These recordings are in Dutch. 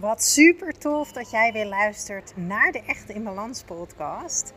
Wat super tof dat jij weer luistert naar de Echte in Balans podcast.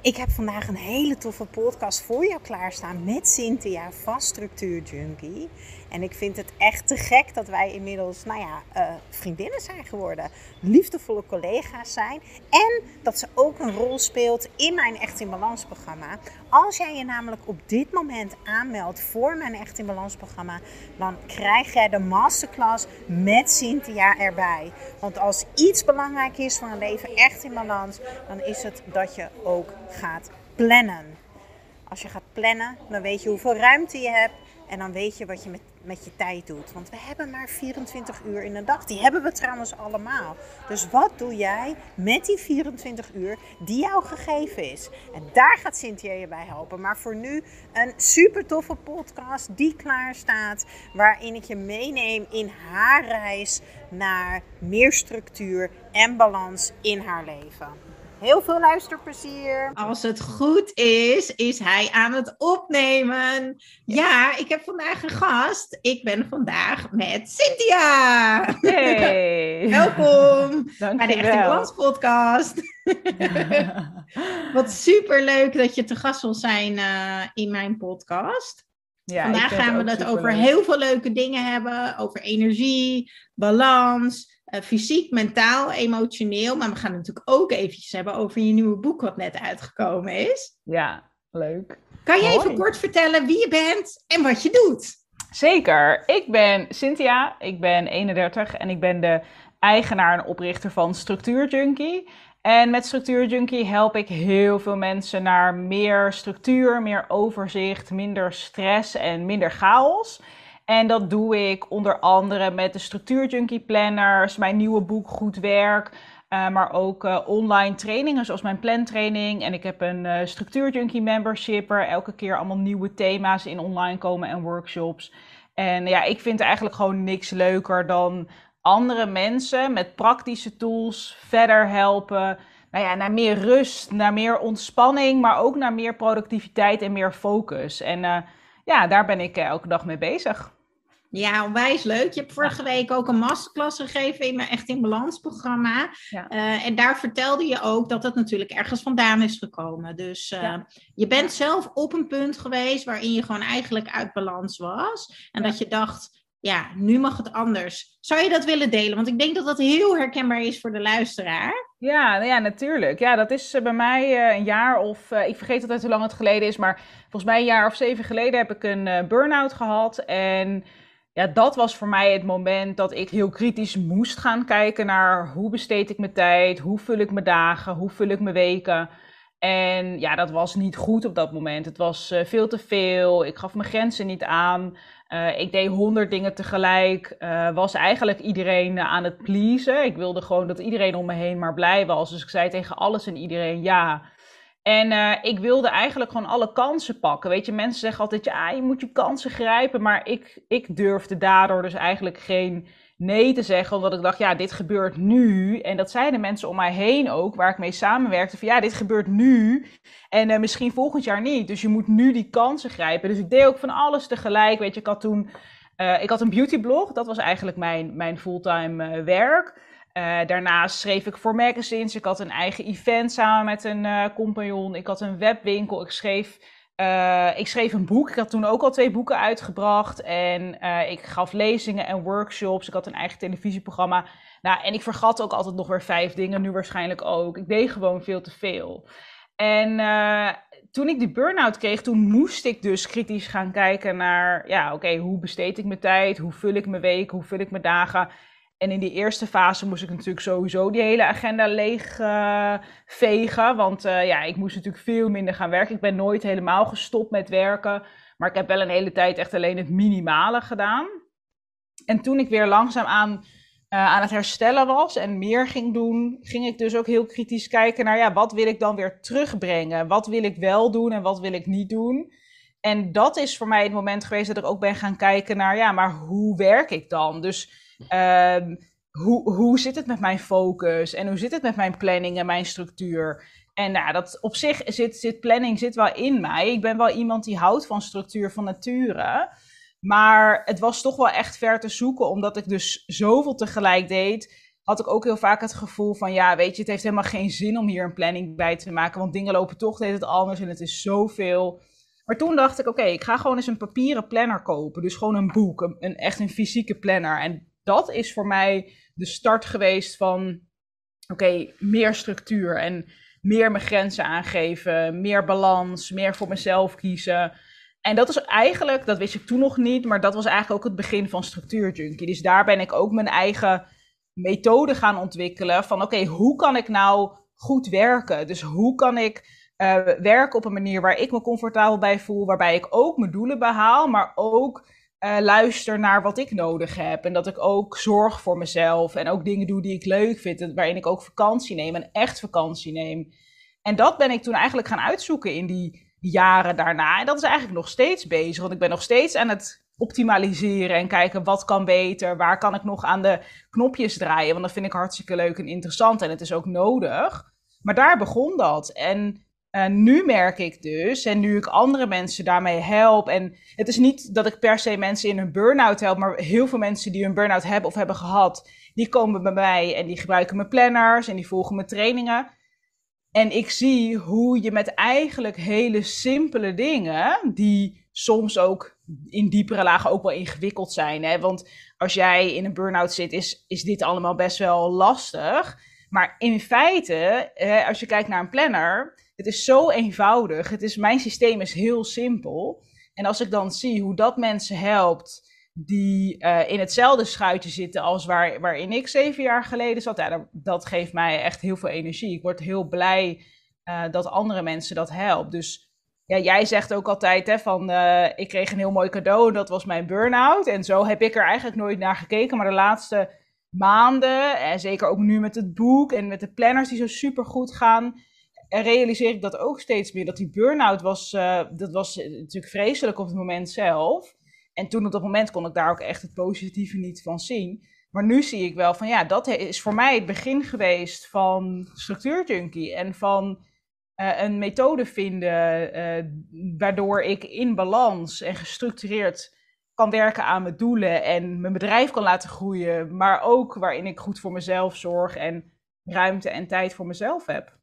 Ik heb vandaag een hele toffe podcast voor jou klaarstaan met Cynthia van Structuur Junkie. En ik vind het echt te gek dat wij inmiddels, nou ja, uh, vriendinnen zijn geworden. Liefdevolle collega's zijn. En dat ze ook een rol speelt in mijn Echt in Balans programma. Als jij je namelijk op dit moment aanmeldt voor mijn Echt in Balans programma, dan krijg jij de masterclass met Cynthia erbij. Want als iets belangrijk is voor een leven echt in balans, dan is het dat je ook gaat plannen. Als je gaat plannen, dan weet je hoeveel ruimte je hebt en dan weet je wat je met, met je tijd doet. Want we hebben maar 24 uur in de dag. Die hebben we trouwens allemaal. Dus wat doe jij met die 24 uur die jou gegeven is? En daar gaat Cynthia je bij helpen. Maar voor nu een super toffe podcast die klaar staat. Waarin ik je meeneem in haar reis naar meer structuur en balans in haar leven. Heel veel luisterplezier. Als het goed is, is hij aan het opnemen. Ja, ik heb vandaag een gast. Ik ben vandaag met Cynthia. Hey. Welkom bij de Echte Glans podcast. Wat super leuk dat je te gast wil zijn uh, in mijn podcast. Ja, vandaag gaan we het over heel veel leuke dingen hebben. Over energie, balans, uh, fysiek, mentaal, emotioneel. Maar we gaan het natuurlijk ook eventjes hebben over je nieuwe boek wat net uitgekomen is. Ja, leuk. Kan je even kort vertellen wie je bent en wat je doet? Zeker. Ik ben Cynthia, ik ben 31 en ik ben de eigenaar en oprichter van Structuur Junkie. En met Structuur Junkie help ik heel veel mensen naar meer structuur, meer overzicht, minder stress en minder chaos. En dat doe ik onder andere met de Structuur Junkie Planners, mijn nieuwe boek Goed Werk. Uh, maar ook uh, online trainingen zoals mijn plantraining. En ik heb een uh, Structuur Junkie membership waar elke keer allemaal nieuwe thema's in online komen en workshops. En ja, ik vind eigenlijk gewoon niks leuker dan andere mensen met praktische tools verder helpen. Nou ja, naar meer rust, naar meer ontspanning, maar ook naar meer productiviteit en meer focus. En ja, daar ben ik elke dag mee bezig. Ja, onwijs leuk. Je hebt vorige week ook een masterclass gegeven in mijn Echt in Balans programma. Eh, en daar vertelde je ook dat het natuurlijk ergens vandaan is gekomen. Dus uh, je bent zelf op een punt geweest waarin je gewoon eigenlijk uit balans was. En dat je dacht, ja, nu mag het anders. Zou je dat willen delen? Want ik denk dat dat heel herkenbaar is voor de luisteraar. Ja, nou ja natuurlijk. Ja, dat is eh, bij mij een jaar of, ik vergeet altijd hoe lang het geleden is, maar volgens mij een jaar of zeven geleden heb ik een burn-out gehad. En ja, dat was voor mij het moment dat ik heel kritisch moest gaan kijken naar hoe besteed ik mijn tijd, hoe vul ik mijn dagen, hoe vul ik mijn weken. En ja, dat was niet goed op dat moment. Het was uh, veel te veel. Ik gaf mijn grenzen niet aan. Uh, ik deed honderd dingen tegelijk. Uh, was eigenlijk iedereen aan het pleasen. Ik wilde gewoon dat iedereen om me heen maar blij was. Dus ik zei tegen alles en iedereen ja. En uh, ik wilde eigenlijk gewoon alle kansen pakken. Weet je, mensen zeggen altijd, ja, je moet je kansen grijpen. Maar ik, ik durfde daardoor dus eigenlijk geen nee te zeggen. Omdat ik dacht, ja, dit gebeurt nu. En dat zeiden mensen om mij heen ook, waar ik mee samenwerkte. Van ja, dit gebeurt nu. En uh, misschien volgend jaar niet. Dus je moet nu die kansen grijpen. Dus ik deed ook van alles tegelijk. Weet je, ik had toen... Uh, ik had een beautyblog. Dat was eigenlijk mijn, mijn fulltime werk. Uh, daarnaast schreef ik voor magazines. Ik had een eigen event samen met een uh, compagnon. Ik had een webwinkel. Ik schreef, uh, ik schreef een boek. Ik had toen ook al twee boeken uitgebracht. En ik gaf lezingen en workshops. Ik had een eigen televisieprogramma. Nou, en ik vergat ook altijd nog weer vijf dingen. Nu waarschijnlijk ook. Ik deed gewoon veel te veel. En toen ik die burn-out kreeg, toen moest ik dus kritisch gaan kijken naar... Ja, oké, hoe besteed ik mijn tijd? Hoe vul ik mijn weken? Hoe vul ik mijn dagen? En in die eerste fase moest ik natuurlijk sowieso die hele agenda leeg vegen. Want uh, ja, ik moest natuurlijk veel minder gaan werken. Ik ben nooit helemaal gestopt met werken. Maar ik heb wel een hele tijd echt alleen het minimale gedaan. En toen ik weer langzaam aan, uh, aan het herstellen was en meer ging doen, ging ik dus ook heel kritisch kijken naar ja, wat wil ik dan weer terugbrengen? Wat wil ik wel doen en wat wil ik niet doen? En dat is voor mij het moment geweest dat ik ook ben gaan kijken naar ja, maar hoe werk ik dan? Dus Um, hoe, hoe zit het met mijn focus en hoe zit het met mijn planning en mijn structuur? En nou, dat op zich zit, zit planning zit wel in mij. Ik ben wel iemand die houdt van structuur van nature. Maar het was toch wel echt ver te zoeken, omdat ik dus zoveel tegelijk deed. had ik ook heel vaak het gevoel van, ja, weet je, het heeft helemaal geen zin om hier een planning bij te maken, want dingen lopen toch het anders en het is zoveel. Maar toen dacht ik, oké, ik ga gewoon eens een papieren planner kopen. Dus gewoon een boek, een, echt een fysieke planner. En dat is voor mij de start geweest van, oké, meer structuur en meer mijn grenzen aangeven, meer balans, meer voor mezelf kiezen. En dat is eigenlijk, dat wist ik toen nog niet, maar dat was eigenlijk ook het begin van Structuur Junkie. Dus daar ben ik ook mijn eigen methode gaan ontwikkelen van oké, hoe kan ik nou goed werken? Dus hoe kan ik uh, werken op een manier waar ik me comfortabel bij voel, waarbij ik ook mijn doelen behaal, maar ook uh, luister naar wat ik nodig heb. En dat ik ook zorg voor mezelf en ook dingen doe die ik leuk vind, waarin ik ook vakantie neem en echt vakantie neem. En dat ben ik toen eigenlijk gaan uitzoeken in die jaren daarna. En dat is eigenlijk nog steeds bezig, want ik ben nog steeds aan het optimaliseren en kijken wat kan beter, waar kan ik nog aan de knopjes draaien, want dat vind ik hartstikke leuk en interessant en het is ook nodig. Maar daar begon dat. En nu merk ik dus, en nu ik andere mensen daarmee help, en het is niet dat ik per se mensen in een burn-out help, maar heel veel mensen die een burn-out hebben of hebben gehad, die komen bij mij en die gebruiken mijn planners en die volgen mijn trainingen. En ik zie hoe je met eigenlijk hele simpele dingen, die soms ook in diepere lagen ook wel ingewikkeld zijn. Hè? Want als jij in een burn-out zit, is, is dit allemaal best wel lastig. Maar in feite, als je kijkt naar een planner, het is zo eenvoudig. Het is, mijn systeem is heel simpel. En als ik dan zie hoe dat mensen helpt die uh, in hetzelfde schuitje zitten als waar, waarin ik zeven jaar geleden zat, ja, dat, geeft mij echt heel veel energie. Ik word heel blij uh, dat andere mensen dat helpt. Dus ja, jij zegt ook altijd hè, van uh, ik kreeg een heel mooi cadeau en dat was mijn burn-out. En zo heb ik er eigenlijk nooit naar gekeken. Maar de laatste maanden, en zeker ook nu met het boek en met de planners die zo super goed gaan, realiseer ik dat ook steeds meer. Dat die burn-out was, uh, dat was natuurlijk vreselijk op het moment zelf. En toen op dat moment kon ik daar ook echt het positieve niet van zien. Maar nu zie ik wel van ja, dat is voor mij het begin geweest van structuurjunkie. En van uh, een methode vinden waardoor ik in balans en gestructureerd kan werken aan mijn doelen en mijn bedrijf kan laten groeien. Maar ook waarin ik goed voor mezelf zorg en ruimte en tijd voor mezelf heb.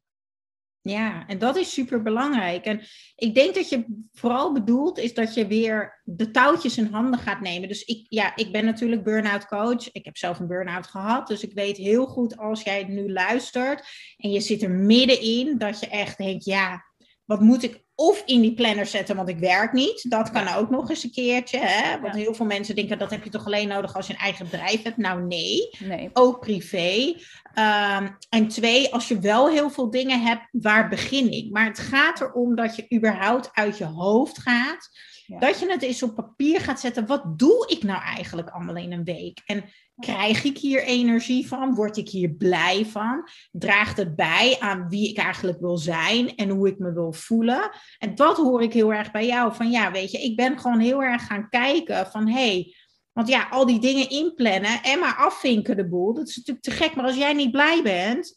Ja, en dat is super belangrijk. En ik denk dat je vooral bedoelt is dat je weer de touwtjes in handen gaat nemen. Dus ik, ja, ik ben natuurlijk burn-out coach. Ik heb zelf een burn-out gehad. Dus ik weet heel goed als jij nu luistert en je zit er middenin, dat je echt denkt, ja, wat moet ik of in die planner zetten, want ik werk niet. Dat kan ook nog eens een keertje. Hè? Want heel veel mensen denken dat heb je toch alleen nodig als je een eigen bedrijf hebt. Nou nee, nee. ook privé. Um, en twee, als je wel heel veel dingen hebt, waar begin ik? Maar het gaat erom dat je überhaupt uit je hoofd gaat. Dat je het eens op papier gaat zetten. Wat doe ik nou eigenlijk allemaal in een week? En Krijg ik hier energie van? Word ik hier blij van? Draagt het bij aan wie ik eigenlijk wil zijn en hoe ik me wil voelen? En dat hoor ik heel erg bij jou. Van ja, weet je, ik ben gewoon heel erg gaan kijken van hé, hey, want ja, al die dingen inplannen en maar afvinken de boel, dat is natuurlijk te gek. Maar als jij niet blij bent,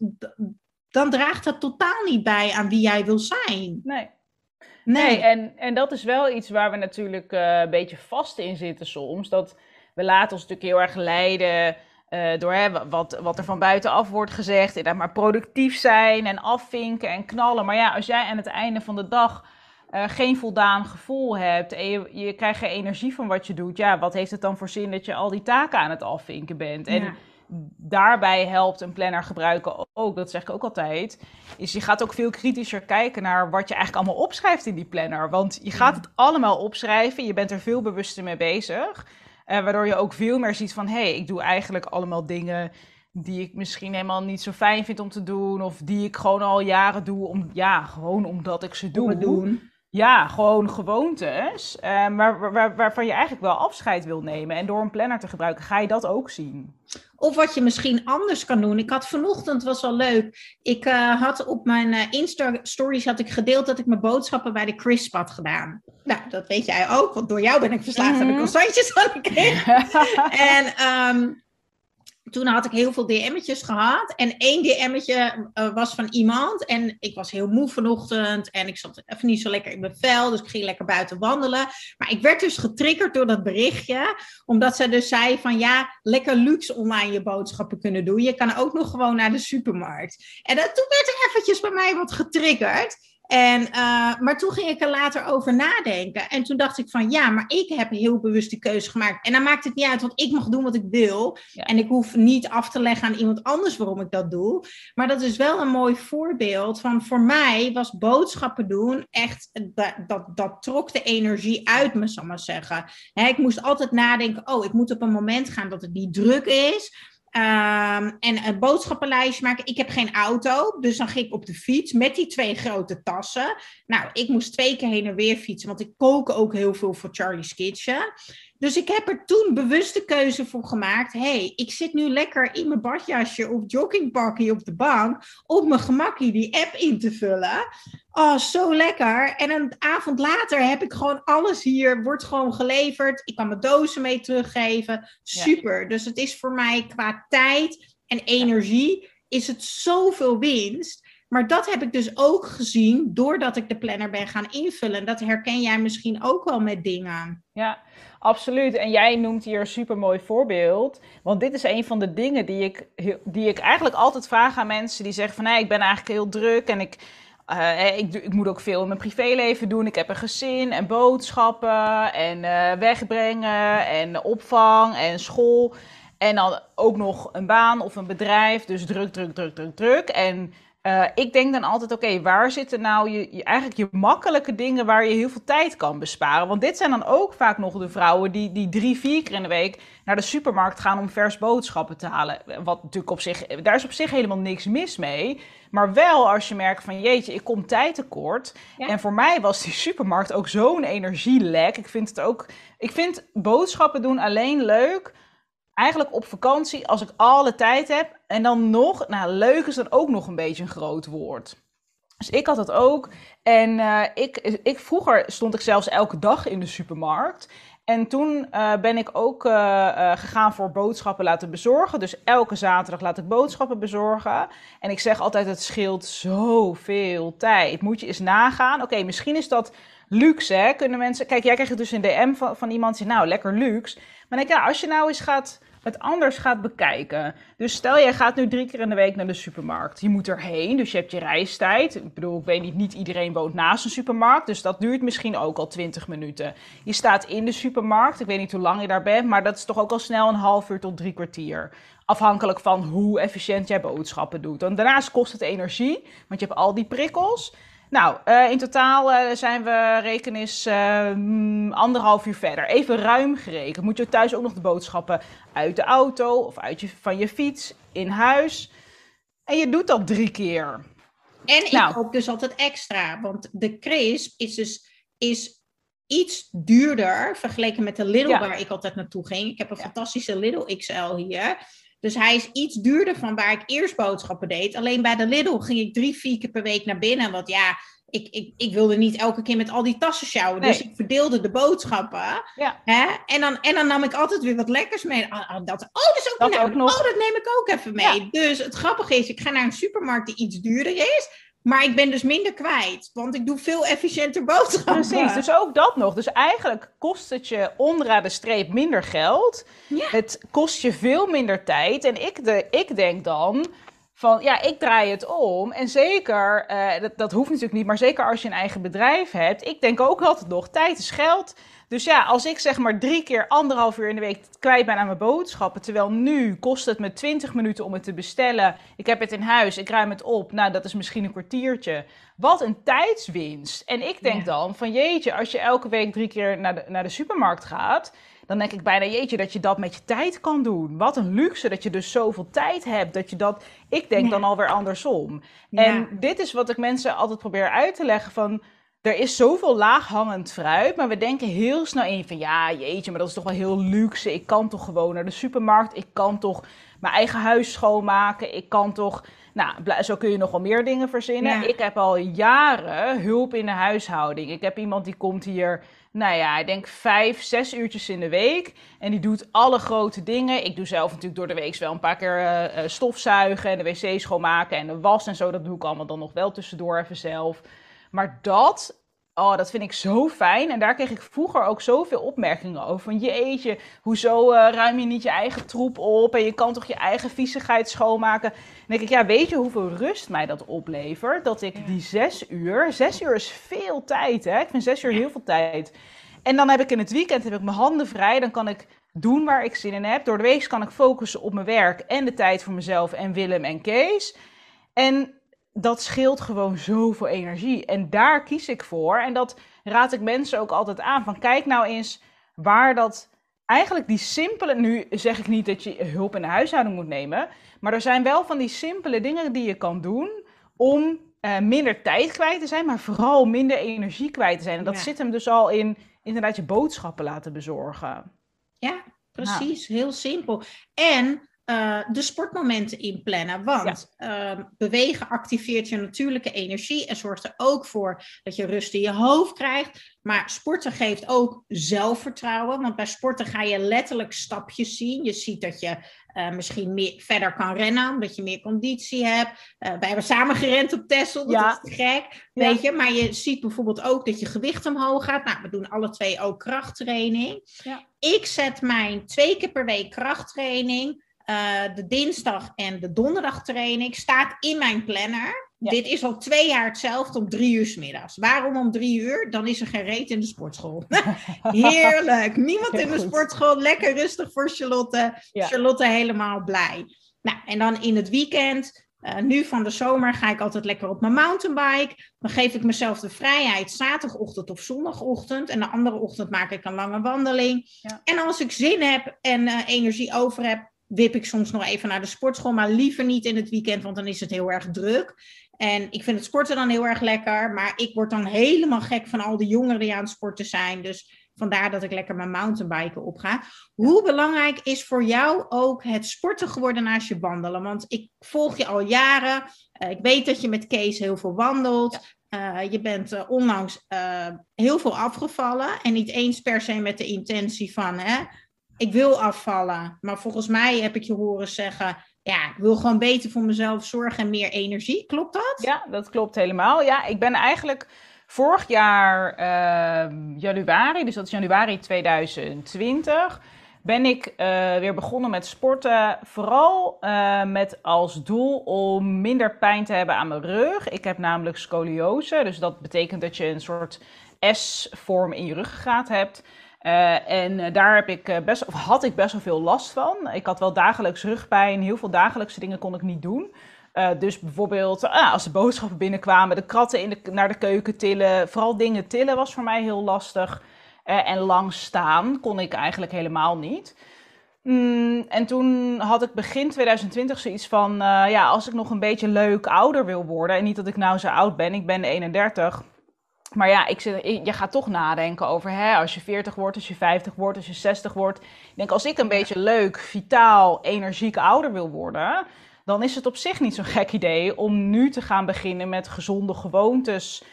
dan draagt dat totaal niet bij aan wie jij wil zijn. Nee. Nee, en, en dat is wel iets waar we natuurlijk uh, een beetje vast in zitten soms. Dat we laten ons natuurlijk heel erg leiden uh, door hè, wat, wat er van buitenaf wordt gezegd. En maar productief zijn en afvinken en knallen. Maar ja, als jij aan het einde van de dag uh, geen voldaan gevoel hebt en je, je krijgt geen energie van wat je doet, ja, wat heeft het dan voor zin dat je al die taken aan het afvinken bent? En daarbij helpt een planner gebruiken ook, dat zeg ik ook altijd, is je gaat ook veel kritischer kijken naar wat je eigenlijk allemaal opschrijft in die planner. Want je gaat het allemaal opschrijven, je bent er veel bewuster mee bezig. Uh, waardoor je ook veel meer ziet van, hé, hey, ik doe eigenlijk allemaal dingen die ik misschien helemaal niet zo fijn vind om te doen. Of die ik gewoon al jaren doe, om, ja, gewoon omdat ik ze doe. Doen. Ja, gewoon gewoontes. Uh, waar, waar, waarvan je eigenlijk wel afscheid wil nemen. En door een planner te gebruiken, ga je dat ook zien. Of wat je misschien anders kan doen. Ik had vanochtend, was wel leuk. Ik uh, had op mijn uh, Insta-stories had ik gedeeld dat ik mijn boodschappen bij de Crisp had gedaan. Nou, dat weet jij ook, want door jou ben ik verslaafd mm -hmm. aan de croissantjes En um, toen had ik heel veel DM'tjes gehad. En één DM'tje uh, was van iemand. En ik was heel moe vanochtend. En ik zat even niet zo lekker in mijn vel. Dus ik ging lekker buiten wandelen. Maar ik werd dus getriggerd door dat berichtje. Omdat ze dus zei van ja, lekker luxe online je boodschappen kunnen doen. Je kan ook nog gewoon naar de supermarkt. En dat, toen werd er eventjes bij mij wat getriggerd. En, uh, maar toen ging ik er later over nadenken. En toen dacht ik van ja, maar ik heb heel bewust die keuze gemaakt. En dan maakt het niet uit, want ik mag doen wat ik wil. En ik hoef niet af te leggen aan iemand anders waarom ik dat doe. Maar dat is wel een mooi voorbeeld van voor mij was boodschappen doen echt, dat, dat, dat trok de energie uit me, zal ik maar zeggen. ik moest altijd nadenken, oh, ik moet op een moment gaan dat het niet druk is. Um, en een boodschappenlijstje maken. Ik heb geen auto, dus dan ging ik op de fiets met die twee grote tassen. Nou, ik moest twee keer heen en weer fietsen, want ik kook ook heel veel voor Charlie's Kitchen. Dus ik heb er toen bewust de keuze voor gemaakt. hey, ik zit nu lekker in mijn badjasje of joggingpakje op de bank. Op mijn gemakkie die app in te vullen. Oh, zo lekker. En een avond later heb ik gewoon alles hier. Wordt gewoon geleverd. Ik kan mijn dozen mee teruggeven. Super. Dus het is voor mij qua tijd en energie. Is het zoveel winst. Maar dat heb ik dus ook gezien doordat ik de planner ben gaan invullen. Dat herken jij misschien ook wel met dingen. Ja, absoluut. En jij noemt hier een super mooi voorbeeld. Want dit is een van de dingen die ik, die ik eigenlijk altijd vraag aan mensen die zeggen van nee, ik ben eigenlijk heel druk en ik, uh, ik, ik, moet ook veel in mijn privéleven doen. Ik heb een gezin en boodschappen en uh, wegbrengen en opvang en school. En dan ook nog een baan of een bedrijf. Dus druk, druk, druk, druk, druk. En uh, ik denk dan altijd, oké, waar zitten nou je, je, eigenlijk je makkelijke dingen waar je heel veel tijd kan besparen? Want dit zijn dan ook vaak nog de vrouwen die, die drie, vier keer in de week naar de supermarkt gaan om vers boodschappen te halen. Wat natuurlijk op zich, daar is op zich helemaal niks mis mee. Maar wel als je merkt van jeetje, ik kom tijd tekort. En voor mij was die supermarkt ook zo'n energielek. Ik vind het ook, ik vind boodschappen doen alleen leuk eigenlijk op vakantie als ik alle tijd heb. En dan nog, nou leuk is dan ook nog een beetje een groot woord. Dus ik had dat ook. En uh, ik, ik, vroeger stond ik zelfs elke dag in de supermarkt. En toen uh, ben ik ook uh, gegaan voor boodschappen laten bezorgen. Dus elke zaterdag laat ik boodschappen bezorgen. En ik zeg altijd, het scheelt zoveel tijd. Moet je eens nagaan. Oké, misschien is dat luxe, hè? Kunnen mensen... Kijk, jij krijgt dus een DM van, van iemand die nou, lekker luxe. Maar denk, ja, als je nou eens gaat het anders gaat bekijken. Dus stel, jij gaat nu drie keer in de week naar de supermarkt. Je moet erheen, dus je hebt je reistijd. Ik bedoel, ik weet niet, niet iedereen woont naast een supermarkt. Dus dat duurt misschien ook al 20 minuten. Je staat in de supermarkt. Ik weet niet hoe lang je daar bent, maar dat is toch ook al snel een half uur tot drie kwartier. Afhankelijk van hoe efficiënt jij boodschappen doet. En daarnaast kost het energie, want je hebt al die prikkels. Nou, uh, in totaal uh, zijn we rekenis uh, anderhalf uur verder. Even ruim gerekend. Moet je thuis ook nog de boodschappen uit de auto of uit je, van je fiets in huis. En je doet dat drie keer. En ik nou. koop dus altijd extra. Want de crisp is dus is iets duurder vergeleken met de Lidl waar ik altijd naartoe ging. Ik heb een fantastische Lidl XL hier. Dus hij is iets duurder van waar ik eerst boodschappen deed. Alleen bij de Lidl ging ik drie, vier keer per week naar binnen. Want ja, ik, ik, ik wilde niet elke keer met al die tassen sjouwen. Dus ik verdeelde de boodschappen. Ja. Hè? En, dan, en dan nam ik altijd weer wat lekkers mee. Oh, dat, oh, dat is ook, dat ook nog. Oh, dat neem ik ook even mee. Dus het grappige is, ik ga naar een supermarkt die iets duurder is. Maar ik ben dus minder kwijt, want ik doe veel efficiënter boodschappen. Precies, dus ook dat nog. Dus eigenlijk kost het je onderaan de streep minder geld. Ja. Het kost je veel minder tijd. En ik, de, ik denk dan van, ja, ik draai het om. En zeker, uh, dat, dat hoeft natuurlijk niet, maar zeker als je een eigen bedrijf hebt. Ik denk ook altijd nog, tijd is geld. Dus ja, als ik zeg maar drie keer anderhalf uur in de week kwijt ben aan mijn boodschappen, terwijl nu kost het me 20 minuten om het te bestellen. Ik heb het in huis, ik ruim het op. Nou, dat is misschien een kwartiertje. Wat een tijdswinst. En ik denk dan van jeetje, als je elke week drie keer naar de, naar de supermarkt gaat, dan denk ik bijna jeetje dat je dat met je tijd kan doen. Wat een luxe dat je dus zoveel tijd hebt. Dat je dat, ik denk dan alweer andersom. En dit is wat ik mensen altijd probeer uit te leggen van er is zoveel laaghangend fruit, maar we denken heel snel in van ja, jeetje, maar dat is toch wel heel luxe. Ik kan toch gewoon naar de supermarkt, ik kan toch mijn eigen huis schoonmaken. Ik kan toch, nou, zo kun je nog wel meer dingen verzinnen. Ik heb al jaren hulp in de huishouding. Ik heb iemand die komt hier nou ja, ik denk vijf, zes uurtjes in de week. En die doet alle grote dingen. Ik doe zelf natuurlijk door de week wel een paar keer uh, stofzuigen en de wc schoonmaken en de was en zo. Dat doe ik allemaal dan nog wel tussendoor even zelf. Maar dat Oh, dat vind ik zo fijn. En daar kreeg ik vroeger ook zoveel opmerkingen over. Van jeetje, hoezo uh, ruim je niet je eigen troep op? En je kan toch je eigen viezigheid schoonmaken? Dan denk ik, ja, weet je hoeveel rust mij dat oplevert? Dat ik die zes uur, zes uur is veel tijd hè. Ik vind zes uur heel veel tijd. En dan heb ik in het weekend heb ik mijn handen vrij. Dan kan ik doen waar ik zin in heb. Door de week kan ik focussen op mijn werk en de tijd voor mezelf en Willem en Kees. En dat scheelt gewoon zoveel energie. En daar kies ik voor. En dat raad ik mensen ook altijd aan. Van kijk nou eens waar dat eigenlijk die simpele. Nu zeg ik niet dat je hulp in de huishouding moet nemen. Maar er zijn wel van die simpele dingen die je kan doen om uh, minder tijd kwijt te zijn, maar vooral minder energie kwijt te zijn. En dat zit hem dus al in inderdaad je boodschappen laten bezorgen. Ja, precies. Heel simpel. En uh, de sportmomenten inplannen. Want uh, bewegen activeert je natuurlijke energie en zorgt er ook voor dat je rust in je hoofd krijgt. Maar sporten geeft ook zelfvertrouwen. Want bij sporten ga je letterlijk stapjes zien. Je ziet dat je uh, misschien meer, verder kan rennen, omdat je meer conditie hebt. wij hebben samen gerend op Tessel, dat is gek. Weet je? Maar je ziet bijvoorbeeld ook dat je gewicht omhoog gaat. Nou, we doen alle twee ook krachttraining. Ik zet mijn twee keer per week krachttraining uh, de dinsdag en de donderdag training staat in mijn planner. Dit is al twee jaar hetzelfde om drie uur s middags. Waarom om drie uur? Dan is er geen reet in de sportschool. Heerlijk. Niemand in de sportschool. Lekker rustig voor Charlotte. Charlotte helemaal blij. Nou, en dan in het weekend. Uh, nu van de zomer ga ik altijd lekker op mijn mountainbike. Dan geef ik mezelf de vrijheid zaterdagochtend of zondagochtend. En de andere ochtend maak ik een lange wandeling. Ja. En als ik zin heb en uh, energie over heb, wip ik soms nog even naar de sportschool, maar liever niet in het weekend, want dan is het heel erg druk. En ik vind het sporten dan heel erg lekker, maar ik word dan helemaal gek van al die jongeren die aan het sporten zijn. Dus vandaar dat ik lekker mijn mountainbiken opga. Hoe belangrijk is voor jou ook het sporten geworden naast je wandelen? Want ik volg je al jaren. Uh, ik weet dat je met Kees heel veel wandelt. Uh, je bent uh, onlangs heel veel afgevallen. En niet eens per se met de intentie van hè, ik wil afvallen. Maar volgens mij heb ik je horen zeggen, ja, ik wil gewoon beter voor mezelf zorgen en meer energie. Klopt dat? Ja, dat klopt helemaal. Ja, ik ben eigenlijk vorig jaar uh, januari, dus dat is januari 2020, ben ik uh, weer begonnen met sporten. Vooral uh, met als doel om minder pijn te hebben aan mijn rug. Ik heb namelijk scoliose, dus dat betekent dat je een soort S-vorm in je ruggengraat hebt. Uh, en uh, daar heb ik, uh, best, of had ik best wel veel last van. Ik had wel dagelijks rugpijn, heel veel dagelijkse dingen kon ik niet doen. dus bijvoorbeeld ah, als de boodschappen binnenkwamen, de kratten in naar de keuken tillen. Vooral dingen tillen was voor mij heel lastig. en lang staan kon ik eigenlijk helemaal niet. Mm, en toen had ik begin 2020 zoiets van, ja, als ik nog een beetje leuk ouder wil worden. En niet dat ik nou zo oud ben, ik ben 31 maar ja, ik zit, je gaat toch nadenken over hè, als je 40 wordt, als je 50 wordt, als je 60 wordt. Ik denk, als ik een beetje leuk, vitaal, energiek ouder wil worden, dan is het op zich niet zo'n gek idee om nu te gaan beginnen met gezonde gewoontes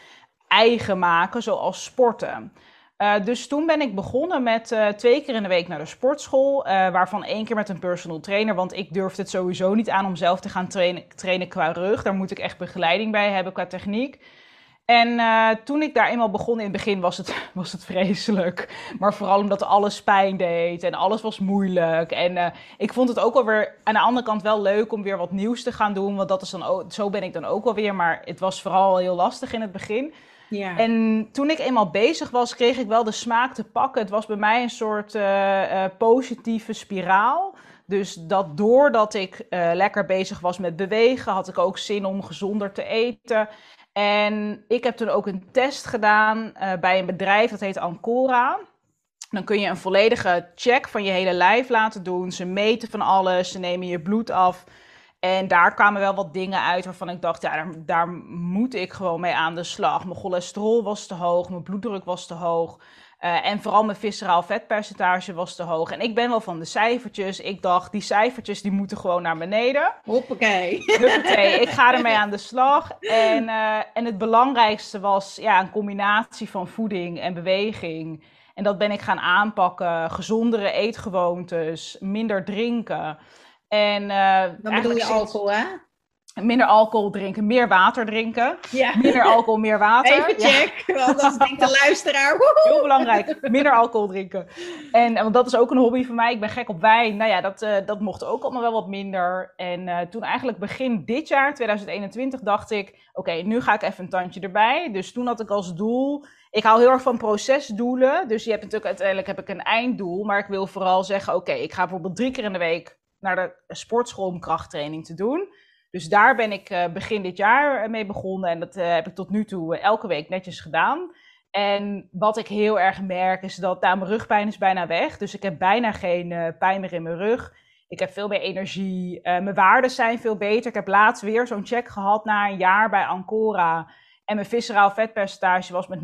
eigen maken, zoals sporten. Uh, dus toen ben ik begonnen met uh, twee keer in de week naar de sportschool, uh, waarvan één keer met een personal trainer, want ik durfde het sowieso niet aan om zelf te gaan trainen, trainen qua rug. Daar moet ik echt begeleiding bij hebben qua techniek. En uh, toen ik daar eenmaal begon in het begin was het, was het vreselijk. Maar vooral omdat alles pijn deed en alles was moeilijk. En uh, ik vond het ook wel weer aan de andere kant wel leuk om weer wat nieuws te gaan doen. Want dat is dan ook, zo ben ik dan ook wel weer. Maar het was vooral heel lastig in het begin. Ja. En toen ik eenmaal bezig was, kreeg ik wel de smaak te pakken. Het was bij mij een soort uh, positieve spiraal. Dus dat doordat ik lekker bezig was met bewegen, had ik ook zin om gezonder te eten. En ik heb toen ook een test gedaan uh, bij een bedrijf dat heet Ancora. Dan kun je een volledige check van je hele lijf laten doen. Ze meten van alles, ze nemen je bloed af. En daar kwamen wel wat dingen uit waarvan ik dacht, ja, daar, daar moet ik gewoon mee aan de slag. Mijn cholesterol was te hoog, mijn bloeddruk was te hoog. Uh, en vooral mijn visceraal vetpercentage was te hoog. En ik ben wel van de cijfertjes. Ik dacht, die cijfertjes die moeten gewoon naar beneden. Hoppakee. Hoppakee, ik ga ermee aan de slag. En, uh, en het belangrijkste was ja, een combinatie van voeding en beweging. En dat ben ik gaan aanpakken. Gezondere eetgewoontes, minder drinken. En, uh, Dan bedoel je alcohol, hè? Minder alcohol drinken, meer water drinken. Ja. Minder alcohol, meer water. Even check, ja. want dat denkt de luisteraar. Heel belangrijk, minder alcohol drinken. En want dat is ook een hobby van mij. Ik ben gek op wijn. Nou ja, dat, uh, dat mocht ook allemaal wel wat minder. En uh, toen eigenlijk begin dit jaar, 2021, dacht ik... Oké, okay, nu ga ik even een tandje erbij. Dus toen had ik als doel... Ik hou heel erg van procesdoelen. Dus je hebt natuurlijk uiteindelijk heb ik een einddoel. Maar ik wil vooral zeggen, oké, okay, ik ga bijvoorbeeld drie keer in de week naar de sportschool om krachttraining te doen. Dus daar ben ik uh, begin dit jaar mee begonnen en dat uh, heb ik tot nu toe elke week netjes gedaan. En wat ik heel erg merk is dat nou, mijn rugpijn is bijna weg. Dus ik heb bijna geen pijn meer in mijn rug. Ik heb veel meer energie. mijn waarden zijn veel beter. Ik heb laatst weer zo'n check gehad na een jaar bij Ancora. En mijn visceraal vetpercentage was met 9%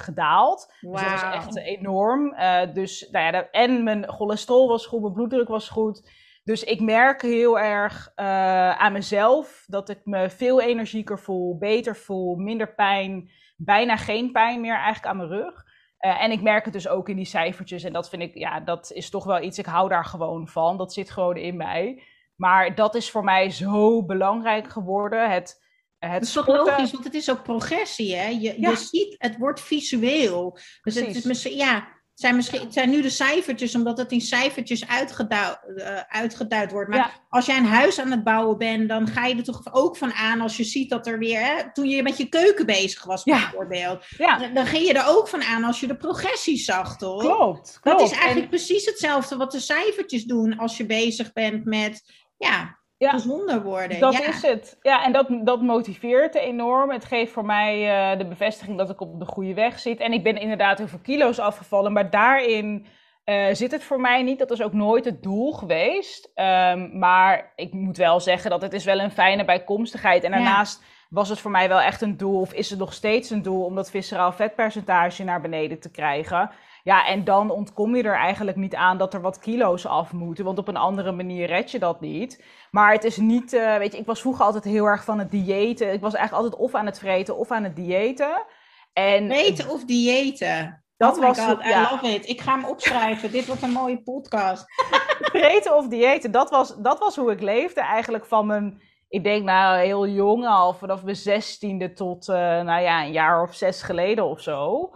gedaald. Wow. Dus dat was echt enorm. dus, nou ja, en mijn cholesterol was goed, mijn bloeddruk was goed. Dus ik merk heel erg uh, aan mezelf dat ik me veel energieker voel, beter voel, minder pijn, bijna geen pijn meer eigenlijk aan mijn rug. Uh, en ik merk het dus ook in die cijfertjes. En dat vind ik, ja, dat is toch wel iets, ik hou daar gewoon van. Dat zit gewoon in mij. Maar dat is voor mij zo belangrijk geworden. Het, het dat is toch logisch, want het is ook progressie, hè? Je, ja. je ziet, het wordt visueel. Dus Precies. het is misschien, ja, zijn misschien, het zijn nu de cijfertjes, omdat het in cijfertjes uitgeduid, uh, uitgeduid wordt. Maar ja. als jij een huis aan het bouwen bent, dan ga je er toch ook van aan als je ziet dat er weer, hè, toen je met je keuken bezig was bijvoorbeeld, ja. dan, dan ging je er ook van aan als je de progressie zag, toch? Klopt. klopt. Dat is eigenlijk en... precies hetzelfde wat de cijfertjes doen als je bezig bent met, ja, ja, gezonder worden. Dat ja. is het. Ja, en dat, dat motiveert enorm. Het geeft voor mij uh, de bevestiging dat ik op de goede weg zit. En ik ben inderdaad heel veel kilo's afgevallen, maar daarin uh, zit het voor mij niet. Dat is ook nooit het doel geweest. Um, maar ik moet wel zeggen dat het is wel een fijne bijkomstigheid. En daarnaast ja. was het voor mij wel echt een doel, of is het nog steeds een doel, om dat visceraal vetpercentage naar beneden te krijgen. Ja, en dan ontkom je er eigenlijk niet aan dat er wat kilo's af moeten. Want op een andere manier red je dat niet. Maar het is niet, uh, weet je, ik was vroeger altijd heel erg van het diëten. Ik was eigenlijk altijd of aan het vreten of aan het diëten. En, vreten of diëten? Dat oh was God, I ja. love it. Ik ga hem opschrijven. Dit wordt een mooie podcast. vreten of diëten, dat was, dat was hoe ik leefde eigenlijk van mijn... Ik denk nou heel jong al, vanaf mijn zestiende tot uh, nou ja, een jaar of zes geleden of zo.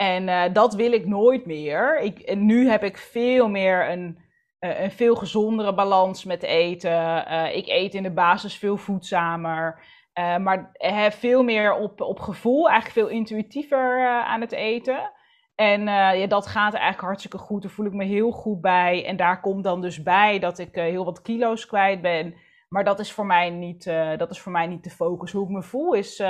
En uh, dat wil ik nooit meer. Ik, en nu heb ik veel meer een, uh, een veel gezondere balans met eten. Uh, ik eet in de basis veel voedzamer. maar heb veel meer op, op gevoel, eigenlijk veel intuïtiever aan het eten. En ja, dat gaat eigenlijk hartstikke goed. Daar voel ik me heel goed bij. En daar komt dan dus bij dat ik heel wat kilo's kwijt ben. Maar dat is voor mij niet, dat is voor mij niet de focus. Hoe ik me voel is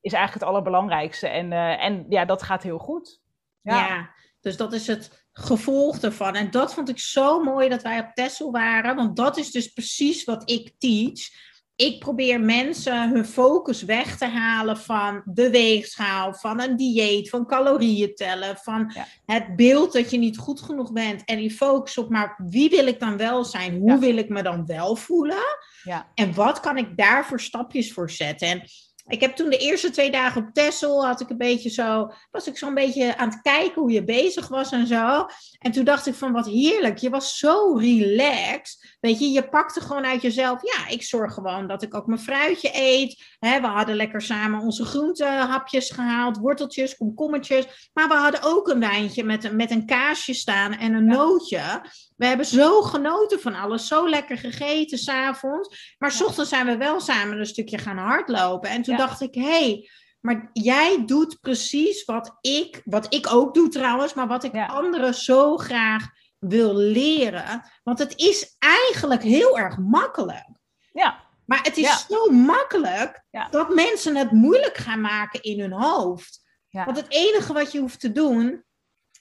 is eigenlijk het allerbelangrijkste. En, uh, en ja, dat gaat heel goed. Ja. ja. dus dat is het gevolg ervan. En dat vond ik zo mooi dat wij op Tessel waren, want dat is dus precies wat ik teach. Ik probeer mensen hun focus weg te halen van de weegschaal, van een dieet, van calorieën tellen, van ja. het beeld dat je niet goed genoeg bent. En die focus op, maar wie wil ik dan wel zijn? Hoe ja. wil ik me dan wel voelen? Ja. En wat kan ik daarvoor stapjes voor zetten? En ik heb toen de eerste twee dagen op Texel, had ik een beetje zo, was ik zo'n beetje aan het kijken hoe je bezig was en zo. En toen dacht ik van wat heerlijk, je was zo relaxed. Weet je, je pakte gewoon uit jezelf, ja, ik zorg gewoon dat ik ook mijn fruitje eet. He, we hadden lekker samen onze groentehapjes gehaald, worteltjes, komkommertjes. Maar we hadden ook een wijntje met, met een kaasje staan en een ja. nootje. We hebben zo genoten van alles, zo lekker gegeten s'avonds. Maar s ochtends zijn we wel samen een stukje gaan hardlopen. En toen ja. dacht ik, hé, hey, maar jij doet precies wat ik, wat ik ook doe trouwens, maar wat ik ja. anderen zo graag wil leren. Want het is eigenlijk heel erg makkelijk. Ja. Maar het is ja. zo makkelijk ja. dat mensen het moeilijk gaan maken in hun hoofd. Want het enige wat je hoeft te doen,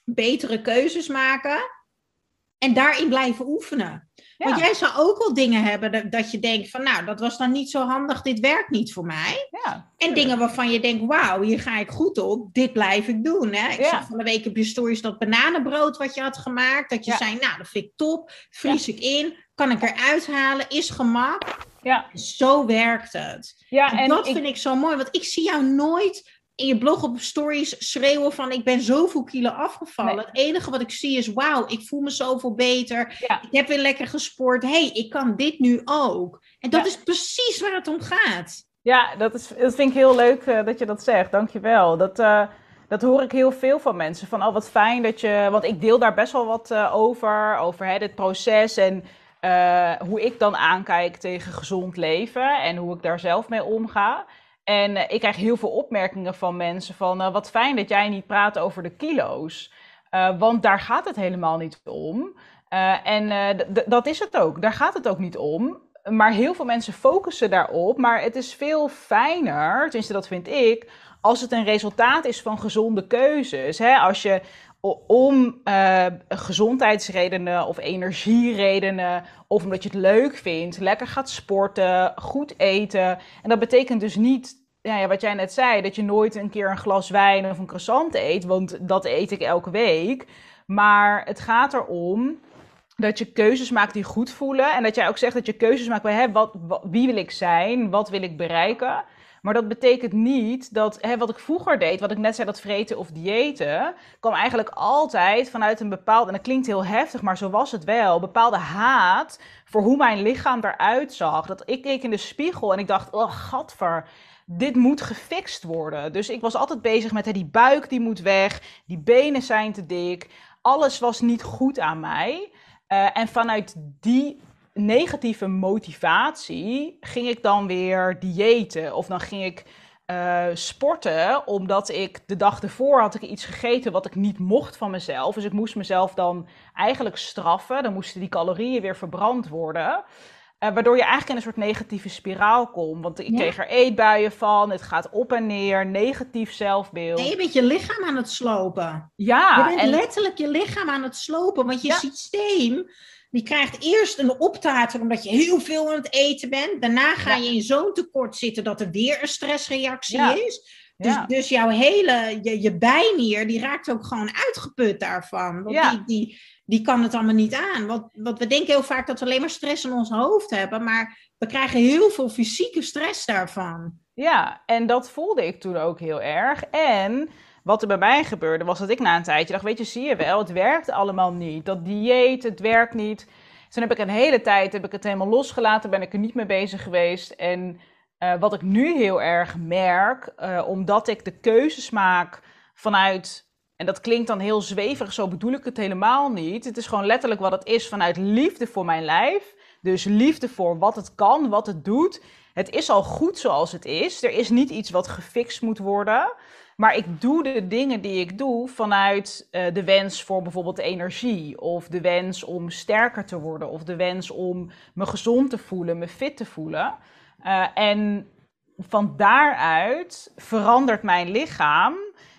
betere keuzes maken En daarin blijven oefenen. Want jij zou ook wel dingen hebben dat, je denkt van, nou, dat was dan niet zo handig, dit werkt niet voor mij. Ja, en dingen waarvan je denkt, wauw, hier ga ik goed op, dit blijf ik doen. Hè? Ik zag van de week op je stories dat bananenbrood wat je had gemaakt, dat je zei, nou, dat vind ik top, vries ik in, kan ik eruit halen, is gemak. Ja. Zo werkt het. Ja, en, dat vind ik zo mooi, want ik zie jou nooit in je blog op stories schreeuwen van ik ben zoveel kilo afgevallen. Het enige wat ik zie is wauw, ik voel me zoveel beter. Ik heb weer lekker gesport. hey, ik kan dit nu ook. En dat is precies waar het om gaat. Ja, dat, is, dat vind ik heel leuk uh, dat je dat zegt. Dankjewel. Dat, uh, dat hoor ik heel veel van mensen. Van oh, wat fijn dat je. Want ik deel daar best wel wat uh, over. Over hè, dit proces en hoe ik dan aankijk tegen gezond leven. En hoe ik daar zelf mee omga. En uh, ik krijg heel veel opmerkingen van mensen van uh, wat fijn dat jij niet praat over de kilo's. Uh, want daar gaat het helemaal niet om. en dat is het ook. Daar gaat het ook niet om. Maar heel veel mensen focussen daarop. Maar het is veel fijner, tenminste dat vind ik, als het een resultaat is van gezonde keuzes. Hè? Als je om uh, gezondheidsredenen of energieredenen, of omdat je het leuk vindt, lekker gaat sporten, goed eten. En dat betekent dus niet, ja, ja, wat jij net zei, dat je nooit een keer een glas wijn of een croissant eet, want dat eet ik elke week. Maar het gaat erom dat je keuzes maakt die goed voelen. En dat jij ook zegt dat je keuzes maakt bij hè, wat, wie wil ik zijn, wat wil ik bereiken. Maar dat betekent niet dat hè, wat ik vroeger deed, wat ik net zei, dat vreten of diëten, kwam eigenlijk altijd vanuit een bepaald, en dat klinkt heel heftig, maar zo was het wel, bepaalde haat voor hoe mijn lichaam eruit zag. Dat ik keek in de spiegel en ik dacht, oh gadver, dit moet gefixt worden. Dus ik was altijd bezig met hè, die buik die moet weg, die benen zijn te dik, alles was niet goed aan mij. Uh, en vanuit die negatieve motivatie ging ik dan weer diëten. Of dan ging ik uh, sporten, omdat ik de dag ervoor had ik iets gegeten wat ik niet mocht van mezelf. Dus ik moest mezelf dan eigenlijk straffen. Dan moesten die calorieën weer verbrand worden. Uh, waardoor je eigenlijk in een soort negatieve spiraal komt. Want ik kreeg er eetbuien van, het gaat op en neer, negatief zelfbeeld. Nee, je bent je lichaam aan het slopen. Ja. Je bent en... letterlijk je lichaam aan het slopen, want je systeem die krijgt eerst een optater omdat je heel veel aan het eten bent. Daarna ga je in zo'n tekort zitten dat er weer een stressreactie is. Dus, dus jouw hele, je, je bijnier, die raakt ook gewoon uitgeput daarvan. Want die, die, die kan het allemaal niet aan. Want, want we denken heel vaak dat we alleen maar stress in ons hoofd hebben. Maar we krijgen heel veel fysieke stress daarvan. Ja, en dat voelde ik toen ook heel erg. En wat er bij mij gebeurde, was dat ik na een tijdje dacht, weet je, zie je wel, het werkt allemaal niet. Dat dieet, het werkt niet. Dus toen heb ik een hele tijd heb ik het helemaal losgelaten, ben ik er niet mee bezig geweest. En uh, wat ik nu heel erg merk, uh, omdat ik de keuzes maak vanuit, en dat klinkt dan heel zweverig, zo bedoel ik het helemaal niet. Het is gewoon letterlijk wat het is vanuit liefde voor mijn lijf. Dus liefde voor wat het kan, wat het doet. Het is al goed zoals het is. Er is niet iets wat gefixt moet worden. Maar ik doe de dingen die ik doe vanuit uh, de wens voor bijvoorbeeld energie. Of de wens om sterker te worden. Of de wens om me gezond te voelen, me fit te voelen. Uh, en van daaruit verandert mijn lichaam.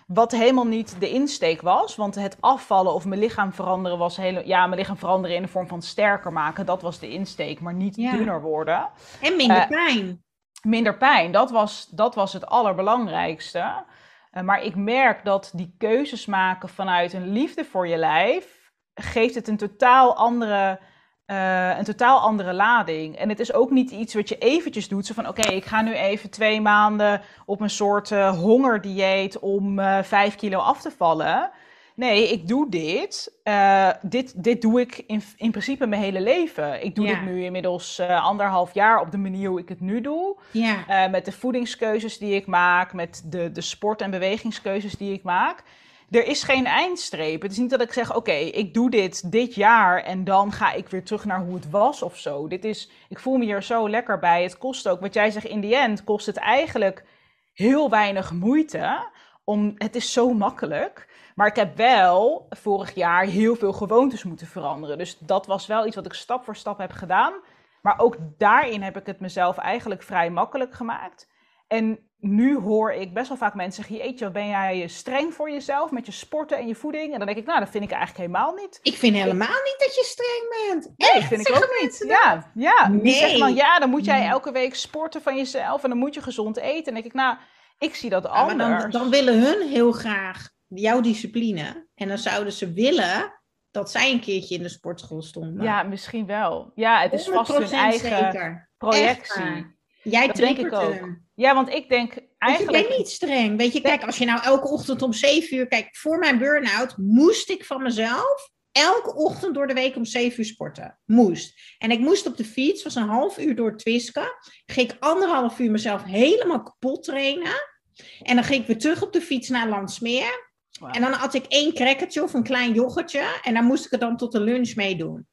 Wat helemaal niet de insteek was. Want het afvallen of mijn lichaam veranderen was heel. Ja, mijn lichaam veranderen in de vorm van sterker maken. Dat was de insteek. Maar niet ja. dunner worden. En minder uh, pijn. Minder pijn. Dat was, dat was het allerbelangrijkste. Uh, maar ik merk dat die keuzes maken vanuit een liefde voor je lijf, geeft het een totaal andere, uh, een totaal andere lading. En het is ook niet iets wat je eventjes doet, zo van oké, okay, ik ga nu even twee maanden op een soort uh, hongerdieet om vijf kilo af te vallen. Nee, ik doe dit. Uh, dit, dit doe ik in, in principe mijn hele leven. Ik doe ja. dit nu inmiddels uh, anderhalf jaar op de manier hoe ik het nu doe. Ja. Uh, met de voedingskeuzes die ik maak, met de, de sport- en bewegingskeuzes die ik maak. Er is geen eindstreep. Het is niet dat ik zeg, oké, ik doe dit dit jaar en dan ga ik weer terug naar hoe het was of zo. Dit is, ik voel me hier zo lekker bij. Het kost ook, wat jij zegt, in die end kost het eigenlijk heel weinig moeite. Om, het is zo makkelijk. Maar ik heb wel vorig jaar heel veel gewoontes moeten veranderen. Dus dat was wel iets wat ik stap voor stap heb gedaan. Maar ook daarin heb ik het mezelf eigenlijk vrij makkelijk gemaakt. En nu hoor ik best wel vaak mensen zeggen: Jeetje, ben jij streng voor jezelf met je sporten en je voeding? En dan denk ik, nou, dat vind ik eigenlijk helemaal niet. Ik vind helemaal niet dat je streng bent. Nee, Echt? vind ik ook niet. Ja, ja. Die Nee. zeggen dan, ja, dan moet jij elke week sporten van jezelf en dan moet je gezond eten. En dan denk ik, nou, ik zie dat Ja, maar anders. dan, dan willen hun heel graag jouw discipline. En dan zouden ze willen dat zij een keertje in de sportschool stonden. Ja, misschien wel. Ja, het is vast hun 100% eigen zeker. Projectie. Jij Dat denk ik triggert ook. hun. Ja, want ik denk eigenlijk... je bent niet streng. Weet je, kijk, als je nou elke ochtend om 7 uur... Kijk, voor mijn burn-out moest ik van mezelf elke ochtend door de week om 7 uur sporten. Moest. En ik moest op de fiets, was een half uur door Twiska. Ging ik anderhalf uur mezelf helemaal kapot trainen. En dan ging ik weer terug op de fiets naar Landsmeer. En dan had ik één crackertje of een klein yoghurtje. En dan moest ik het dan tot de lunch meedoen.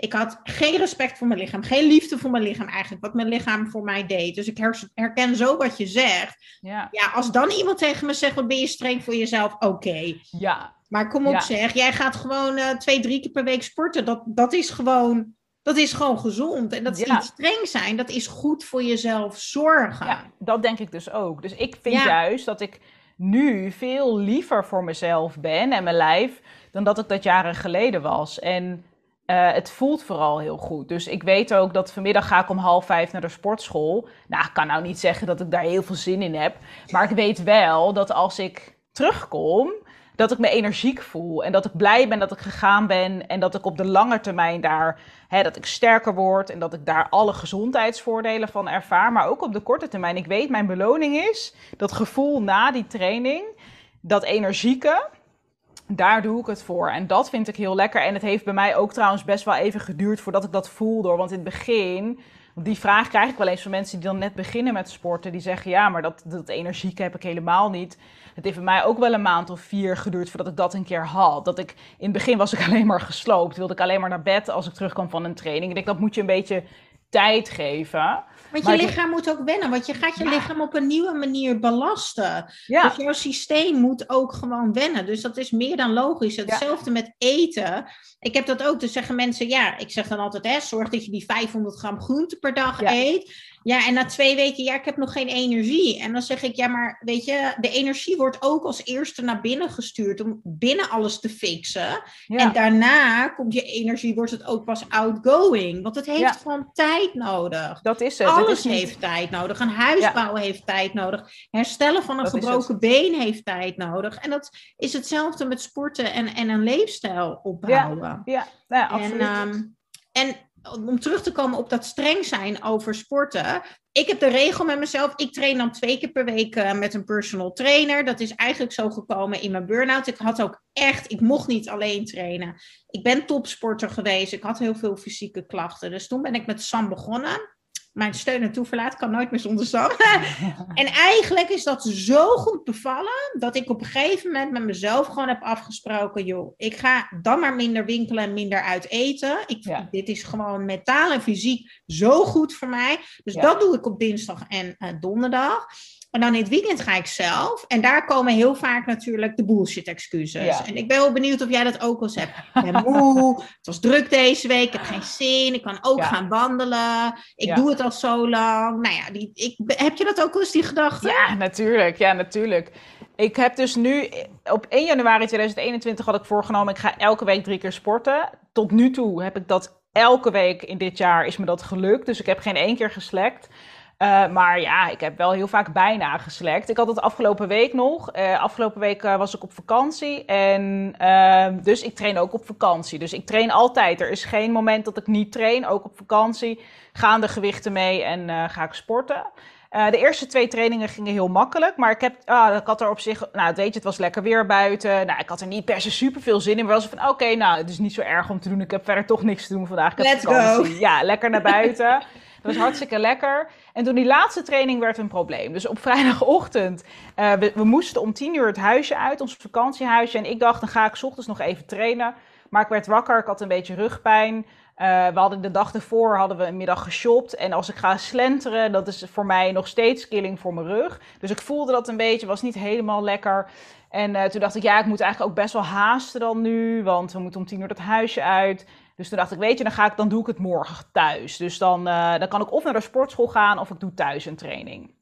Ik had geen respect voor mijn lichaam. Geen liefde voor mijn lichaam eigenlijk. Wat mijn lichaam voor mij deed. Dus ik her- herken zo wat je zegt. Ja, Ja, als dan iemand tegen me zegt, wat ben je streng voor jezelf? Oké. ja, Maar kom op Ja. zeg, jij gaat gewoon eh, twee, drie keer per week sporten. Dat, dat, is gewoon, dat is gewoon gezond. En dat is Ja. niet streng zijn. Dat is goed voor jezelf zorgen. ja, dat denk ik dus ook. Dus ik vind juist dat ik nu veel liever voor mezelf ben en mijn lijf... dan dat ik dat jaren geleden was. En eh, het voelt vooral heel goed. Dus ik weet ook dat vanmiddag ga ik om half vijf naar de sportschool. Nou, ik kan nou niet zeggen dat ik daar heel veel zin in heb. Maar ik weet wel dat als ik terugkom, dat ik me energiek voel. En dat ik blij ben dat ik gegaan ben. En dat ik op de lange termijn daar, hè, dat ik sterker word. En dat ik daar alle gezondheidsvoordelen van ervaar. Maar ook op de korte termijn. Ik weet, mijn beloning is dat gevoel na die training. Dat energieke. Daar doe ik het voor. En dat vind ik heel lekker. En het heeft bij mij ook trouwens best wel even geduurd voordat ik dat voelde. Want in het begin, die vraag krijg ik wel eens van mensen die dan net beginnen met sporten. Die zeggen, ja, maar dat, dat energieke heb ik helemaal niet. Het heeft bij mij ook wel een maand of vier geduurd voordat ik dat een keer had. Dat ik, in het begin was ik alleen maar gesloopt. Wilde ik alleen maar naar bed als ik terugkwam van een training. Ik denk, dat moet je een beetje tijd geven. Want Maar je ik- lichaam moet ook wennen. Want je gaat je Ja. lichaam op een nieuwe manier belasten. Ja, Dus jouw systeem moet ook gewoon wennen. Dus dat is meer dan logisch. Hetzelfde met eten. Ik heb dat ook. Dus zeggen mensen, ja, ik zeg dan altijd, hè, zorg dat je die 500 gram groente per dag eet. Ja, en na twee weken, ja, ik heb nog geen energie. En dan zeg ik, ja, maar weet je, de energie wordt ook als eerste naar binnen gestuurd om binnen alles te fixen. ja. En daarna komt je energie, wordt het ook pas outgoing. Want het heeft Ja. gewoon tijd nodig. dat is het. Alles is niet- heeft tijd nodig. Een huis Ja. bouwen heeft tijd nodig. Herstellen van een Dat gebroken been heeft tijd nodig. En dat is hetzelfde met sporten en, en een leefstijl opbouwen. Ja, ja en, absoluut. ehm, en om terug te komen op dat streng zijn over sporten. Ik heb de regel met mezelf. Ik train dan twee keer per week eh, met een personal trainer. Dat is eigenlijk zo gekomen in mijn burn-out. Ik had ook echt, ik mocht niet alleen trainen. Ik ben topsporter geweest. Ik had heel veel fysieke klachten. Dus toen ben ik met Sam begonnen. Mijn steun en toeverlaat kan nooit meer zonder Sam. En eigenlijk is dat zo goed bevallen dat ik op een gegeven moment met mezelf gewoon heb afgesproken, joh, ik ga dan maar minder winkelen en minder uit eten. Ik, Ja. Dit is gewoon mentaal en fysiek zo goed voor mij. Dus Ja. dat doe ik op dinsdag en eh, donderdag. En dan in het weekend ga ik zelf. En daar komen heel vaak natuurlijk de bullshit excuses. Ja. En ik ben wel benieuwd of jij dat ook wel eens hebt. Ik ben moe, het was druk deze week, ik heb geen zin, ik kan ook Ja. gaan wandelen. Ik Ja. doe het al zo lang. Nou ja, die, ik, heb je dat ook wel eens, die gedachte? Ja, natuurlijk. Ja, natuurlijk. Ik heb dus nu op 1 januari 2021 had ik voorgenomen, ik ga elke week drie keer sporten. Tot nu toe heb ik dat elke week in dit jaar is me dat gelukt. Dus ik heb geen één keer geslekt. Eh, maar ja, ik heb wel heel vaak bijna geslekt. Ik had het afgelopen week nog. Eh, afgelopen week eh, was ik op vakantie. En ehm, dus ik train ook op vakantie. Dus ik train altijd. Er is geen moment dat ik niet train. Ook op vakantie gaan de gewichten mee en ga ik sporten. De eerste twee trainingen gingen heel makkelijk. Maar ik, heb, ah, ik had er op zich... Nou, weet je, het was lekker weer buiten. Nou, ik had er niet per se super veel zin in. Maar was van, oké, nou, het is niet zo erg om te doen. Ik heb verder toch niks te doen vandaag. Ik Let's vakantie. Ja, lekker naar buiten. Was hartstikke lekker. En toen die laatste training werd een probleem. Dus op vrijdagochtend, eh, we, we moesten om tien uur het huisje uit, ons vakantiehuisje. En ik dacht, dan ga ik ochtends nog even trainen. Maar ik werd wakker, ik had een beetje rugpijn. Eh, we hadden de dag ervoor hadden we een middag geshopt. En als ik ga slenteren, dat is voor mij nog steeds killing voor mijn rug. Dus ik voelde dat een beetje, was niet helemaal lekker. En eh, toen dacht ik, ja, ik moet eigenlijk ook best wel haasten dan nu. Want we moeten om tien uur dat huisje uit. Dus toen dacht ik, weet je, dan, ga ik, dan doe ik het morgen thuis. Dus dan, eh, dan kan ik of naar de sportschool gaan of ik doe thuis een training.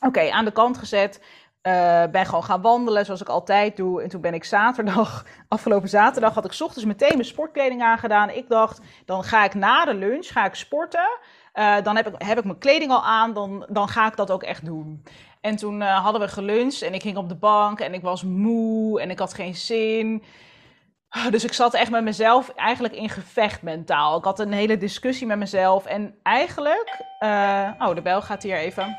Oké, aan de kant gezet. Uh, ben gewoon gaan wandelen, zoals ik altijd doe. En toen ben ik zaterdag, afgelopen zaterdag, had ik ochtends meteen mijn sportkleding aangedaan. Ik dacht, dan ga ik na de lunch, ga ik sporten. Uh, dan heb ik, heb ik mijn kleding al aan, dan, dan ga ik dat ook echt doen. En toen hadden we geluncht en ik ging op de bank en ik was moe en ik had geen zin. Dus ik zat echt met mezelf eigenlijk in gevecht mentaal. Ik had een hele discussie met mezelf. En eigenlijk. Uh, oh, de bel gaat hier even.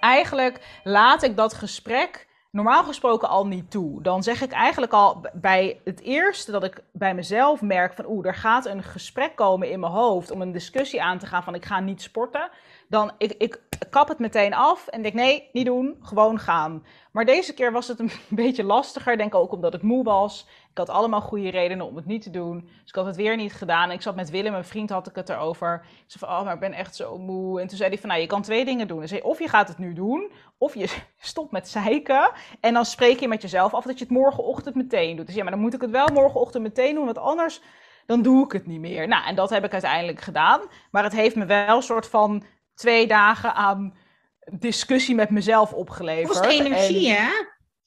Eigenlijk laat ik dat gesprek normaal gesproken al niet toe. Dan zeg ik eigenlijk al bij het eerste dat ik bij mezelf merk van oeh, er gaat een gesprek komen in mijn hoofd om een discussie aan te gaan van ik ga niet sporten. Dan ik, ik kap het meteen af en denk nee, niet doen, gewoon gaan. Maar deze keer was het een beetje lastiger, denk ook omdat ik moe was. Ik had allemaal goede redenen om het niet te doen. Dus ik had het weer niet gedaan. Ik zat met Willem, mijn vriend, had ik het erover. Ik zei van, oh, maar ik ben echt zo moe. En toen zei hij van, nou, je kan twee dingen doen. Zei, of je gaat het nu doen, of je stopt met zeiken. En dan spreek je met jezelf af dat je het morgenochtend meteen doet. Dus ja, maar dan moet ik het wel morgenochtend meteen doen, want anders dan doe ik het niet meer. Nou, en dat heb ik uiteindelijk gedaan. Maar het heeft me wel een soort van twee dagen aan discussie met mezelf opgeleverd. Het kost energie, hè?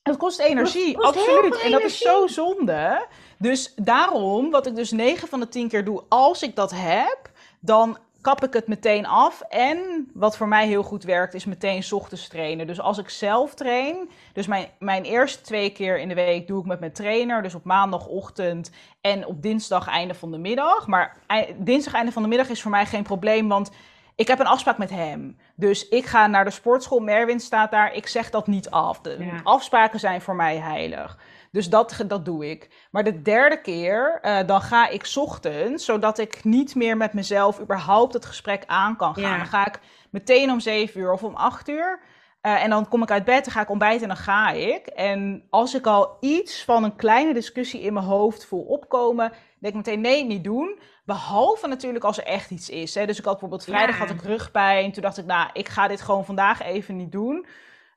Het kost energie, absoluut. En dat is zo zonde. Dus daarom, wat ik dus 9 van de 10 keer doe, als ik dat heb, dan kap ik het meteen af. En wat voor mij heel goed werkt, is meteen ochtends trainen. Dus als ik zelf train, dus mijn, mijn eerste twee keer in de week doe ik met mijn trainer. Dus op maandagochtend en op dinsdag einde van de middag. Maar dinsdag einde van de middag is voor mij geen probleem, want ik heb een afspraak met hem. Dus ik ga naar de sportschool. Merwin staat daar. Ik zeg dat niet af. De afspraken zijn voor mij heilig. Dus dat, dat doe ik. Maar de derde keer, uh, dan ga ik ochtends, zodat ik niet meer met mezelf überhaupt het gesprek aan kan gaan. Dan ga ik meteen om zeven uur of om acht uur. Uh, en dan kom ik uit bed, dan ga ik ontbijten en dan ga ik. En als ik al iets van een kleine discussie in mijn hoofd voel opkomen, denk ik meteen nee, niet doen. Behalve natuurlijk als er echt iets is. Hè. Dus ik had bijvoorbeeld vrijdag had ik rugpijn. Toen dacht ik, nou, ik ga dit gewoon vandaag even niet doen.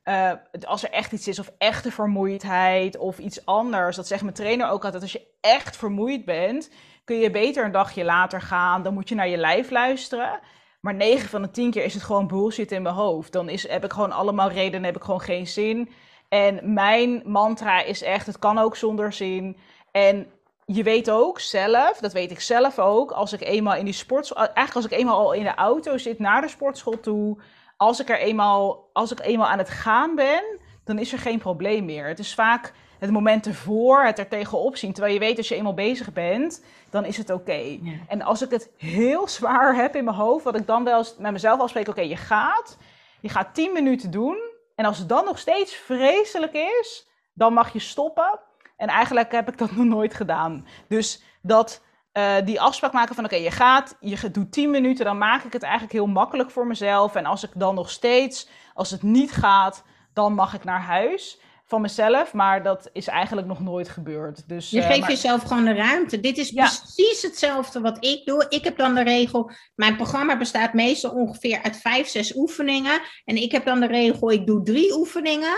Uh, als er echt iets is, of echte vermoeidheid of iets anders. Dat zegt mijn trainer ook altijd. Als je echt vermoeid bent, kun je beter een dagje later gaan. Dan moet je naar je lijf luisteren. Maar 9 van de 10 keer is het gewoon bullshit in mijn hoofd. Dan is, heb ik gewoon allemaal redenen, heb ik gewoon geen zin. En mijn mantra is echt, het kan ook zonder zin. En je weet ook zelf, dat weet ik zelf ook, als ik eenmaal in die sportschool, eigenlijk als ik eenmaal al in de auto zit naar de sportschool toe, als ik er eenmaal, als ik eenmaal aan het gaan ben, dan is er geen probleem meer. Het is vaak het moment ervoor, het er tegenop zien. Terwijl je weet, als je eenmaal bezig bent, dan is het oké. En als ik het heel zwaar heb in mijn hoofd, wat ik dan wel eens met mezelf afspreek, oké, je gaat, je gaat 10 minuten doen. En als het dan nog steeds vreselijk is, dan mag je stoppen. En eigenlijk heb ik dat nog nooit gedaan. Dus dat uh, die afspraak maken van oké, je gaat, je doet 10 minuten, dan maak ik het eigenlijk heel makkelijk voor mezelf. En als ik dan nog steeds, als het niet gaat, dan mag ik naar huis van mezelf, maar dat is eigenlijk nog nooit gebeurd. Dus, je uh, geeft jezelf gewoon de ruimte. Dit is precies hetzelfde wat ik doe. Ik heb dan de regel, mijn programma bestaat meestal ongeveer uit vijf, zes oefeningen. En ik heb dan de regel, ik doe drie oefeningen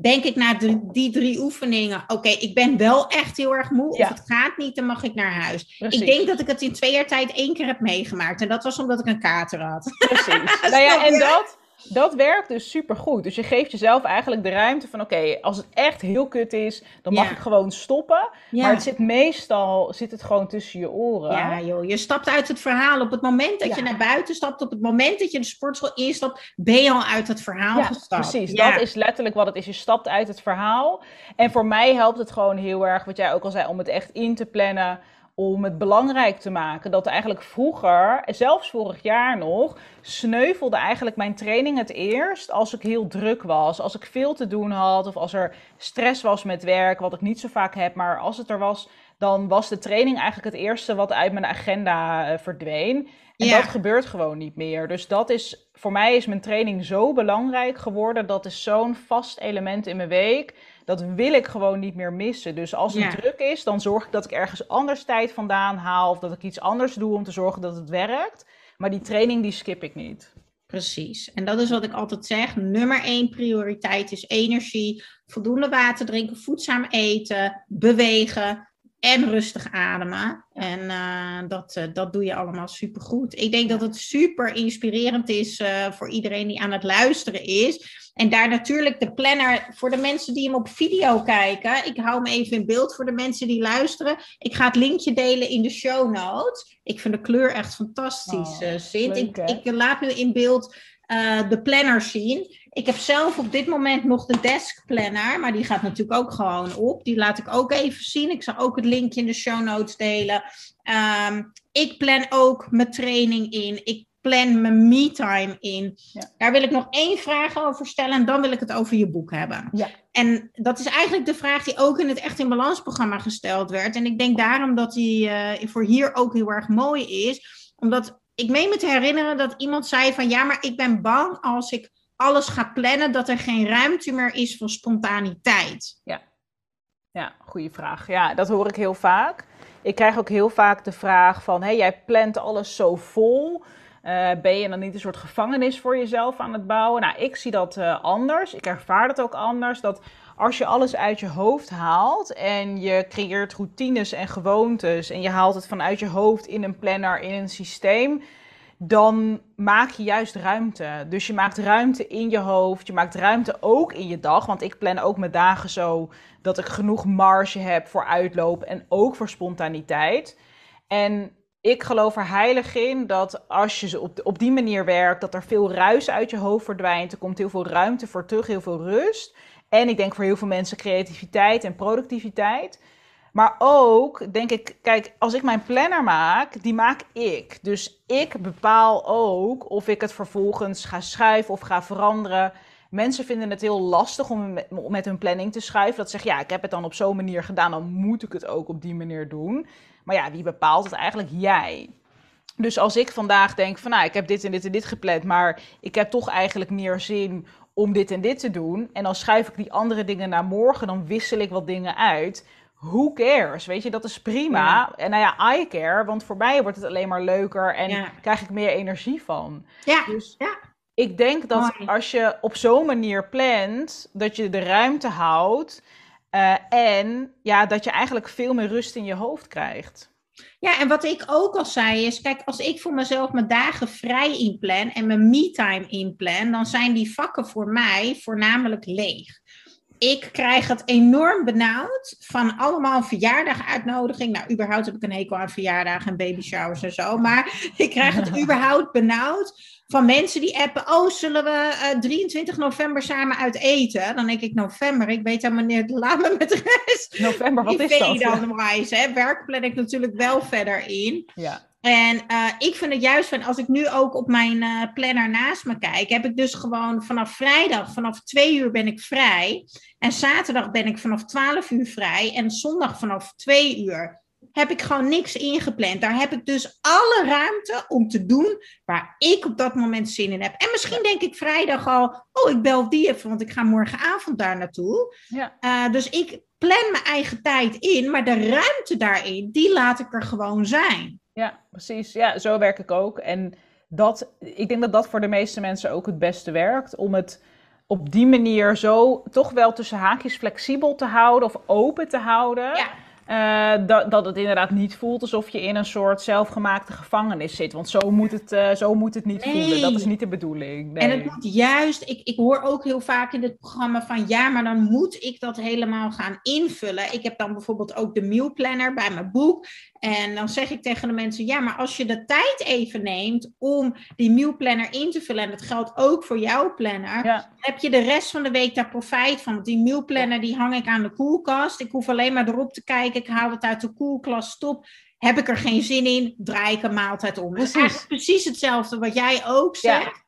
denk ik na die drie oefeningen, oké, ik ben wel echt heel erg moe, of het gaat niet, dan mag ik naar huis. Ik denk dat ik het in twee jaar tijd één keer heb meegemaakt. En dat was omdat ik een kater had. Precies. nou ja, en dat, dat werkt dus super goed. Dus je geeft jezelf eigenlijk de ruimte van: oké, als het echt heel kut is, dan mag ik gewoon stoppen. Maar het zit meestal zit het gewoon tussen je oren. Ja, joh. Je stapt uit het verhaal. Op het moment dat je naar buiten stapt, op het moment dat je de sportschool instapt, ben je al uit het verhaal gestapt. Precies, dat is letterlijk wat het is. Je stapt uit het verhaal. En voor mij helpt het gewoon heel erg, wat jij ook al zei, om het echt in te plannen om het belangrijk te maken. Dat eigenlijk vroeger, zelfs vorig jaar nog, sneuvelde eigenlijk mijn training het eerst als ik heel druk was. Als ik veel te doen had of als er stress was met werk, wat ik niet zo vaak heb. Maar als het er was, dan was de training eigenlijk het eerste wat uit mijn agenda uh, verdween. En dat gebeurt gewoon niet meer. Dus dat is, voor mij is mijn training zo belangrijk geworden. Dat is zo'n vast element in mijn week dat wil ik gewoon niet meer missen. Dus als het druk is, dan zorg ik dat ik ergens anders tijd vandaan haal. Of dat ik iets anders doe om te zorgen dat het werkt. Maar die training, die skip ik niet. Precies. En dat is wat ik altijd zeg. Nummer één prioriteit is energie. Voldoende water drinken, voedzaam eten, bewegen. En rustig ademen. En uh, dat, uh, dat doe je allemaal supergoed. Ik denk dat het super inspirerend is uh, voor iedereen die aan het luisteren is. En daar natuurlijk de planner voor de mensen die hem op video kijken. Ik hou hem even in beeld voor de mensen die luisteren. Ik ga het linkje delen in de show notes. Ik vind de kleur echt fantastisch, oh, Sint. Ik, ik laat nu in beeld de planner zien. Ik heb zelf op dit moment nog de desk planner, maar die gaat natuurlijk ook gewoon op. Die laat ik ook even zien. Ik zal ook het linkje in de show notes delen. Um, ik plan ook mijn training in. Ik plan mijn me-time in. Ja. Daar wil ik nog één vraag over stellen en dan wil ik het over je boek hebben. Ja. En dat is eigenlijk de vraag die ook in het Echt in Balans programma gesteld werd. En ik denk daarom dat die uh, voor hier ook heel erg mooi is. Omdat ik meen me te herinneren dat iemand zei van ja, maar ik ben bang als ik alles gaat plannen, dat er geen ruimte meer is voor spontaniteit? Ja, ja goede vraag. Ja, dat hoor ik heel vaak. Ik krijg ook heel vaak de vraag van, hey, jij plant alles zo vol. Uh, ben je dan niet een soort gevangenis voor jezelf aan het bouwen? Nou, ik zie dat uh, anders. Ik ervaar dat ook anders. Dat als je alles uit je hoofd haalt en je creëert routines en gewoontes en je haalt het vanuit je hoofd in een planner, in een systeem, dan maak je juist ruimte. Dus je maakt ruimte in je hoofd, je maakt ruimte ook in je dag. Want ik plan ook mijn dagen zo dat ik genoeg marge heb voor uitloop en ook voor spontaniteit. En ik geloof er heilig in dat als je op, op die manier werkt, dat er veel ruis uit je hoofd verdwijnt. Er komt heel veel ruimte voor terug, heel veel rust. En ik denk voor heel veel mensen creativiteit en productiviteit. Maar ook denk ik, kijk, als ik mijn planner maak, die maak ik. Dus ik bepaal ook of ik het vervolgens ga schrijven of ga veranderen. Mensen vinden het heel lastig om met hun planning te schrijven. Dat zeg ja, ik heb het dan op zo'n manier gedaan, dan moet ik het ook op die manier doen. Maar ja, wie bepaalt het eigenlijk? Jij. Dus als ik vandaag denk van nou, ik heb dit en dit en dit gepland, maar ik heb toch eigenlijk meer zin om dit en dit te doen. En dan schrijf ik die andere dingen naar morgen, dan wissel ik wat dingen uit who cares? Weet je, dat is prima. En nou ja, I care, want voor mij wordt het alleen maar leuker en krijg ik meer energie van. Ja, dus ja. ik denk dat als je op zo'n manier plant, dat je de ruimte houdt uh, en ja, dat je eigenlijk veel meer rust in je hoofd krijgt. Ja, en wat ik ook al zei is, kijk, als ik voor mezelf mijn dagen vrij inplan en mijn me-time inplan, dan zijn die vakken voor mij voornamelijk leeg ik krijg het enorm benauwd van allemaal verjaardaguitnodiging. Nou, überhaupt heb ik een hekel aan verjaardagen en baby showers en zo. Maar ik krijg het überhaupt benauwd van mensen die appen. Oh, zullen we uh, eh, 23 november samen uit eten? Dan denk ik november. Ik weet helemaal niet. Laat me met de rest. November, wat is dat? dan wijs, hè? Werk plan ik natuurlijk wel verder in. Ja. En uh, ik vind het juist van, als ik nu ook op mijn uh, planner naast me kijk, heb ik dus gewoon vanaf vrijdag, vanaf twee uur ben ik vrij. En zaterdag ben ik vanaf twaalf uur vrij. En zondag vanaf twee uur heb ik gewoon niks ingepland. Daar heb ik dus alle ruimte om te doen waar ik op dat moment zin in heb. En misschien denk ik vrijdag al, oh, ik bel die even, want ik ga morgenavond daar naartoe. Ja. Uh, dus ik plan mijn eigen tijd in, maar de ruimte daarin, die laat ik er gewoon zijn. Ja, precies. Ja, zo werk ik ook. En dat, ik denk dat dat voor de meeste mensen ook het beste werkt. Om het op die manier zo toch wel tussen haakjes flexibel te houden of open te houden. Ja. Uh, dat, dat het inderdaad niet voelt alsof je in een soort zelfgemaakte gevangenis zit. Want zo moet het, uh, zo moet het niet voelen. Dat is niet de bedoeling. Nee. En het moet juist, ik, ik hoor ook heel vaak in het programma van ja, maar dan moet ik dat helemaal gaan invullen. Ik heb dan bijvoorbeeld ook de mealplanner bij mijn boek. En dan zeg ik tegen de mensen, ja, maar als je de tijd even neemt om die mealplanner in te vullen, en dat geldt ook voor jouw planner, ja. heb je de rest van de week daar profijt van. Want die mealplanner die hang ik aan de koelkast. Ik hoef alleen maar erop te kijken, ik haal het uit de koelkast, stop. Heb ik er geen zin in, draai ik een maaltijd om. Precies, precies hetzelfde wat jij ook zegt.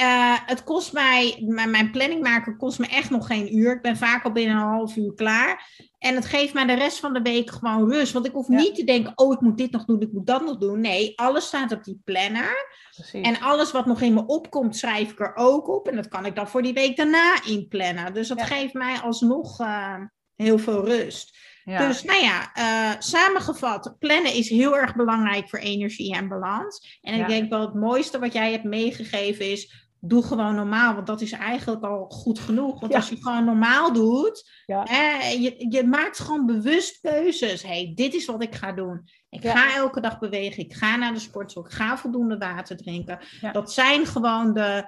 Uh, het kost mij, mijn planning maken kost me echt nog geen uur. Ik ben vaak al binnen een half uur klaar. En het geeft mij de rest van de week gewoon rust. Want ik hoef niet te denken, oh, ik moet dit nog doen, ik moet dat nog doen. Nee, alles staat op die planner. Precies. En alles wat nog in me opkomt, schrijf ik er ook op. En dat kan ik dan voor die week daarna inplannen. Dus dat geeft mij alsnog uh, heel veel rust. Ja. Dus nou ja, uh, samengevat, plannen is heel erg belangrijk voor energie en balans. En ik denk wel het mooiste wat jij hebt meegegeven is, doe gewoon normaal, want dat is eigenlijk al goed genoeg. Want als je gewoon normaal doet, ja. je, je maakt gewoon bewust keuzes. hey, dit is wat ik ga doen. Ik ga elke dag bewegen, ik ga naar de sportschool, ik ga voldoende water drinken. Dat zijn gewoon de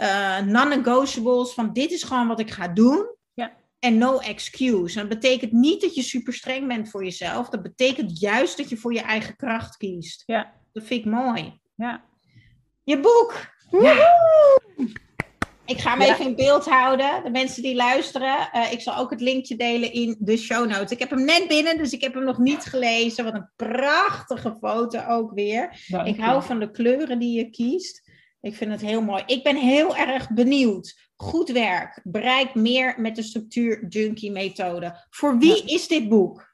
uh, non-negotiables van dit is gewoon wat ik ga doen. En no excuse. dat betekent niet dat je super streng bent voor jezelf. Dat betekent juist dat je voor je eigen kracht kiest. Ja. Dat vind ik mooi. Ja. Je boek. Ik ga hem even in beeld houden. De mensen die luisteren. Uh, ik zal ook het linkje delen in de show notes. Ik heb hem net binnen, dus ik heb hem nog niet gelezen. Wat een prachtige foto ook weer. ik hou van de kleuren die je kiest. Ik vind het heel mooi. Ik ben heel erg benieuwd. Goed werk. Bereik meer met de structuur junkie methode. Voor wie is dit boek?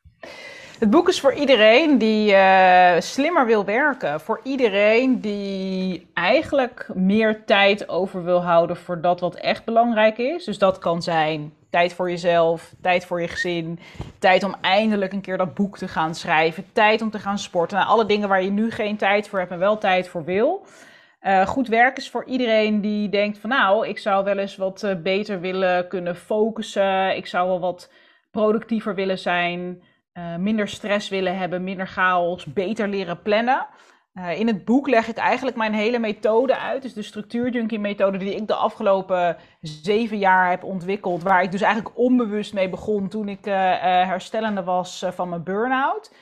Het boek is voor iedereen die uh, slimmer wil werken. Voor iedereen die eigenlijk meer tijd over wil houden voor dat wat echt belangrijk is. Dus dat kan zijn tijd voor jezelf, tijd voor je gezin, tijd om eindelijk een keer dat boek te gaan schrijven, tijd om te gaan sporten. Nou, alle dingen waar je nu geen tijd voor hebt en wel tijd voor wil. Uh, goed werk is voor iedereen die denkt van nou, ik zou wel eens wat uh, beter willen kunnen focussen. Ik zou wel wat productiever willen zijn. Uh, minder stress willen hebben, minder chaos, beter leren plannen. In het boek leg ik eigenlijk mijn hele methode uit. Dus de structuurjunkie methode die ik de afgelopen zeven jaar heb ontwikkeld. Waar ik dus eigenlijk onbewust mee begon toen ik herstellende was van mijn burn-out.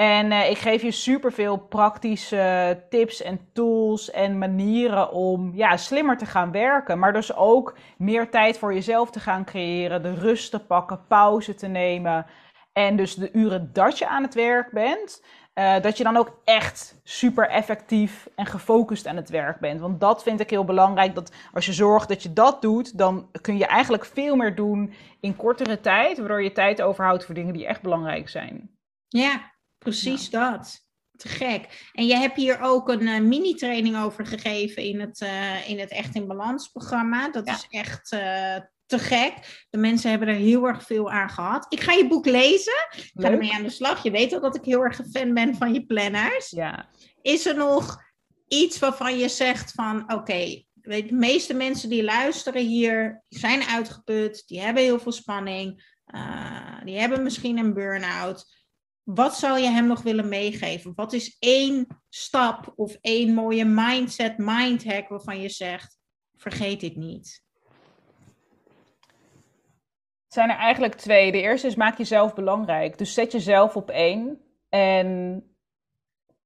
En ik geef je superveel praktische tips en tools en manieren om ja, slimmer te gaan werken. Maar dus ook meer tijd voor jezelf te gaan creëren. De rust te pakken, pauze te nemen. En dus de uren dat je aan het werk bent, uh, dat je dan ook echt super effectief en gefocust aan het werk bent. Want dat vind ik heel belangrijk. Dat als je zorgt dat je dat doet, dan kun je eigenlijk veel meer doen in kortere tijd. Waardoor je tijd overhoudt voor dingen die echt belangrijk zijn. Ja, precies dat. Te gek. En je hebt hier ook een uh, mini-training over gegeven in het, uh, in het Echt in Balans programma. Dat is echt te gek. De mensen hebben er heel erg veel aan gehad. Ik ga je boek lezen. Ik ga ermee aan de slag. Je weet al dat ik heel erg een fan ben van je planners. Ja. Is er nog iets waarvan je zegt van oké, de meeste mensen die luisteren hier zijn uitgeput, die hebben heel veel spanning, die hebben misschien een burn-out. Wat zou je hem nog willen meegeven? Wat is één stap of één mooie mindset, mindhack waarvan je zegt: vergeet dit niet? zijn er eigenlijk twee. De eerste is maak jezelf belangrijk. Dus zet jezelf op één en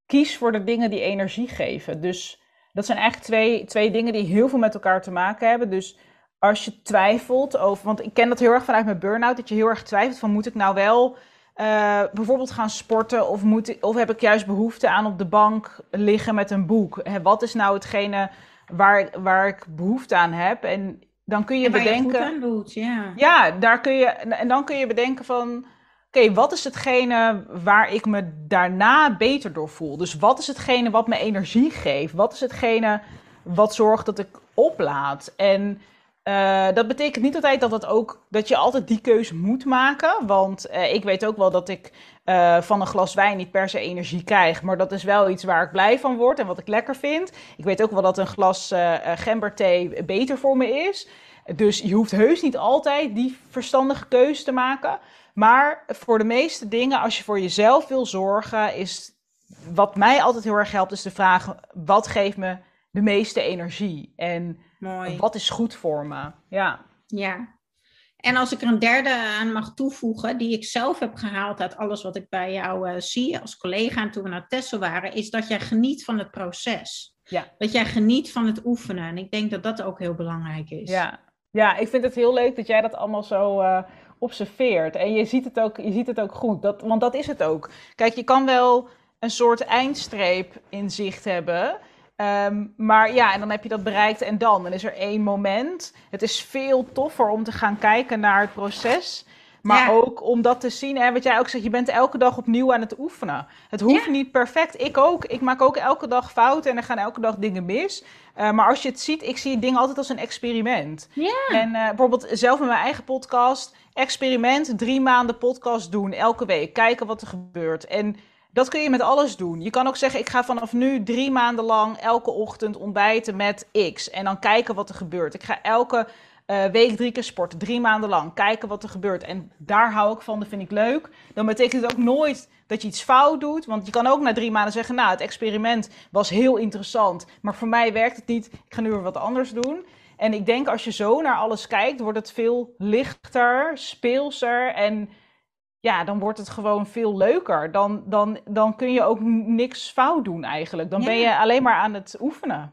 kies voor de dingen die energie geven. Dus dat zijn eigenlijk twee, twee dingen die heel veel met elkaar te maken hebben. Dus als je twijfelt over, want ik ken dat heel erg vanuit mijn burn-out, dat je heel erg twijfelt van moet ik nou wel uh, bijvoorbeeld gaan sporten of, moet of heb ik juist behoefte aan op de bank liggen met een boek? wat is nou hetgene waar, waar ik behoefte aan heb? En dan kun je bedenken. Je doet, ja. ja, daar kun je. En dan kun je bedenken van. Oké, wat is hetgene waar ik me daarna beter door voel? Dus wat is hetgene wat me energie geeft? Wat is hetgene wat zorgt dat ik oplaad? En uh, dat betekent niet altijd dat, het ook, dat je altijd die keuze moet maken. Want uh, ik weet ook wel dat ik uh, van een glas wijn niet per se energie krijg. Maar dat is wel iets waar ik blij van word en wat ik lekker vind. Ik weet ook wel dat een glas gemberthee beter voor me is. Dus je hoeft heus niet altijd die verstandige keuze te maken. Maar voor de meeste dingen, als je voor jezelf wil zorgen, is wat mij altijd heel erg helpt, is de vraag: wat geeft me de meeste energie? En Mooi. wat is goed voor me? Ja. Ja. En als ik er een derde aan mag toevoegen, die ik zelf heb gehaald uit alles wat ik bij jou uh, zie als collega en toen we naar Tessel waren, is dat jij geniet van het proces. Ja. Dat jij geniet van het oefenen. En ik denk dat dat ook heel belangrijk is. Ja, ja ik vind het heel leuk dat jij dat allemaal zo uh, observeert. En je ziet het ook, je ziet het ook goed, dat, want dat is het ook. Kijk, je kan wel een soort eindstreep in zicht hebben. Um, maar ja, en dan heb je dat bereikt en dan. Dan is er één moment. Het is veel toffer om te gaan kijken naar het proces. Maar ook om dat te zien, hè, wat jij ook zegt, je bent elke dag opnieuw aan het oefenen. Het hoeft niet perfect. Ik ook. Ik maak ook elke dag fouten en er gaan elke dag dingen mis. Uh, maar als je het ziet, ik zie dingen altijd als een experiment. Ja. En uh, bijvoorbeeld zelf met mijn eigen podcast, experiment, drie maanden podcast doen, elke week. Kijken wat er gebeurt. En dat kun je met alles doen. Je kan ook zeggen, ik ga vanaf nu drie maanden lang elke ochtend ontbijten met X. En dan kijken wat er gebeurt. Ik ga elke uh, week drie keer sporten, drie maanden lang. Kijken wat er gebeurt. En daar hou ik van, dat vind ik leuk. Dan betekent het ook nooit dat je iets fout doet. Want je kan ook na drie maanden zeggen, nou, het experiment was heel interessant. Maar voor mij werkt het niet. Ik ga nu weer wat anders doen. En ik denk als je zo naar alles kijkt, wordt het veel lichter, speelser en ja, dan wordt het gewoon veel leuker. Dan, dan, dan kun je ook niks fout doen eigenlijk. Dan ben je alleen maar aan het oefenen.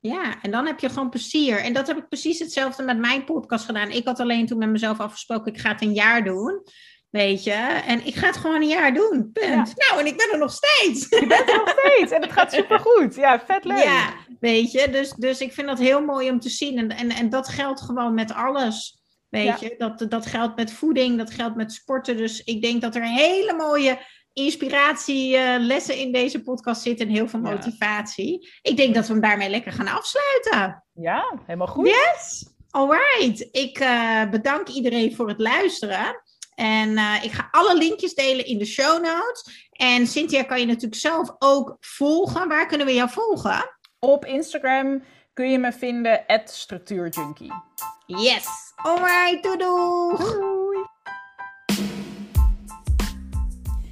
Ja, en dan heb je gewoon plezier. En dat heb ik precies hetzelfde met mijn podcast gedaan. Ik had alleen toen met mezelf afgesproken, ik ga het een jaar doen. Weet je, en ik ga het gewoon een jaar doen. Punt. Nou, en ik ben er nog steeds. Je bent er nog steeds en het gaat supergoed. Ja, vet leuk. Ja, weet je, dus, dus ik vind dat heel mooi om te zien. En, en, en dat geldt gewoon met alles. Weet je, dat, dat geldt met voeding, dat geldt met sporten. Dus ik denk dat er hele mooie inspiratielessen in deze podcast zitten en heel veel motivatie. Ik denk dat we hem daarmee lekker gaan afsluiten. Ja, helemaal goed. Yes! Alright, ik uh, bedank iedereen voor het luisteren. En uh, ik ga alle linkjes delen in de show notes. En Cynthia kan je natuurlijk zelf ook volgen. Waar kunnen we jou volgen? Op Instagram kun je me vinden, structuurjunkie. Yes! Alright, doei doei!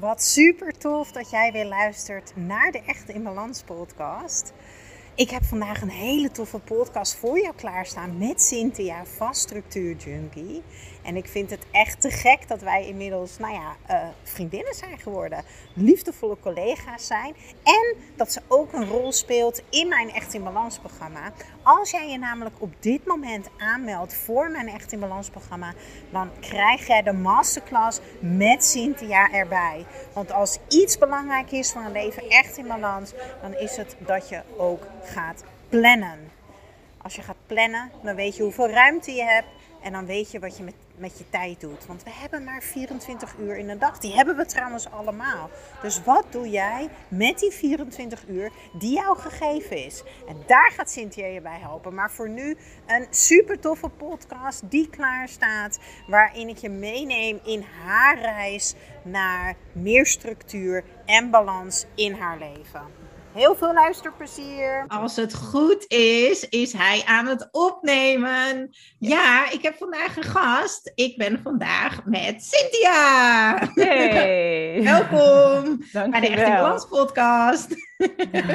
Wat super tof dat jij weer luistert naar de Echte in Balans podcast. Ik heb vandaag een hele toffe podcast voor jou klaarstaan met Cynthia, vaststructuur junkie. En ik vind het echt te gek dat wij inmiddels, nou ja, uh, vriendinnen zijn geworden. Liefdevolle collega's zijn. En dat ze ook een rol speelt in mijn Echt in Balans programma. Als jij je namelijk op dit moment aanmeldt voor mijn Echt in Balans programma, dan krijg jij de masterclass met Cynthia erbij. Want als iets belangrijk is voor een leven echt in balans, dan is het dat je ook gaat plannen. Als je gaat plannen, dan weet je hoeveel ruimte je hebt en dan weet je wat je met met je tijd doet. Want we hebben maar 24 uur in de dag. Die hebben we trouwens allemaal. Dus wat doe jij met die 24 uur die jou gegeven is? En daar gaat Cynthia je bij helpen. Maar voor nu een super toffe podcast die klaar staat. Waarin ik je meeneem in haar reis naar meer structuur en balans in haar leven. Heel veel luisterplezier. Als het goed is, is hij aan het opnemen. Ja, ik heb vandaag een gast. Ik ben vandaag met Cynthia. Hey. Welkom bij de Echte Glans podcast.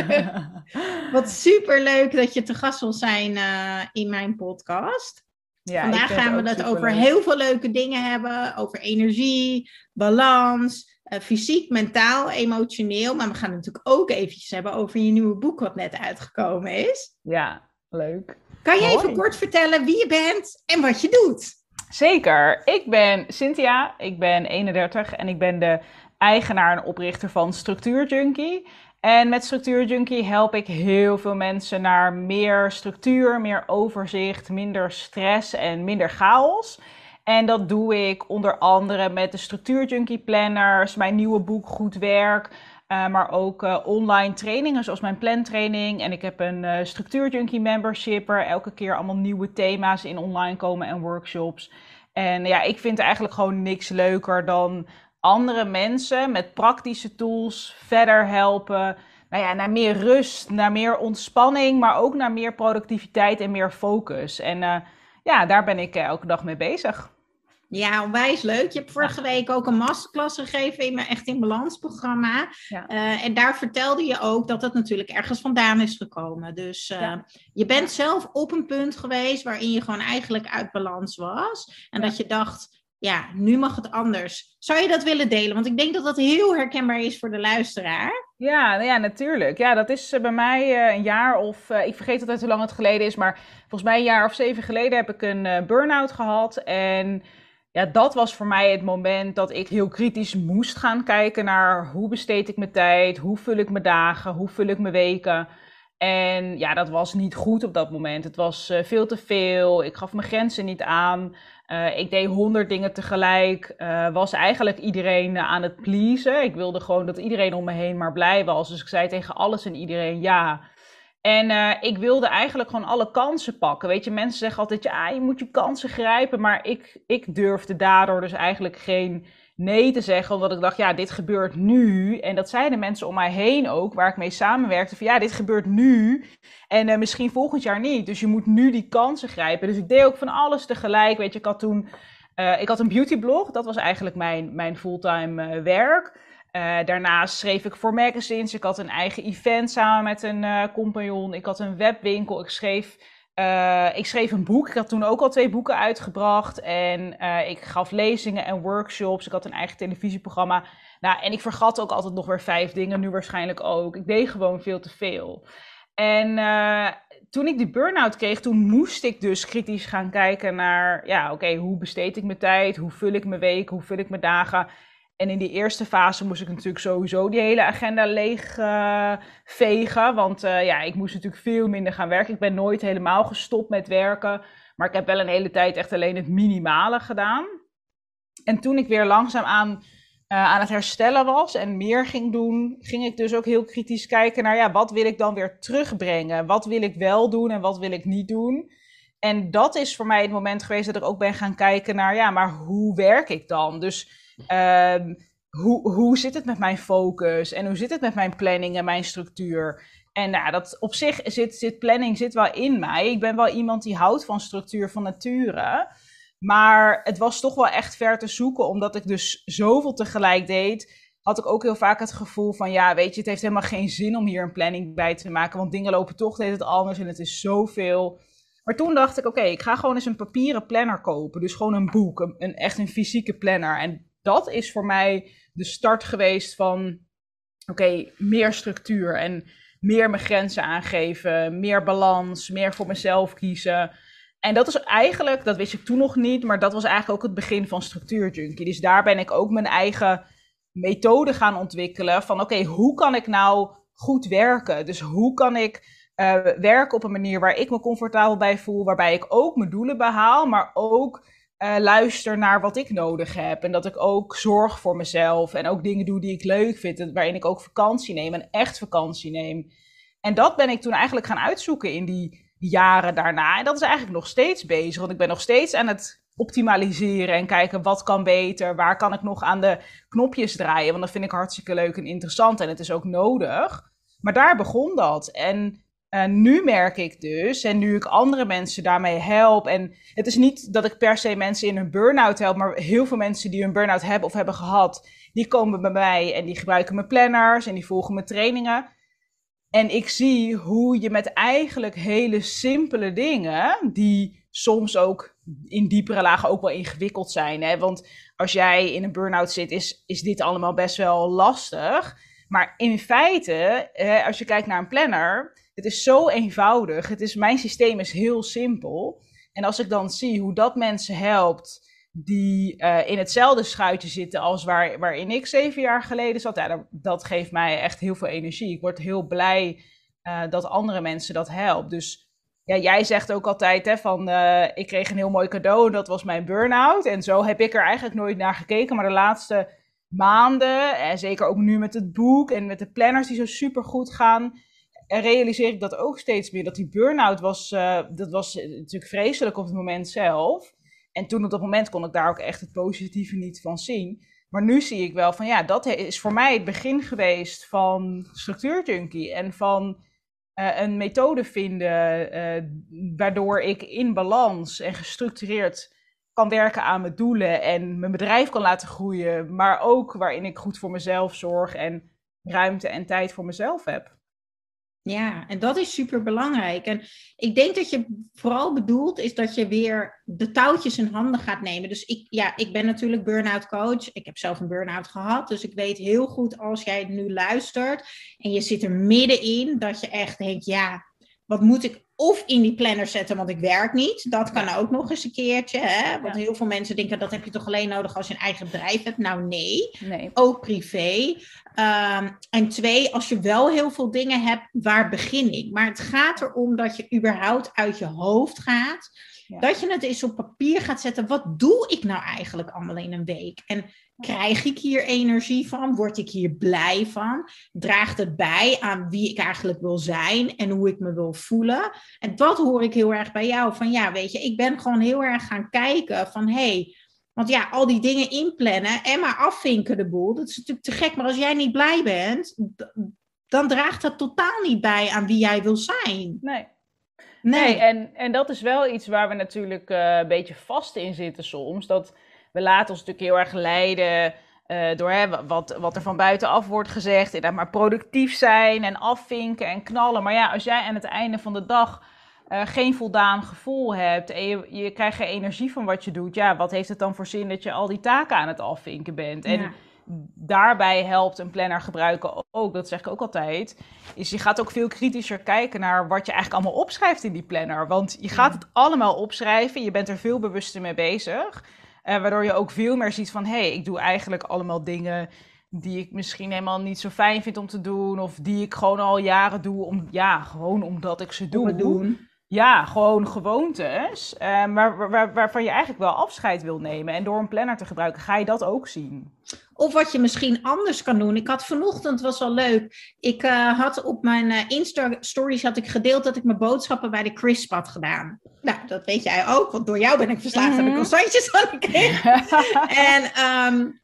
Wat super leuk dat je te gast wil zijn uh, in mijn podcast. Ja, vandaag gaan we het over heel veel leuke dingen hebben. Over energie, balans, uh, fysiek, mentaal, emotioneel. Maar we gaan het natuurlijk ook eventjes hebben over je nieuwe boek wat net uitgekomen is. Ja, leuk. Kan je even kort vertellen wie je bent en wat je doet? Zeker. Ik ben Cynthia, ik ben 31 en ik ben de eigenaar en oprichter van Structuur Junkie. En met Structuur Junkie help ik heel veel mensen naar meer structuur, meer overzicht, minder stress en minder chaos. En dat doe ik onder andere met de Structuur Junkie Planners, mijn nieuwe boek Goed Werk. Uh, maar ook uh, online trainingen zoals mijn plantraining. En ik heb een uh, Structuur Junkie membership waar elke keer allemaal nieuwe thema's in online komen en workshops. En ja, ik vind eigenlijk gewoon niks leuker dan andere mensen met praktische tools verder helpen. Nou ja, naar meer rust, naar meer ontspanning, maar ook naar meer productiviteit en meer focus. En ja, daar ben ik elke dag mee bezig. Ja, onwijs leuk. Je hebt vorige week ook een masterclass gegeven in mijn Echt in Balans programma. Eh, en daar vertelde je ook dat het natuurlijk ergens vandaan is gekomen. Dus uh, je bent zelf op een punt geweest waarin je gewoon eigenlijk uit balans was. En dat je dacht, ja, nu mag het anders. Zou je dat willen delen? Want ik denk dat dat heel herkenbaar is voor de luisteraar. Ja, nou ja, natuurlijk. Ja, dat is eh, bij mij een jaar of, ik vergeet altijd hoe lang het geleden is, maar volgens mij een jaar of zeven geleden heb ik een burn-out gehad. En ja, dat was voor mij het moment dat ik heel kritisch moest gaan kijken naar hoe besteed ik mijn tijd, hoe vul ik mijn dagen, hoe vul ik mijn weken. En ja, dat was niet goed op dat moment. Het was uh, veel te veel. Ik gaf mijn grenzen niet aan. Uh, ik deed honderd dingen tegelijk. Uh, was eigenlijk iedereen aan het pleasen. Ik wilde gewoon dat iedereen om me heen maar blij was. Dus ik zei tegen alles en iedereen ja. En uh, ik wilde eigenlijk gewoon alle kansen pakken. Weet je, mensen zeggen altijd, ja, je moet je kansen grijpen. Maar ik, ik durfde daardoor dus eigenlijk geen nee te zeggen. Omdat ik dacht, ja, dit gebeurt nu. En dat zeiden mensen om mij heen ook, waar ik mee samenwerkte. Van ja, dit gebeurt nu. En uh, misschien volgend jaar niet. Dus je moet nu die kansen grijpen. Dus ik deed ook van alles tegelijk. Weet je, ik had toen... Uh, ik had een beautyblog. Dat was eigenlijk mijn, mijn fulltime werk. Uh, daarnaast schreef ik voor magazines. Ik had een eigen event samen met een uh, compagnon. Ik had een webwinkel. Ik schreef, uh, ik schreef een boek. Ik had toen ook al twee boeken uitgebracht. En ik gaf lezingen en workshops. Ik had een eigen televisieprogramma. Nou, en ik vergat ook altijd nog weer vijf dingen. Nu waarschijnlijk ook. Ik deed gewoon veel te veel. En toen ik die burn-out kreeg, toen moest ik dus kritisch gaan kijken naar... Ja, oké, hoe besteed ik mijn tijd? Hoe vul ik mijn weken? Hoe vul ik mijn dagen? En in die eerste fase moest ik natuurlijk sowieso die hele agenda leeg vegen. Want uh, ja, ik moest natuurlijk veel minder gaan werken. Ik ben nooit helemaal gestopt met werken. Maar ik heb wel een hele tijd echt alleen het minimale gedaan. En toen ik weer langzaam aan, uh, aan het herstellen was en meer ging doen, ging ik dus ook heel kritisch kijken naar ja, wat wil ik dan weer terugbrengen? Wat wil ik wel doen en wat wil ik niet doen? En dat is voor mij het moment geweest dat ik ook ben gaan kijken naar ja, maar hoe werk ik dan? Dus Um, hoe, hoe zit het met mijn focus en hoe zit het met mijn planning en mijn structuur? En nou, dat op zich zit, zit planning zit wel in mij. Ik ben wel iemand die houdt van structuur van nature. Maar het was toch wel echt ver te zoeken, omdat ik dus zoveel tegelijk deed. Had ik ook heel vaak het gevoel van, ja, weet je, het heeft helemaal geen zin om hier een planning bij te maken. Want dingen lopen toch het anders en het is zoveel. Maar toen dacht ik, oké, ik ga gewoon eens een papieren planner kopen. Dus gewoon een boek, een echt een fysieke planner. En dat is voor mij de start geweest van, oké, meer structuur en meer mijn grenzen aangeven, meer balans, meer voor mezelf kiezen. En dat is eigenlijk, dat wist ik toen nog niet, maar dat was eigenlijk ook het begin van Structuur Junkie. Dus daar ben ik ook mijn eigen methode gaan ontwikkelen van, oké, hoe kan ik nou goed werken? Dus hoe kan ik uh, werken op een manier waar ik me comfortabel bij voel, waarbij ik ook mijn doelen behaal, maar ook uh, luister naar wat ik nodig heb. En dat ik ook zorg voor mezelf. En ook dingen doe die ik leuk vind. Waarin ik ook vakantie neem. En echt vakantie neem. En dat ben ik toen eigenlijk gaan uitzoeken in die jaren daarna. En dat is eigenlijk nog steeds bezig. Want ik ben nog steeds aan het optimaliseren. En kijken wat kan beter. Waar kan ik nog aan de knopjes draaien. Want dat vind ik hartstikke leuk en interessant. En het is ook nodig. Maar daar begon dat. En nu merk ik dus, en nu ik andere mensen daarmee help, en het is niet dat ik per se mensen in een burn-out help, maar heel veel mensen die een burn-out hebben of hebben gehad, die komen bij mij en die gebruiken mijn planners en die volgen mijn trainingen. En ik zie hoe je met eigenlijk hele simpele dingen, die soms ook in diepere lagen ook wel ingewikkeld zijn. Hè? Want als jij in een burn-out zit, is, is dit allemaal best wel lastig. Maar in feite, als je kijkt naar een planner, het is zo eenvoudig. Het is, mijn systeem is heel simpel. En als ik dan zie hoe dat mensen helpt die uh, in hetzelfde schuitje zitten als waar, waarin ik zeven jaar geleden zat, ja, dat, geeft mij echt heel veel energie. Ik word heel blij uh, dat andere mensen dat helpt. Dus ja, jij zegt ook altijd hè, van uh, ik kreeg een heel mooi cadeau en dat was mijn burn-out. En zo heb ik er eigenlijk nooit naar gekeken. Maar de laatste maanden, en zeker ook nu met het boek en met de planners die zo super goed gaan, realiseer ik dat ook steeds meer. Dat die burn-out was, uh, dat was natuurlijk vreselijk op het moment zelf. En toen op dat moment kon ik daar ook echt het positieve niet van zien. Maar nu zie ik wel van ja, dat is voor mij het begin geweest van structuurjunkie. En van uh, een methode vinden waardoor ik in balans en gestructureerd kan werken aan mijn doelen en mijn bedrijf kan laten groeien. Maar ook waarin ik goed voor mezelf zorg en ruimte en tijd voor mezelf heb. Ja, en dat is super belangrijk. En ik denk dat je vooral bedoelt is dat je weer de touwtjes in handen gaat nemen. Dus ik, ja, ik ben natuurlijk burn-out coach. Ik heb zelf een burn-out gehad. Dus ik weet heel goed als jij nu luistert en je zit er middenin, dat je echt denkt, ja, wat moet ik of in die planner zetten, want ik werk niet. Dat kan ook nog eens een keertje. Hè? Want heel veel mensen denken dat heb je toch alleen nodig als je een eigen bedrijf hebt. Nou nee, nee. ook privé. Ehm, en twee, als je wel heel veel dingen hebt, waar begin ik? Maar het gaat erom dat je überhaupt uit je hoofd gaat. Dat je het eens op papier gaat zetten. Wat doe ik nou eigenlijk allemaal in een week? En Krijg ik hier energie van? Word ik hier blij van? Draagt het bij aan wie ik eigenlijk wil zijn en hoe ik me wil voelen? En dat hoor ik heel erg bij jou. Van ja, weet je, ik ben gewoon heel erg gaan kijken van hé, hey, want ja, al die dingen inplannen en maar afvinken de boel, dat is natuurlijk te gek. Maar als jij niet blij bent, dan draagt dat totaal niet bij aan wie jij wil zijn. Nee. Nee, en, en dat is wel iets waar we natuurlijk uh, een beetje vast in zitten soms. Dat we laten ons natuurlijk heel erg leiden uh, door hè, wat, wat er van buitenaf wordt gezegd. Inderdaad maar productief zijn en afvinken en knallen. Maar ja, als jij aan het einde van de dag uh, geen voldaan gevoel hebt en je, je krijgt geen energie van wat je doet, ja, wat heeft het dan voor zin dat je al die taken aan het afvinken bent? En daarbij helpt een planner gebruiken ook, dat zeg ik ook altijd, is je gaat ook veel kritischer kijken naar wat je eigenlijk allemaal opschrijft in die planner. Want je gaat het allemaal opschrijven, je bent er veel bewuster mee bezig. Uh, waardoor je ook veel meer ziet van, hé, hey, ik doe eigenlijk allemaal dingen die ik misschien helemaal niet zo fijn vind om te doen. Of die ik gewoon al jaren doe, om, ja, gewoon omdat ik ze doe. Doen. Ja, gewoon gewoontes, uh, maar waar, waarvan je eigenlijk wel afscheid wil nemen. En door een planner te gebruiken ga je dat ook zien. Of wat je misschien anders kan doen. Ik had vanochtend, was wel leuk. Ik uh, had op mijn uh, Insta-stories had ik gedeeld dat ik mijn boodschappen bij de Crisp had gedaan. Nou, dat weet jij ook, want door jou ben ik verslaafd mm -hmm. heb ik croissantjes en um,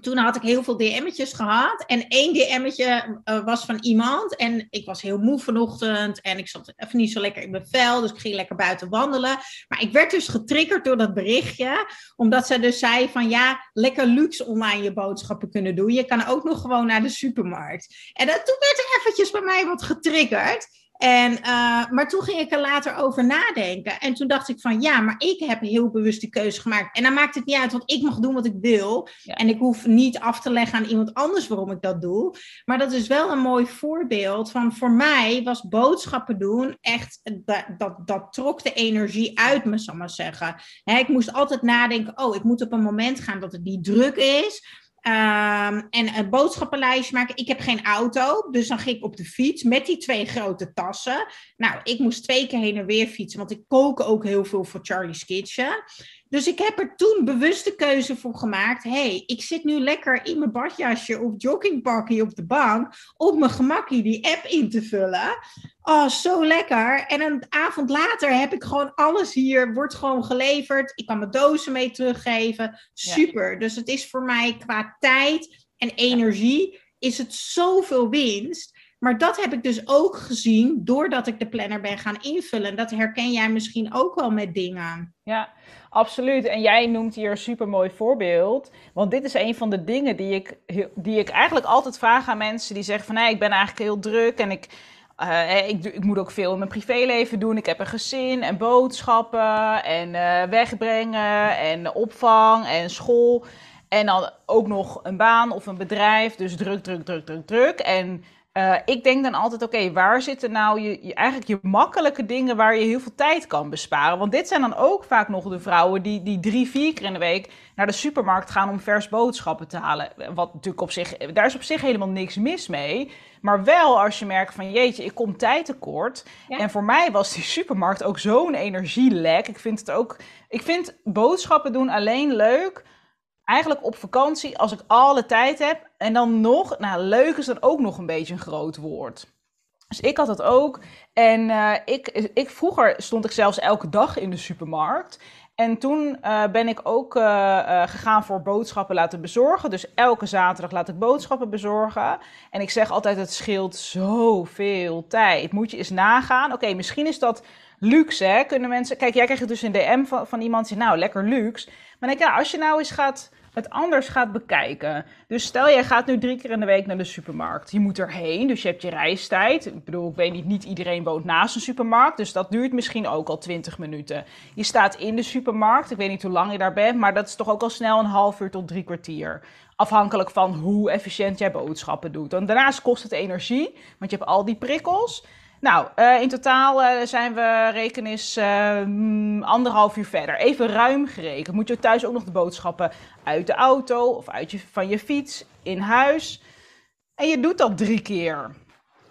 toen had ik heel veel DM'tjes gehad. En één DM'tje uh, was van iemand. En ik was heel moe vanochtend. En ik zat even niet zo lekker in mijn vel. Dus ik ging lekker buiten wandelen. Maar ik werd dus getriggerd door dat berichtje. Omdat ze dus zei van ja, lekker luxe online je boodschappen kunnen doen. Je kan ook nog gewoon naar de supermarkt. En dat, toen werd er eventjes bij mij wat getriggerd. En, uh, maar toen ging ik er later over nadenken. En toen dacht ik van ja, maar ik heb heel bewust die keuze gemaakt. En dan maakt het niet uit, want ik mag doen wat ik wil. Ja. En ik hoef niet af te leggen aan iemand anders waarom ik dat doe. Maar dat is wel een mooi voorbeeld van voor mij was boodschappen doen echt, dat, dat, dat trok de energie uit me, zal maar zeggen. Ik moest altijd nadenken, oh, ik moet op een moment gaan dat het niet druk is. Um, en een boodschappenlijstje maken. Ik heb geen auto, dus dan ging ik op de fiets met die twee grote tassen. Nou, ik moest twee keer heen en weer fietsen, want ik kook ook heel veel voor Charlie's Kitchen. Dus ik heb er toen bewust de keuze voor gemaakt. hey, ik zit nu lekker in mijn badjasje of joggingpakje op de bank. Op mijn gemakkie die app in te vullen. Oh, zo lekker. En een avond later heb ik gewoon alles hier. Wordt gewoon geleverd. Ik kan mijn dozen mee teruggeven. Super. Dus het is voor mij qua tijd en energie. Is het zoveel winst. Maar dat heb ik dus ook gezien doordat ik de planner ben gaan invullen. Dat herken jij misschien ook wel met dingen. Ja, absoluut. En jij noemt hier een super mooi voorbeeld. Want dit is een van de dingen die ik, die ik eigenlijk altijd vraag aan mensen die zeggen van nee, ik ben eigenlijk heel druk en ik. Uh, ik, ik, moet ook veel in mijn privéleven doen. Ik heb een gezin en boodschappen en uh, wegbrengen en opvang en school. En dan ook nog een baan of een bedrijf. Dus druk, druk, druk, druk, druk. En uh, ik denk dan altijd, oké, waar zitten nou je, je, eigenlijk je makkelijke dingen waar je heel veel tijd kan besparen? Want dit zijn dan ook vaak nog de vrouwen die, die drie, vier keer in de week naar de supermarkt gaan om vers boodschappen te halen. Wat natuurlijk op zich, daar is op zich helemaal niks mis mee. Maar wel als je merkt van jeetje, ik kom tijd tekort. Ja. En voor mij was die supermarkt ook zo'n energielek. Ik vind het ook, ik vind boodschappen doen alleen leuk eigenlijk op vakantie als ik alle tijd heb. En dan nog, nou leuk is dan ook nog een beetje een groot woord. Dus ik had dat ook. En uh, ik, ik, vroeger stond ik zelfs elke dag in de supermarkt. En toen uh, ben ik ook uh, gegaan voor boodschappen laten bezorgen. Dus elke zaterdag laat ik boodschappen bezorgen. En ik zeg altijd, het scheelt zoveel tijd. Moet je eens nagaan. Oké, misschien is dat luxe, hè? Kunnen mensen... Kijk, jij krijgt dus een DM van, van iemand die zegt, nou, lekker luxe. Maar denk, ja, als je nou eens gaat het anders gaat bekijken. Dus stel, jij gaat nu drie keer in de week naar de supermarkt. Je moet erheen, dus je hebt je reistijd. Ik bedoel, ik weet niet, niet iedereen woont naast een supermarkt. Dus dat duurt misschien ook al 20 minuten. Je staat in de supermarkt. Ik weet niet hoe lang je daar bent, maar dat is toch ook al snel een half uur tot drie kwartier. Afhankelijk van hoe efficiënt jij boodschappen doet. En daarnaast kost het energie, want je hebt al die prikkels. Nou, uh, in totaal uh, zijn we rekenis uh, anderhalf uur verder. Even ruim gerekend. Moet je thuis ook nog de boodschappen uit de auto of uit je, van je fiets in huis. En je doet dat drie keer.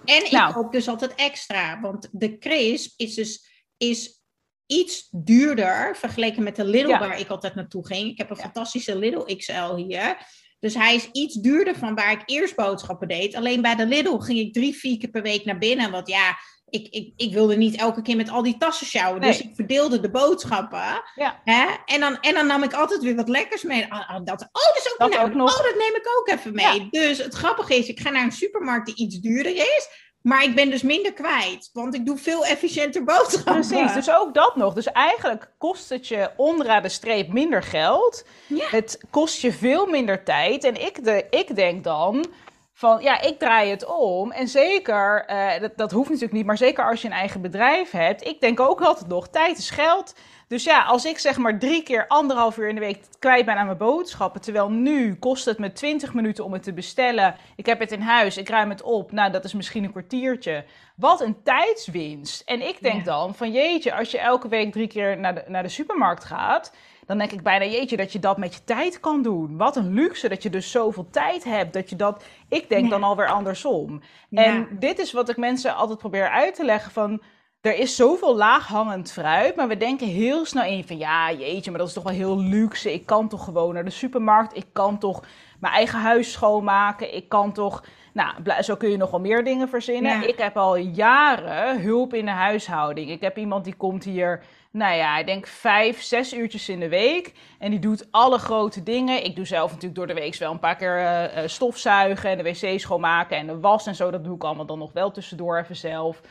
En ik nou. koop dus altijd extra. Want de crisp is dus is iets duurder vergeleken met de Lidl waar ik altijd naartoe ging. Ik heb een fantastische Lidl XL hier. Dus hij is iets duurder van waar ik eerst boodschappen deed. Alleen bij de Lidl ging ik drie, vier keer per week naar binnen. Want ja, ik, ik, ik wilde niet elke keer met al die tassen sjouwen. Dus ik verdeelde de boodschappen. Ja. Hè? En, dan, en dan nam ik altijd weer wat lekkers mee. Oh, dat, oh, dat is ook, dat ook nog. Oh, dat neem ik ook even mee. Dus het grappige is, ik ga naar een supermarkt die iets duurder is. Maar ik ben dus minder kwijt, want ik doe veel efficiënter boodschappen. Precies, dus ook dat nog. Dus eigenlijk kost het je onderaan de streep minder geld. Het kost je veel minder tijd. En ik, de, ik denk dan van, ja, ik draai het om. En zeker, uh, dat, dat hoeft natuurlijk niet, maar zeker als je een eigen bedrijf hebt. Ik denk ook altijd nog, tijd is geld. Dus ja, als ik zeg maar drie keer anderhalf uur in de week kwijt ben aan mijn boodschappen, terwijl nu kost het me 20 minuten om het te bestellen. Ik heb het in huis, ik ruim het op. Nou, dat is misschien een kwartiertje. Wat een tijdswinst. En ik denk dan van jeetje, als je elke week drie keer naar de, naar de supermarkt gaat, dan denk ik bijna jeetje dat je dat met je tijd kan doen. Wat een luxe dat je dus zoveel tijd hebt. Dat je dat, ik denk dan alweer andersom. En dit is wat ik mensen altijd probeer uit te leggen van er is zoveel laaghangend fruit, maar we denken heel snel in van ja, jeetje, maar dat is toch wel heel luxe. Ik kan toch gewoon naar de supermarkt, ik kan toch mijn eigen huis schoonmaken, ik kan toch, nou, zo kun je nog wel meer dingen verzinnen. Ik heb al jaren hulp in de huishouding. Ik heb iemand die komt hier, nou ja, ik denk vijf, zes uurtjes in de week en die doet alle grote dingen. Ik doe zelf natuurlijk door de week wel een paar keer uh, stofzuigen en de wc schoonmaken en de was en zo. Dat doe ik allemaal dan nog wel tussendoor even zelf.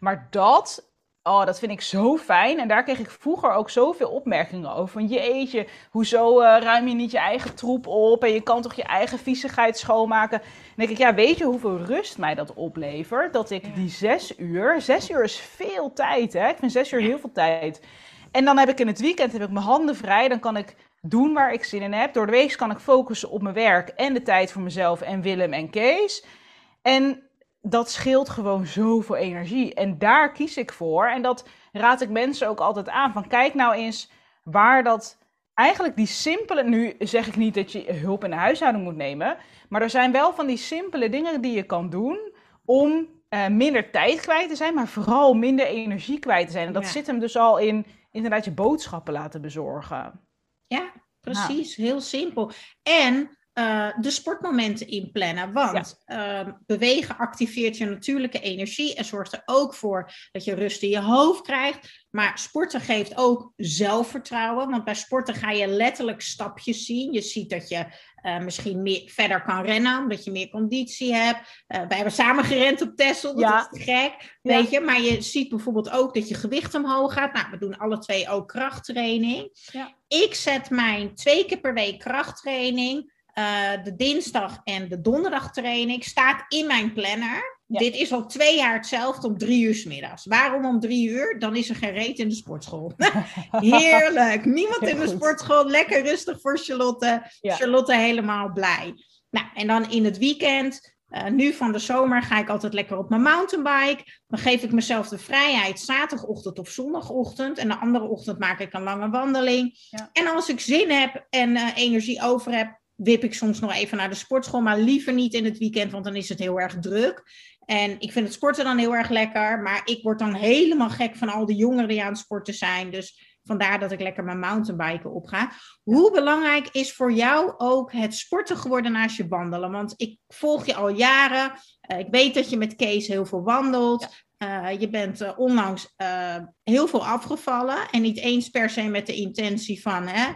Maar dat, oh, dat vind ik zo fijn. En daar kreeg ik vroeger ook zoveel opmerkingen over. Van jeetje, hoezo uh, ruim je niet je eigen troep op? En je kan toch je eigen viezigheid schoonmaken? Dan denk ik, ja, weet je hoeveel rust mij dat oplevert? Dat ik die zes uur, zes uur is veel tijd, hè? Ik vind zes uur heel veel tijd. En dan heb ik in het weekend heb ik mijn handen vrij. Dan kan ik doen waar ik zin in heb. Door de week kan ik focussen op mijn werk en de tijd voor mezelf en Willem en Kees. En dat scheelt gewoon zoveel energie. En daar kies ik voor. En dat raad ik mensen ook altijd aan. Van kijk nou eens waar dat eigenlijk die simpele. Nu zeg ik niet dat je hulp in de huishouding moet nemen. Maar er zijn wel van die simpele dingen die je kan doen om uh, minder tijd kwijt te zijn, maar vooral minder energie kwijt te zijn. En dat zit hem dus al in inderdaad je boodschappen laten bezorgen. Ja, precies. Heel simpel. En uh, de sportmomenten inplannen. Want uh, bewegen activeert je natuurlijke energie en zorgt er ook voor dat je rust in je hoofd krijgt. Maar sporten geeft ook zelfvertrouwen. Want bij sporten ga je letterlijk stapjes zien. Je ziet dat je uh, misschien meer, verder kan rennen, omdat je meer conditie hebt. wij hebben samen gerend op Tessel, dat ja. is gek. Weet je? Maar je ziet bijvoorbeeld ook dat je gewicht omhoog gaat. Nou, we doen alle twee ook krachttraining. Ja. Ik zet mijn twee keer per week krachttraining uh, de dinsdag en de donderdag training staat in mijn planner. Dit is al twee jaar hetzelfde om drie uur s middags. Waarom om drie uur? Dan is er geen reet in de sportschool. Heerlijk. Niemand in de sportschool. Lekker rustig voor Charlotte. Charlotte helemaal blij. Nou, en dan in het weekend. Uh, nu van de zomer ga ik altijd lekker op mijn mountainbike. Dan geef ik mezelf de vrijheid zaterdagochtend of zondagochtend. En de andere ochtend maak ik een lange wandeling. Ja. En als ik zin heb en uh, energie over heb, wip ik soms nog even naar de sportschool, maar liever niet in het weekend, want dan is het heel erg druk. En ik vind het sporten dan heel erg lekker, maar ik word dan helemaal gek van al die jongeren die aan het sporten zijn. Dus vandaar dat ik lekker mijn mountainbiken opga. Hoe belangrijk is voor jou ook het sporten geworden naast je wandelen? Want ik volg je al jaren. Uh, ik weet dat je met Kees heel veel wandelt. Uh, je bent uh, onlangs heel veel afgevallen. En niet eens per se met de intentie van hè,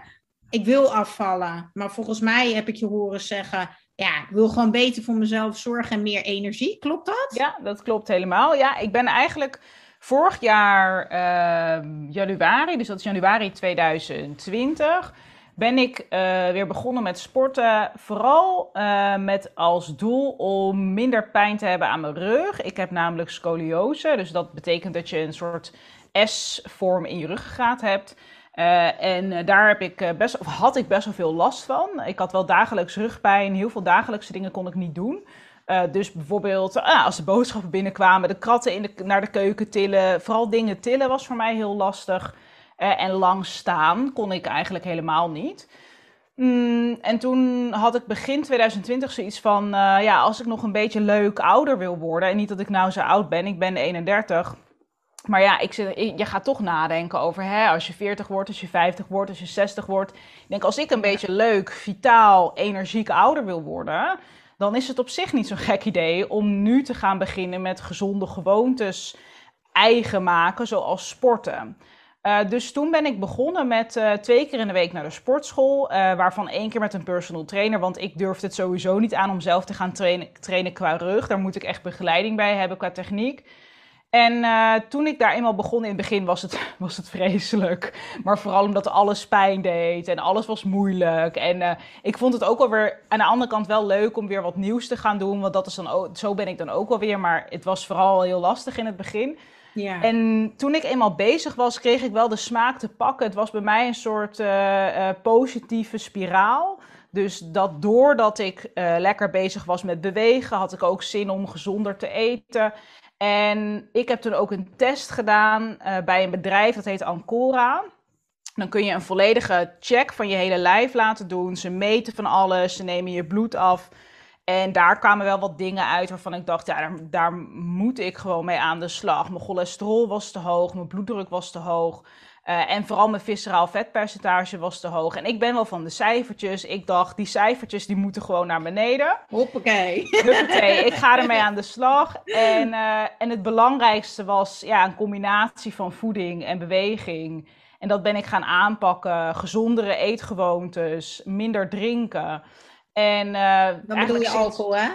ik wil afvallen. Maar volgens mij heb ik je horen zeggen, ja, ik wil gewoon beter voor mezelf zorgen en meer energie. Klopt dat? Ja, dat klopt helemaal. Ja, ik ben eigenlijk vorig jaar uh, januari, dus dat is januari 2020, ben ik uh, weer begonnen met sporten. Vooral uh, met als doel om minder pijn te hebben aan mijn rug. Ik heb namelijk scoliose, dus dat betekent dat je een soort S-vorm in je ruggengraat hebt. Uh, en uh, daar heb ik, uh, best, of had ik best wel veel last van. Ik had wel dagelijks rugpijn, heel veel dagelijkse dingen kon ik niet doen. dus bijvoorbeeld uh, als de boodschappen binnenkwamen, de kratten in naar de keuken tillen. Vooral dingen tillen was voor mij heel lastig. en lang staan kon ik eigenlijk helemaal niet. Mm, en toen had ik begin 2020 zoiets van, ja, als ik nog een beetje leuk ouder wil worden. En niet dat ik nou zo oud ben, ik ben 31 maar ja, ik zit, je gaat toch nadenken over hè, als je 40 wordt, als je 50 wordt, als je 60 wordt. Ik denk, als ik een beetje leuk, vitaal, energiek ouder wil worden, dan is het op zich niet zo'n gek idee om nu te gaan beginnen met gezonde gewoontes eigen maken, zoals sporten. Uh, dus toen ben ik begonnen met uh, twee keer in de week naar de sportschool, uh, waarvan één keer met een personal trainer, want ik durfde het sowieso niet aan om zelf te gaan trainen, trainen qua rug. Daar moet ik echt begeleiding bij hebben qua techniek. En uh, toen ik daar eenmaal begon in het begin was het, was het vreselijk. Maar vooral omdat alles pijn deed en alles was moeilijk. En uh, ik vond het ook wel weer aan de andere kant wel leuk om weer wat nieuws te gaan doen. Want dat is dan ook, zo ben ik dan ook wel weer. Maar het was vooral heel lastig in het begin. Ja. En toen ik eenmaal bezig was, kreeg ik wel de smaak te pakken. Het was bij mij een soort uh, positieve spiraal. Dus dat doordat ik lekker bezig was met bewegen, had ik ook zin om gezonder te eten. En ik heb toen ook een test gedaan uh, bij een bedrijf dat heet Ancora. Dan kun je een volledige check van je hele lijf laten doen. Ze meten van alles, ze nemen je bloed af. En daar kwamen wel wat dingen uit waarvan ik dacht, ja, daar, daar moet ik gewoon mee aan de slag. Mijn cholesterol was te hoog, mijn bloeddruk was te hoog. Uh, en vooral mijn visceraal vetpercentage was te hoog. En ik ben wel van de cijfertjes. Ik dacht, die cijfertjes die moeten gewoon naar beneden. Hoppakee. Hoppakee, ik ga ermee aan de slag. En, uh, en het belangrijkste was ja, een combinatie van voeding en beweging. En dat ben ik gaan aanpakken. Gezondere eetgewoontes, minder drinken. En, uh, Dan bedoel je alcohol, hè?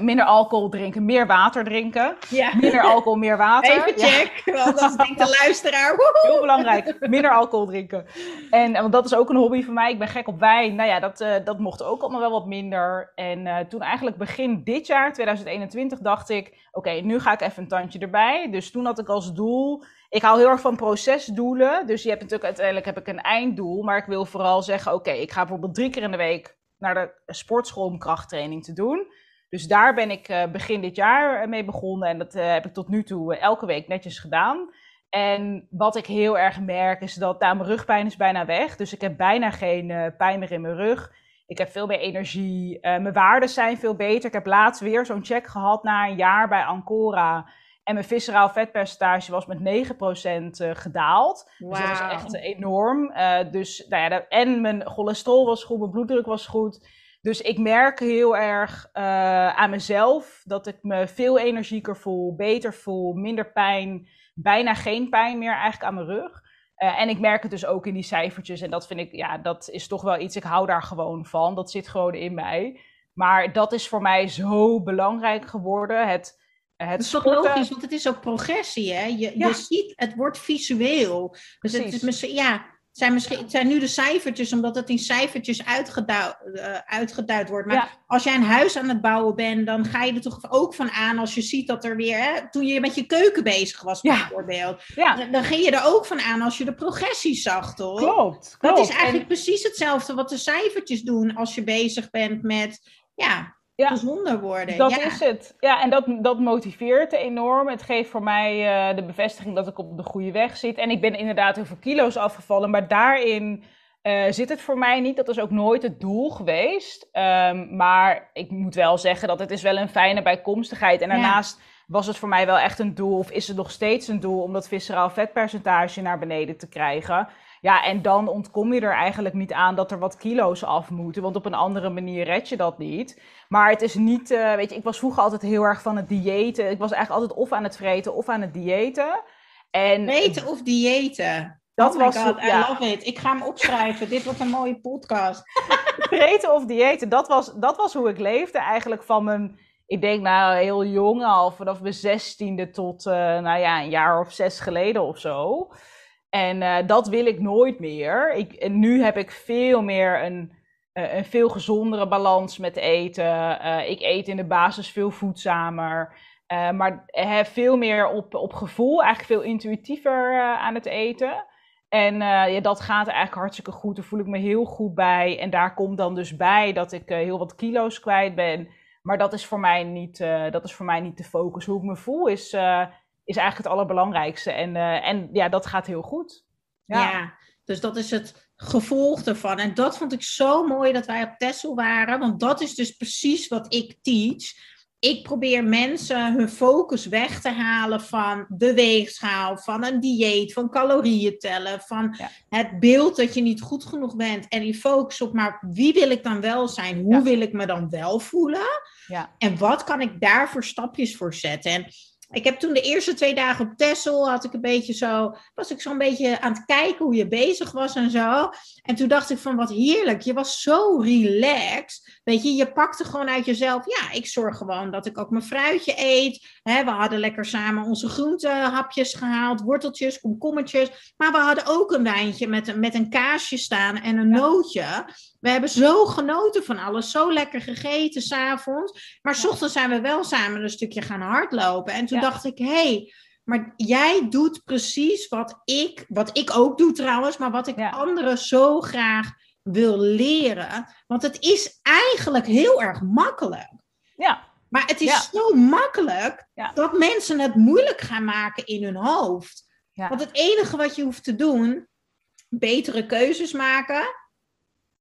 Minder alcohol drinken, meer water drinken. Ja. Minder alcohol, meer water. Even check, ja. want dat denkt de luisteraar. Heel belangrijk, minder alcohol drinken. En want dat is ook een hobby van mij. Ik ben gek op wijn. Nou ja, dat, uh, dat mocht ook allemaal wel wat minder. En uh, toen eigenlijk begin dit jaar, 2021, dacht ik... Oké, okay, nu ga ik even een tandje erbij. Dus toen had ik als doel... Ik hou heel erg van procesdoelen. Dus je hebt natuurlijk uiteindelijk heb ik een einddoel. Maar ik wil vooral zeggen, oké, okay, ik ga bijvoorbeeld drie keer in de week... naar de sportschool om krachttraining te doen... Dus daar ben ik uh, begin dit jaar mee begonnen en dat uh, heb ik tot nu toe elke week netjes gedaan. En wat ik heel erg merk is dat nou, mijn rugpijn is bijna weg. Dus ik heb bijna geen pijn meer in mijn rug. Ik heb veel meer energie. mijn waarden zijn veel beter. Ik heb laatst weer zo'n check gehad na een jaar bij Ancora. En mijn visceraal vetpercentage was met 9% gedaald. Wow. Dus dat was echt enorm. dus, nou ja, en mijn cholesterol was goed, mijn bloeddruk was goed. Dus ik merk heel erg uh, aan mezelf dat ik me veel energieker voel, beter voel, minder pijn, bijna geen pijn meer eigenlijk aan mijn rug. Uh, en ik merk het dus ook in die cijfertjes. En dat vind ik, ja, dat is toch wel iets, ik hou daar gewoon van. Dat zit gewoon in mij. Maar dat is voor mij zo belangrijk geworden. Het, het dat is toch logisch, want het is ook progressie, hè? Je, ja. je ziet, het wordt visueel. Dus het is misschien, ja, zijn, misschien, het zijn nu de cijfertjes, omdat het in cijfertjes uitgeduid, uh, uitgeduid wordt. Maar als jij een huis aan het bouwen bent, dan ga je er toch ook van aan als je ziet dat er weer, hè, toen je met je keuken bezig was bijvoorbeeld, ja. Dan, dan, ging je er ook van aan als je de progressie zag, toch? Klopt. klopt. Dat is eigenlijk precies hetzelfde wat de cijfertjes doen als je bezig bent met, ja, ja, gezonder worden. Dat is het. Ja, en dat, dat motiveert enorm. Het geeft voor mij uh, de bevestiging dat ik op de goede weg zit. En ik ben inderdaad heel veel kilo's afgevallen, maar daarin uh, zit het voor mij niet. Dat is ook nooit het doel geweest. Um, maar ik moet wel zeggen dat het is wel een fijne bijkomstigheid. En daarnaast ja. was het voor mij wel echt een doel, of is het nog steeds een doel, om dat visceraal vetpercentage naar beneden te krijgen. Ja, en dan ontkom je er eigenlijk niet aan dat er wat kilo's af moeten. Want op een andere manier red je dat niet. Maar het is niet, uh, weet je, ik was vroeger altijd heel erg van het diëten. Ik was eigenlijk altijd of aan het vreten of aan het diëten. En, vreten of diëten? Dat oh was God, I love it. Ik ga hem opschrijven. Dit wordt een mooie podcast. vreten of diëten, dat was, dat was hoe ik leefde eigenlijk van mijn... Ik denk nou heel jong al, vanaf mijn zestiende tot uh, nou ja, een jaar of zes geleden of zo. En uh, dat wil ik nooit meer. Ik, en nu heb ik veel meer een, uh, een veel gezondere balans met eten. Uh, ik eet in de basis veel voedzamer. maar heb veel meer op, op gevoel, eigenlijk veel intuïtiever aan het eten. En ja, dat gaat eigenlijk hartstikke goed. Daar voel ik me heel goed bij. En daar komt dan dus bij dat ik heel wat kilo's kwijt ben. Maar dat is voor mij niet, dat is voor mij niet de focus. Hoe ik me voel is, is eigenlijk het allerbelangrijkste. En, uh, en ja, dat gaat heel goed. Ja. ja. dus dat is het gevolg ervan. En dat vond ik zo mooi dat wij op Tessel waren. Want dat is dus precies wat ik teach ik probeer mensen hun focus weg te halen van de weegschaal, van een dieet, van calorieën tellen, van het beeld dat je niet goed genoeg bent. En die focus op, maar wie wil ik dan wel zijn? Hoe wil ik me dan wel voelen? Ja. En wat kan ik daarvoor stapjes voor zetten? En ik heb toen de eerste twee dagen op Texel, had ik een beetje zo, was ik zo'n beetje aan het kijken hoe je bezig was en zo. En toen dacht ik van wat heerlijk, je was zo relaxed. Weet je, je pakte gewoon uit jezelf, ja, ik zorg gewoon dat ik ook mijn fruitje eet. we hadden lekker samen onze groentehapjes gehaald, worteltjes, komkommertjes. Maar we hadden ook een wijntje met, met een kaasje staan en een nootje. We hebben zo genoten van alles, zo lekker gegeten s'avonds. Maar s ochtends zijn we wel samen een stukje gaan hardlopen. En toen dacht ik, hé, hey, maar jij doet precies wat ik, wat ik ook doe trouwens, maar wat ik anderen zo graag wil leren. Want het is eigenlijk heel erg makkelijk. Ja. Maar het is zo makkelijk dat mensen het moeilijk gaan maken in hun hoofd. Want het enige wat je hoeft te doen, betere keuzes maken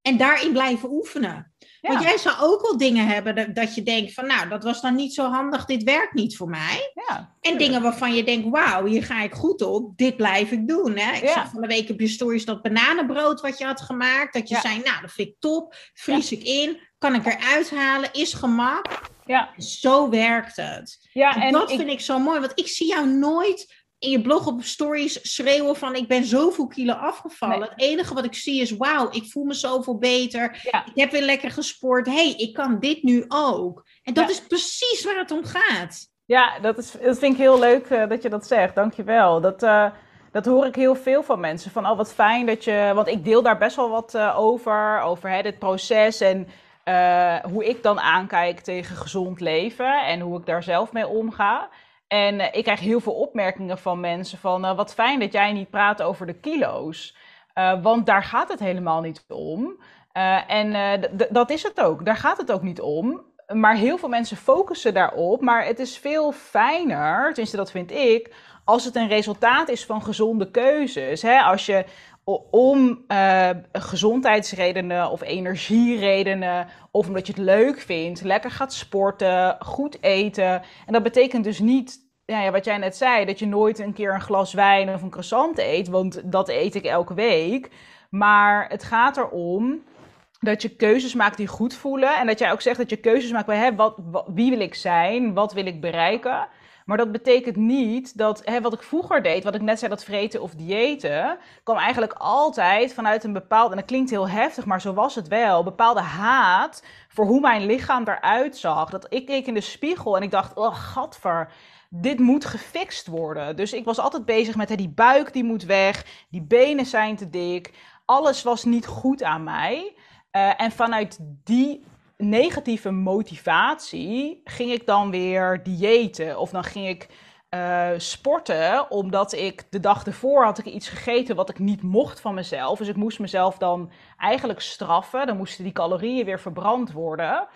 en daarin blijven oefenen. Want jij zou ook wel dingen hebben dat, je denkt van, nou, dat was dan niet zo handig, dit werkt niet voor mij. Ja, en dingen waarvan je denkt, wauw, hier ga ik goed op, dit blijf ik doen. Hè? Ik zag van de week op je stories dat bananenbrood wat je had gemaakt, dat je zei, nou, dat vind ik top, vries ik in, kan ik eruit halen, is gemak. Ja. Zo werkt het. Ja, en, dat vind ik zo mooi, want ik zie jou nooit in je blog op stories schreeuwen van ik ben zoveel kilo afgevallen. Het enige wat ik zie is wauw, ik voel me zoveel beter. Ik heb weer lekker gesport. hey, ik kan dit nu ook. En dat is precies waar het om gaat. Ja, dat, is, dat vind ik heel leuk uh, dat je dat zegt. Dankjewel. Dat, uh, dat hoor ik heel veel van mensen. Van oh, wat fijn dat je. Want ik deel daar best wel wat uh, over. Over hè, dit proces en hoe ik dan aankijk tegen gezond leven. En hoe ik daar zelf mee omga. En uh, ik krijg heel veel opmerkingen van mensen van uh, wat fijn dat jij niet praat over de kilo's. Uh, want daar gaat het helemaal niet om. en dat is het ook. Daar gaat het ook niet om. Maar heel veel mensen focussen daarop. Maar het is veel fijner, tenminste dat vind ik, als het een resultaat is van gezonde keuzes. Hè? Als je om gezondheidsredenen of energieredenen, of omdat je het leuk vindt, lekker gaat sporten, goed eten. En dat betekent dus niet ja, ja, wat jij net zei, dat je nooit een keer een glas wijn of een croissant eet, want dat eet ik elke week. Maar het gaat erom dat je keuzes maakt die goed voelen. En dat jij ook zegt dat je keuzes maakt bij hè, wat, wie wil ik zijn, wat wil ik bereiken. Maar dat betekent niet dat hè, wat ik vroeger deed, wat ik net zei, dat vreten of diëten, kwam eigenlijk altijd vanuit een bepaald, en dat klinkt heel heftig, maar zo was het wel, bepaalde haat voor hoe mijn lichaam eruit zag. Dat ik keek in de spiegel en ik dacht, oh gadver, dit moet gefixt worden. Dus ik was altijd bezig met hè, die buik die moet weg, die benen zijn te dik, alles was niet goed aan mij. Uh, en vanuit die negatieve motivatie ging ik dan weer diëten of dan ging ik uh, sporten, omdat ik de dag ervoor had ik iets gegeten wat ik niet mocht van mezelf. Dus ik moest mezelf dan eigenlijk straffen. Dan moesten die calorieën weer verbrand worden.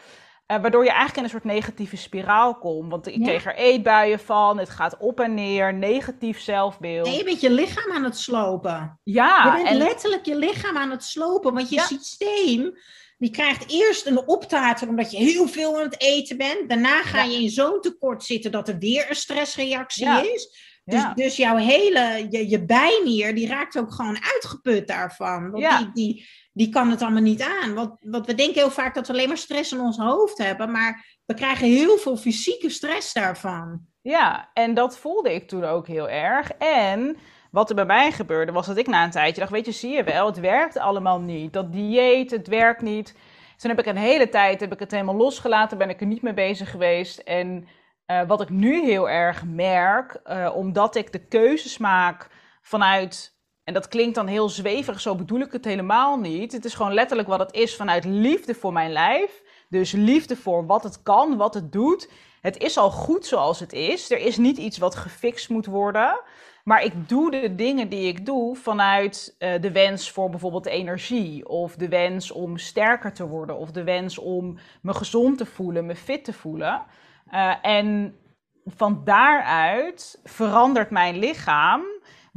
Uh, waardoor je eigenlijk in een soort negatieve spiraal komt. Want ik kreeg er eetbuien van, het gaat op en neer, negatief zelfbeeld. Nee, je bent je lichaam aan het slopen. Ja. Je bent letterlijk je lichaam aan het slopen, want je systeem... Die krijgt eerst een optater omdat je heel veel aan het eten bent. Daarna ga je in zo'n tekort zitten dat er weer een stressreactie is. Dus, dus jouw hele, je, je bijnier, die raakt ook gewoon uitgeput daarvan. Want die, die, die kan het allemaal niet aan. Want, we denken heel vaak dat we alleen maar stress in ons hoofd hebben, maar we krijgen heel veel fysieke stress daarvan. Ja, en dat voelde ik toen ook heel erg. En wat er bij mij gebeurde, was dat ik na een tijdje dacht, weet je, zie je wel, het werkt allemaal niet. Dat dieet, het werkt niet. Dus toen heb ik een hele tijd heb ik het helemaal losgelaten, ben ik er niet mee bezig geweest. En uh, wat ik nu heel erg merk, uh, omdat ik de keuzes maak vanuit en dat klinkt dan heel zweverig, zo bedoel ik het helemaal niet. Het is gewoon letterlijk wat het is vanuit liefde voor mijn lijf. Dus liefde voor wat het kan, wat het doet. Het is al goed zoals het is. Er is niet iets wat gefixt moet worden. Maar ik doe de dingen die ik doe vanuit uh, de wens voor bijvoorbeeld energie. Of de wens om sterker te worden. Of de wens om me gezond te voelen, me fit te voelen. Uh, en van daaruit verandert mijn lichaam.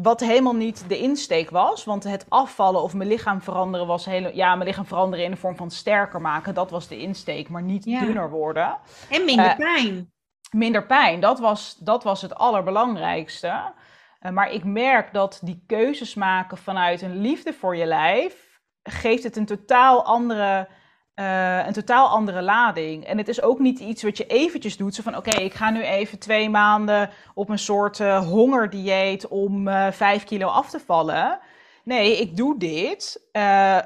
Wat helemaal niet de insteek was. Want het afvallen of mijn lichaam veranderen was heel. Ja, mijn lichaam veranderen in de vorm van sterker maken. Dat was de insteek. Maar niet ja. dunner worden. En minder uh, pijn. Minder pijn. Dat was, dat was het allerbelangrijkste. Uh, maar ik merk dat die keuzes maken vanuit een liefde voor je lijf. geeft het een totaal andere uh, een totaal andere lading. En het is ook niet iets wat je eventjes doet. Zo van, oké, okay, ik ga nu even twee maanden op een soort uh, hongerdieet om uh, vijf kilo af te vallen. Nee, ik doe dit.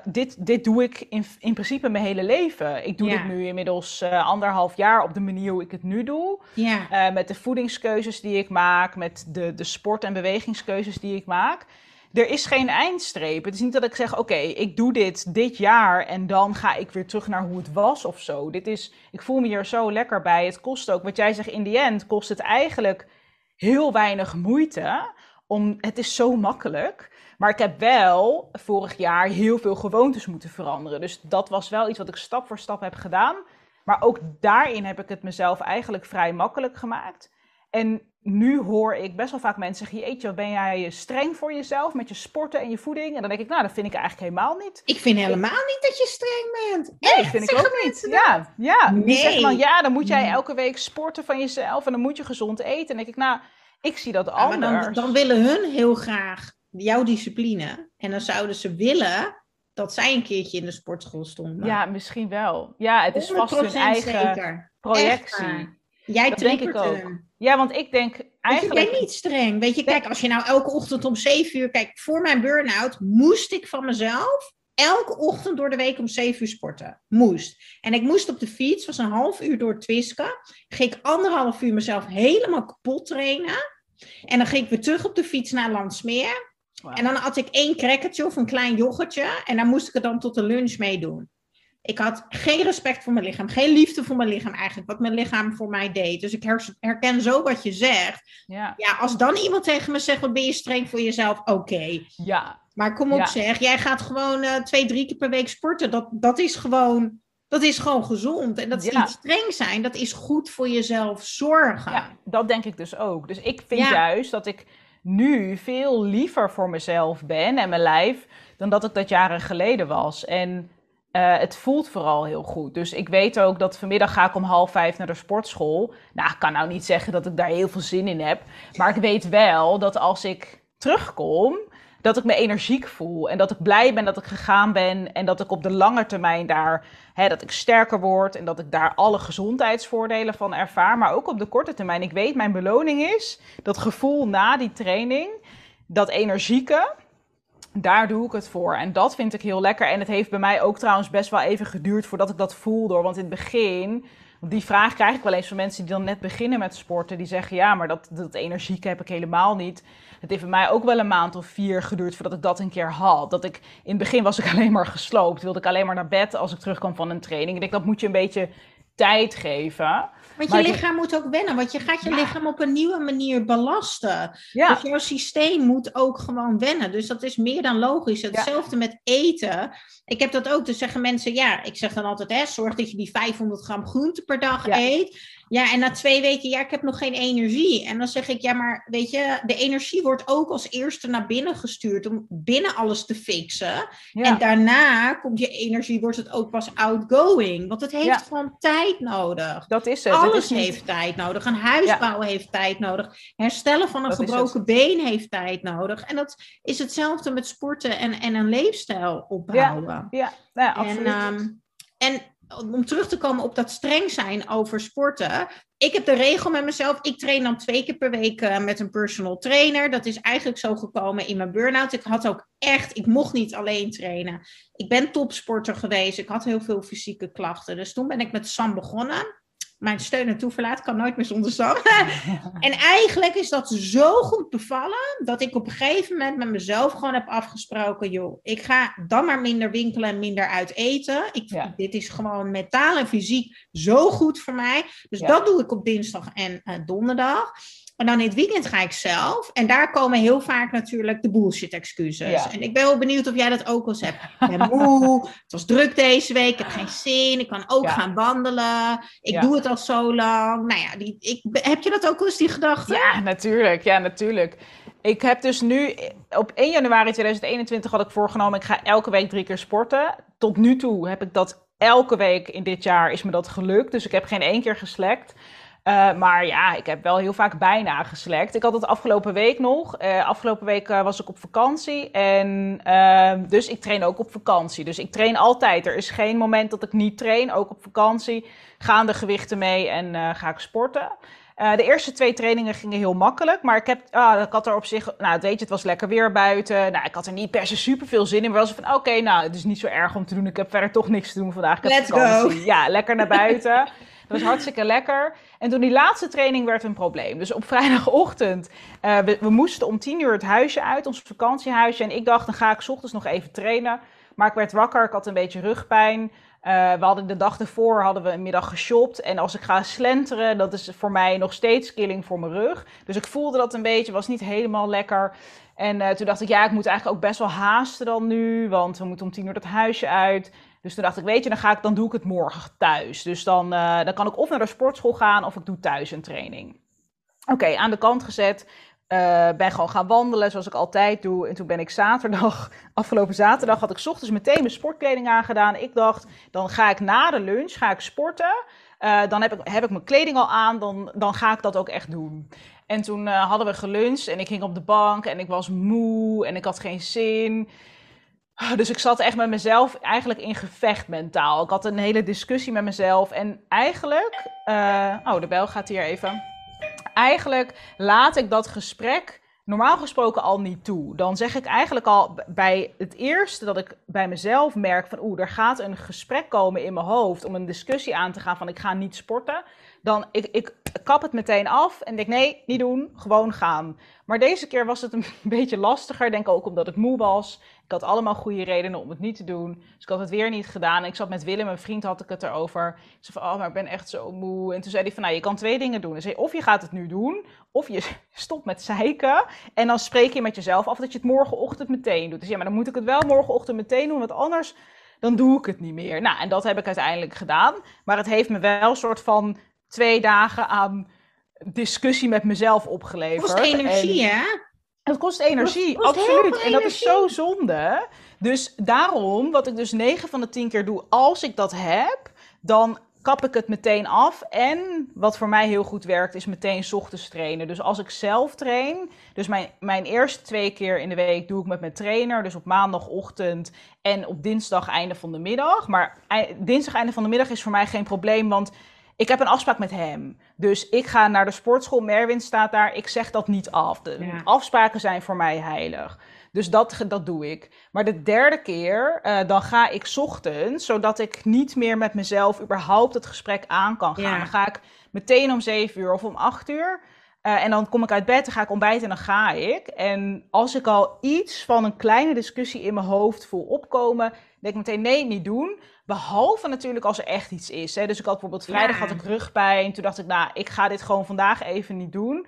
dit, dit doe ik in, in principe mijn hele leven. Ik doe ja. dit nu inmiddels anderhalf jaar op de manier hoe ik het nu doe. Ja. met de voedingskeuzes die ik maak, met de, de sport- en bewegingskeuzes die ik maak er is geen eindstreep. Het is niet dat ik zeg, oké, ik doe dit dit jaar en dan ga ik weer terug naar hoe het was of zo. Dit is, ik voel me hier zo lekker bij. Het kost ook, wat jij zegt, in die end kost het eigenlijk heel weinig moeite. Om, het is zo makkelijk. Maar ik heb wel vorig jaar heel veel gewoontes moeten veranderen. Dus dat was wel iets wat ik stap voor stap heb gedaan. Maar ook daarin heb ik het mezelf eigenlijk vrij makkelijk gemaakt. En nu hoor ik best wel vaak mensen zeggen: Jeetje, ben jij streng voor jezelf met je sporten en je voeding? En dan denk ik: Nou, dat vind ik eigenlijk helemaal niet. Ik vind helemaal niet dat je streng bent. Nee, Echt? vind ik ook niet. Ja, ja. Nee. Die zeggen dan: Ja, dan moet jij elke week sporten van jezelf en dan moet je gezond eten. En dan denk ik: Nou, ik zie dat anders. Ja, maar dan, dan willen hun heel graag jouw discipline. En dan zouden ze willen dat zij een keertje in de sportschool stonden. Ja, misschien wel. Ja, het is vast hun eigen zeker. projectie. Jij dat denk ik ook. Ja, want ik denk eigenlijk... ik ben niet streng. Weet je, kijk, als je nou elke ochtend om 7 uur... Kijk, voor mijn burn-out moest ik van mezelf elke ochtend door de week om 7 uur sporten. Moest. En ik moest op de fiets, was een half uur door Twiska. Ging ik anderhalf uur mezelf helemaal kapot trainen. En dan ging ik weer terug op de fiets naar Landsmeer. Wow. En dan had ik één crackertje of een klein yoghurtje. En daar moest ik het dan tot de lunch mee doen. Ik had geen respect voor mijn lichaam, geen liefde voor mijn lichaam eigenlijk, wat mijn lichaam voor mij deed. Dus ik herken zo wat je zegt. Ja, ja als dan iemand tegen me zegt, wat ben je streng voor jezelf? Oké. Okay. Ja. Maar kom op ja. zeg, jij gaat gewoon uh, twee, drie keer per week sporten. Dat, dat, is gewoon, dat is gewoon gezond. En dat is ja. niet streng zijn, dat is goed voor jezelf zorgen. Ja, dat denk ik dus ook. Dus ik vind juist dat ik nu veel liever voor mezelf ben en mijn lijf, dan dat ik dat jaren geleden was. En uh, het voelt vooral heel goed. Dus ik weet ook dat vanmiddag ga ik om half vijf naar de sportschool. Nou, ik kan nou niet zeggen dat ik daar heel veel zin in heb. Maar ik weet wel dat als ik terugkom, dat ik me energiek voel. En dat ik blij ben dat ik gegaan ben. En dat ik op de lange termijn daar, hè, dat ik sterker word. En dat ik daar alle gezondheidsvoordelen van ervaar. Maar ook op de korte termijn. Ik weet, mijn beloning is dat gevoel na die training. Dat energieke daar doe ik het voor. En dat vind ik heel lekker. En het heeft bij mij ook trouwens best wel even geduurd voordat ik dat voelde. Want in het begin, die vraag krijg ik wel eens van mensen die dan net beginnen met sporten. Die zeggen, ja, maar dat, dat energieke heb ik helemaal niet. Het heeft bij mij ook wel een maand of vier geduurd voordat ik dat een keer had. Dat ik, in het begin was ik alleen maar gesloopt. Wilde ik alleen maar naar bed als ik terugkwam van een training. Ik denk, dat moet je een beetje tijd geven. Want je lichaam moet ook wennen, want je gaat je ja. lichaam op een nieuwe manier belasten. Ja. Dus jouw systeem moet ook gewoon wennen. Dus dat is meer dan logisch. Hetzelfde met eten. Ik heb dat ook, dus zeggen mensen, ja, ik zeg dan altijd, hè, zorg dat je die 500 gram groente per dag eet. Ja, en na twee weken, ja, ik heb nog geen energie. En dan zeg ik, ja, maar weet je, de energie wordt ook als eerste naar binnen gestuurd om binnen alles te fixen. Ja. En daarna komt je energie, wordt het ook pas outgoing. Want het heeft ja. gewoon tijd nodig. Dat is het. Alles het is niet... heeft tijd nodig. Een huis ja. bouwen heeft tijd nodig. Herstellen van een dat gebroken been heeft tijd nodig. En dat is hetzelfde met sporten en, en een leefstijl opbouwen. Ja, ja. absoluut. En, um, en om terug te komen op dat streng zijn over sporten. Ik heb de regel met mezelf. Ik train dan twee keer per week uh, met een personal trainer. Dat is eigenlijk zo gekomen in mijn burn-out. Ik had ook echt, ik mocht niet alleen trainen. Ik ben topsporter geweest. Ik had heel veel fysieke klachten. Dus toen ben ik met Sam begonnen. Mijn steun en toeverlaat kan nooit meer zonder Sam. en eigenlijk is dat zo goed bevallen dat ik op een gegeven moment met mezelf gewoon heb afgesproken, joh, ik ga dan maar minder winkelen en minder uit eten. Ik, Dit is gewoon mentaal en fysiek zo goed voor mij. Dus dat doe ik op dinsdag en uh, donderdag. En dan in het weekend ga ik zelf. En daar komen heel vaak natuurlijk de bullshit excuses. En ik ben wel benieuwd of jij dat ook wel eens hebt. Ik ben moe, het was druk deze week, ik heb geen zin, ik kan ook gaan wandelen. Ik doe het al zo lang. Nou ja, die, ik, heb je dat ook wel eens, die gedachte? Ja, natuurlijk. Ja, natuurlijk. Ik heb dus nu, op 1 januari 2021 had ik voorgenomen, ik ga elke week drie keer sporten. Tot nu toe heb ik dat elke week in dit jaar is me dat gelukt. Dus ik heb geen één keer geslekt. Uh, maar ja, ik heb wel heel vaak bijna geslekt. Ik had het afgelopen week nog. Uh, afgelopen week uh, was ik op vakantie. En ehm, dus ik train ook op vakantie. Dus ik train altijd. Er is geen moment dat ik niet train. Ook op vakantie gaan de gewichten mee en ga ik sporten. de eerste twee trainingen gingen heel makkelijk. Maar ik, heb, ah, ik had er op zich. Nou, weet je, het was lekker weer buiten. Nou, ik had er niet per se super veel zin in. Maar was van: oké, nou, het is niet zo erg om te doen. Ik heb verder toch niks te doen vandaag. Ik Let's vakantie. go. Ja, lekker naar buiten. Dat was hartstikke lekker. En toen die laatste training werd een probleem. Dus op vrijdagochtend, uh, we, we, moesten om tien uur het huisje uit, ons vakantiehuisje. En ik dacht, dan ga ik s ochtends nog even trainen. Maar ik werd wakker, ik had een beetje rugpijn. Uh, we hadden de dag ervoor hadden we een middag geshopt. En als ik ga slenteren, dat is voor mij nog steeds killing voor mijn rug. Dus ik voelde dat een beetje, was niet helemaal lekker. En uh, toen dacht ik, ja, ik moet eigenlijk ook best wel haasten dan nu. Want we moeten om tien uur dat huisje uit. Dus toen dacht ik, weet je, dan, ga ik, dan doe ik het morgen thuis. Dus dan, uh, dan kan ik of naar de sportschool gaan of ik doe thuis een training. Oké, aan de kant gezet. Uh, ben gewoon gaan wandelen zoals ik altijd doe. En toen ben ik zaterdag, afgelopen zaterdag, had ik ochtends meteen mijn sportkleding aangedaan. Ik dacht, dan ga ik na de lunch ga ik sporten. Uh, dan heb ik, heb ik mijn kleding al aan, dan, dan ga ik dat ook echt doen. En toen hadden we geluncht en ik ging op de bank en ik was moe en ik had geen zin. Dus ik zat echt met mezelf eigenlijk in gevecht mentaal. Ik had een hele discussie met mezelf. En eigenlijk. Uh, oh, de bel gaat hier even. Eigenlijk laat ik dat gesprek normaal gesproken al niet toe. Dan zeg ik eigenlijk al bij het eerste dat ik bij mezelf merk van oeh, er gaat een gesprek komen in mijn hoofd om een discussie aan te gaan van ik ga niet sporten. Dan ik, ik kap het meteen af en denk nee, niet doen, gewoon gaan. Maar deze keer was het een beetje lastiger, denk ook omdat ik moe was. Ik had allemaal goede redenen om het niet te doen. Dus ik had het weer niet gedaan. Ik zat met Willem, mijn vriend, had ik het erover. Ik zei van, oh, maar ik ben echt zo moe. En toen zei hij van, nou, je kan twee dingen doen. Zei, of je gaat het nu doen, of je stopt met zeiken. En dan spreek je met jezelf af dat je het morgenochtend meteen doet. Dus ja, maar dan moet ik het wel morgenochtend meteen doen, want anders dan doe ik het niet meer. Nou, en dat heb ik uiteindelijk gedaan. Maar het heeft me wel een soort van twee dagen aan discussie met mezelf opgeleverd. Het kost energie, hè? Het kost energie, absoluut. En dat is zo zonde. Dus daarom, wat ik dus 9 van de 10 keer doe, als ik dat heb, dan kap ik het meteen af. En wat voor mij heel goed werkt, is meteen ochtends trainen. Dus als ik zelf train, dus mijn, mijn eerste twee keer in de week doe ik met mijn trainer. Dus op maandagochtend en op dinsdag einde van de middag. Maar dinsdag einde van de middag is voor mij geen probleem, want ik heb een afspraak met hem. Dus ik ga naar de sportschool. Merwin staat daar. Ik zeg dat niet af. De afspraken zijn voor mij heilig. Dus dat, dat doe ik. Maar de derde keer, uh, dan ga ik ochtends, zodat ik niet meer met mezelf überhaupt het gesprek aan kan gaan. Dan ga ik meteen om zeven uur of om acht uur. Uh, en dan kom ik uit bed, dan ga ik ontbijten en dan ga ik. En als ik al iets van een kleine discussie in mijn hoofd voel opkomen, denk ik meteen nee, niet doen. Behalve natuurlijk als er echt iets is. Hè. Dus ik had bijvoorbeeld vrijdag had ik rugpijn. Toen dacht ik, nou, ik ga dit gewoon vandaag even niet doen.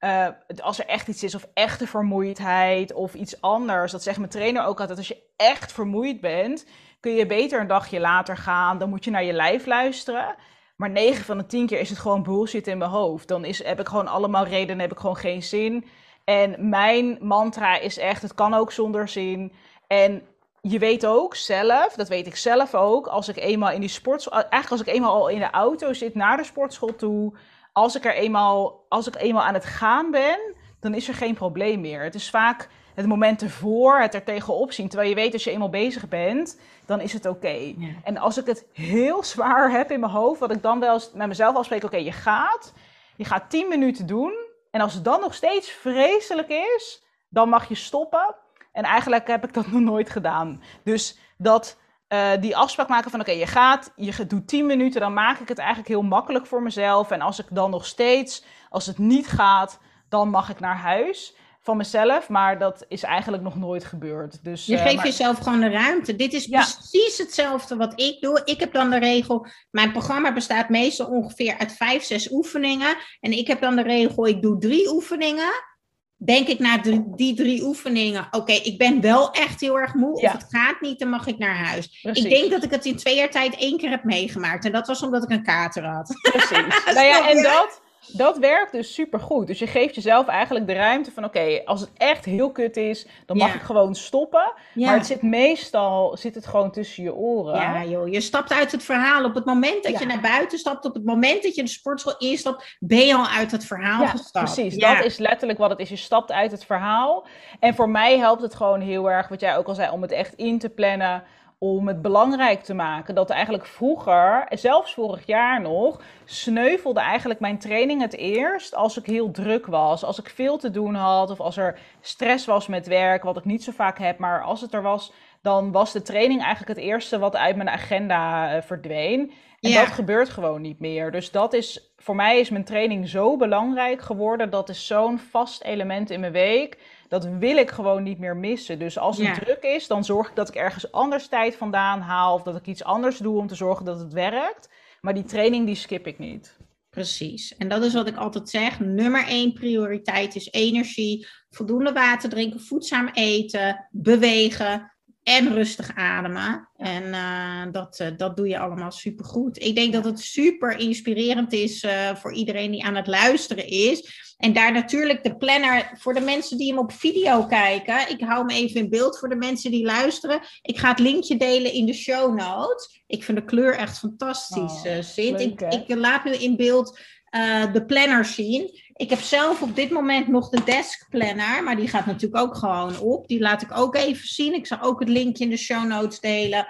Uh, als er echt iets is, of echte vermoeidheid, of iets anders. Dat zegt mijn trainer ook altijd. Als je echt vermoeid bent, kun je beter een dagje later gaan. Dan moet je naar je lijf luisteren. Maar 9 van de 10 keer is het gewoon bullshit in mijn hoofd. Dan is, heb ik gewoon allemaal redenen, heb ik gewoon geen zin. En mijn mantra is echt, het kan ook zonder zin. En je weet ook zelf, dat weet ik zelf ook, als ik eenmaal in die sportschool, eigenlijk als ik eenmaal al in de auto zit naar de sportschool toe, als ik er eenmaal, als ik eenmaal aan het gaan ben, dan is er geen probleem meer. Het is vaak het moment ervoor, het er tegenop zien. Terwijl je weet, als je eenmaal bezig bent, dan is het oké. En als ik het heel zwaar heb in mijn hoofd, wat ik dan wel met mezelf afspreek, oké, je gaat, je gaat 10 minuten doen. En als het dan nog steeds vreselijk is, dan mag je stoppen. En eigenlijk heb ik dat nog nooit gedaan. Dus dat uh, die afspraak maken van oké, je gaat, je doet 10 minuten, dan maak ik het eigenlijk heel makkelijk voor mezelf. En als ik dan nog steeds, als het niet gaat, dan mag ik naar huis van mezelf, maar dat is eigenlijk nog nooit gebeurd. Dus, je uh, geeft jezelf gewoon de ruimte. Dit is precies hetzelfde wat ik doe. Ik heb dan de regel, mijn programma bestaat meestal ongeveer uit vijf, zes oefeningen. En ik heb dan de regel, ik doe drie oefeningen denk ik na die drie oefeningen, oké, ik ben wel echt heel erg moe, of het gaat niet, dan mag ik naar huis. Ik denk dat ik het in twee jaar tijd één keer heb meegemaakt. En dat was omdat ik een kater had. Precies. nou ja, en dat, dat werkt dus super goed. Dus je geeft jezelf eigenlijk de ruimte van: oké, als het echt heel kut is, dan mag ik gewoon stoppen. Maar het zit meestal zit het gewoon tussen je oren. Ja, joh. Je stapt uit het verhaal. Op het moment dat je naar buiten stapt, op het moment dat je de sportschool instapt, ben je al uit het verhaal gestapt. Precies, dat is letterlijk wat het is. Je stapt uit het verhaal. En voor mij helpt het gewoon heel erg, wat jij ook al zei, om het echt in te plannen om het belangrijk te maken. Dat eigenlijk vroeger, zelfs vorig jaar nog, sneuvelde eigenlijk mijn training het eerst als ik heel druk was. Als ik veel te doen had of als er stress was met werk, wat ik niet zo vaak heb. Maar als het er was, dan was de training eigenlijk het eerste wat uit mijn agenda uh, verdween. En dat gebeurt gewoon niet meer. Dus dat is, voor mij is mijn training zo belangrijk geworden. Dat is zo'n vast element in mijn week dat wil ik gewoon niet meer missen. Dus als het druk is, dan zorg ik dat ik ergens anders tijd vandaan haal. Of dat ik iets anders doe om te zorgen dat het werkt. Maar die training, die skip ik niet. Precies. En dat is wat ik altijd zeg. Nummer één prioriteit is energie. Voldoende water drinken, voedzaam eten, bewegen en rustig ademen. En uh, dat, uh, dat doe je allemaal supergoed. Ik denk dat het super inspirerend is uh, voor iedereen die aan het luisteren is. En daar natuurlijk de planner voor de mensen die hem op video kijken. Ik hou hem even in beeld voor de mensen die luisteren. Ik ga het linkje delen in de show notes. Ik vind de kleur echt fantastisch, oh, Sint. Ik, ik, laat nu in beeld de planner zien. Ik heb zelf op dit moment nog de desk planner, maar die gaat natuurlijk ook gewoon op. Die laat ik ook even zien. Ik zal ook het linkje in de show notes delen.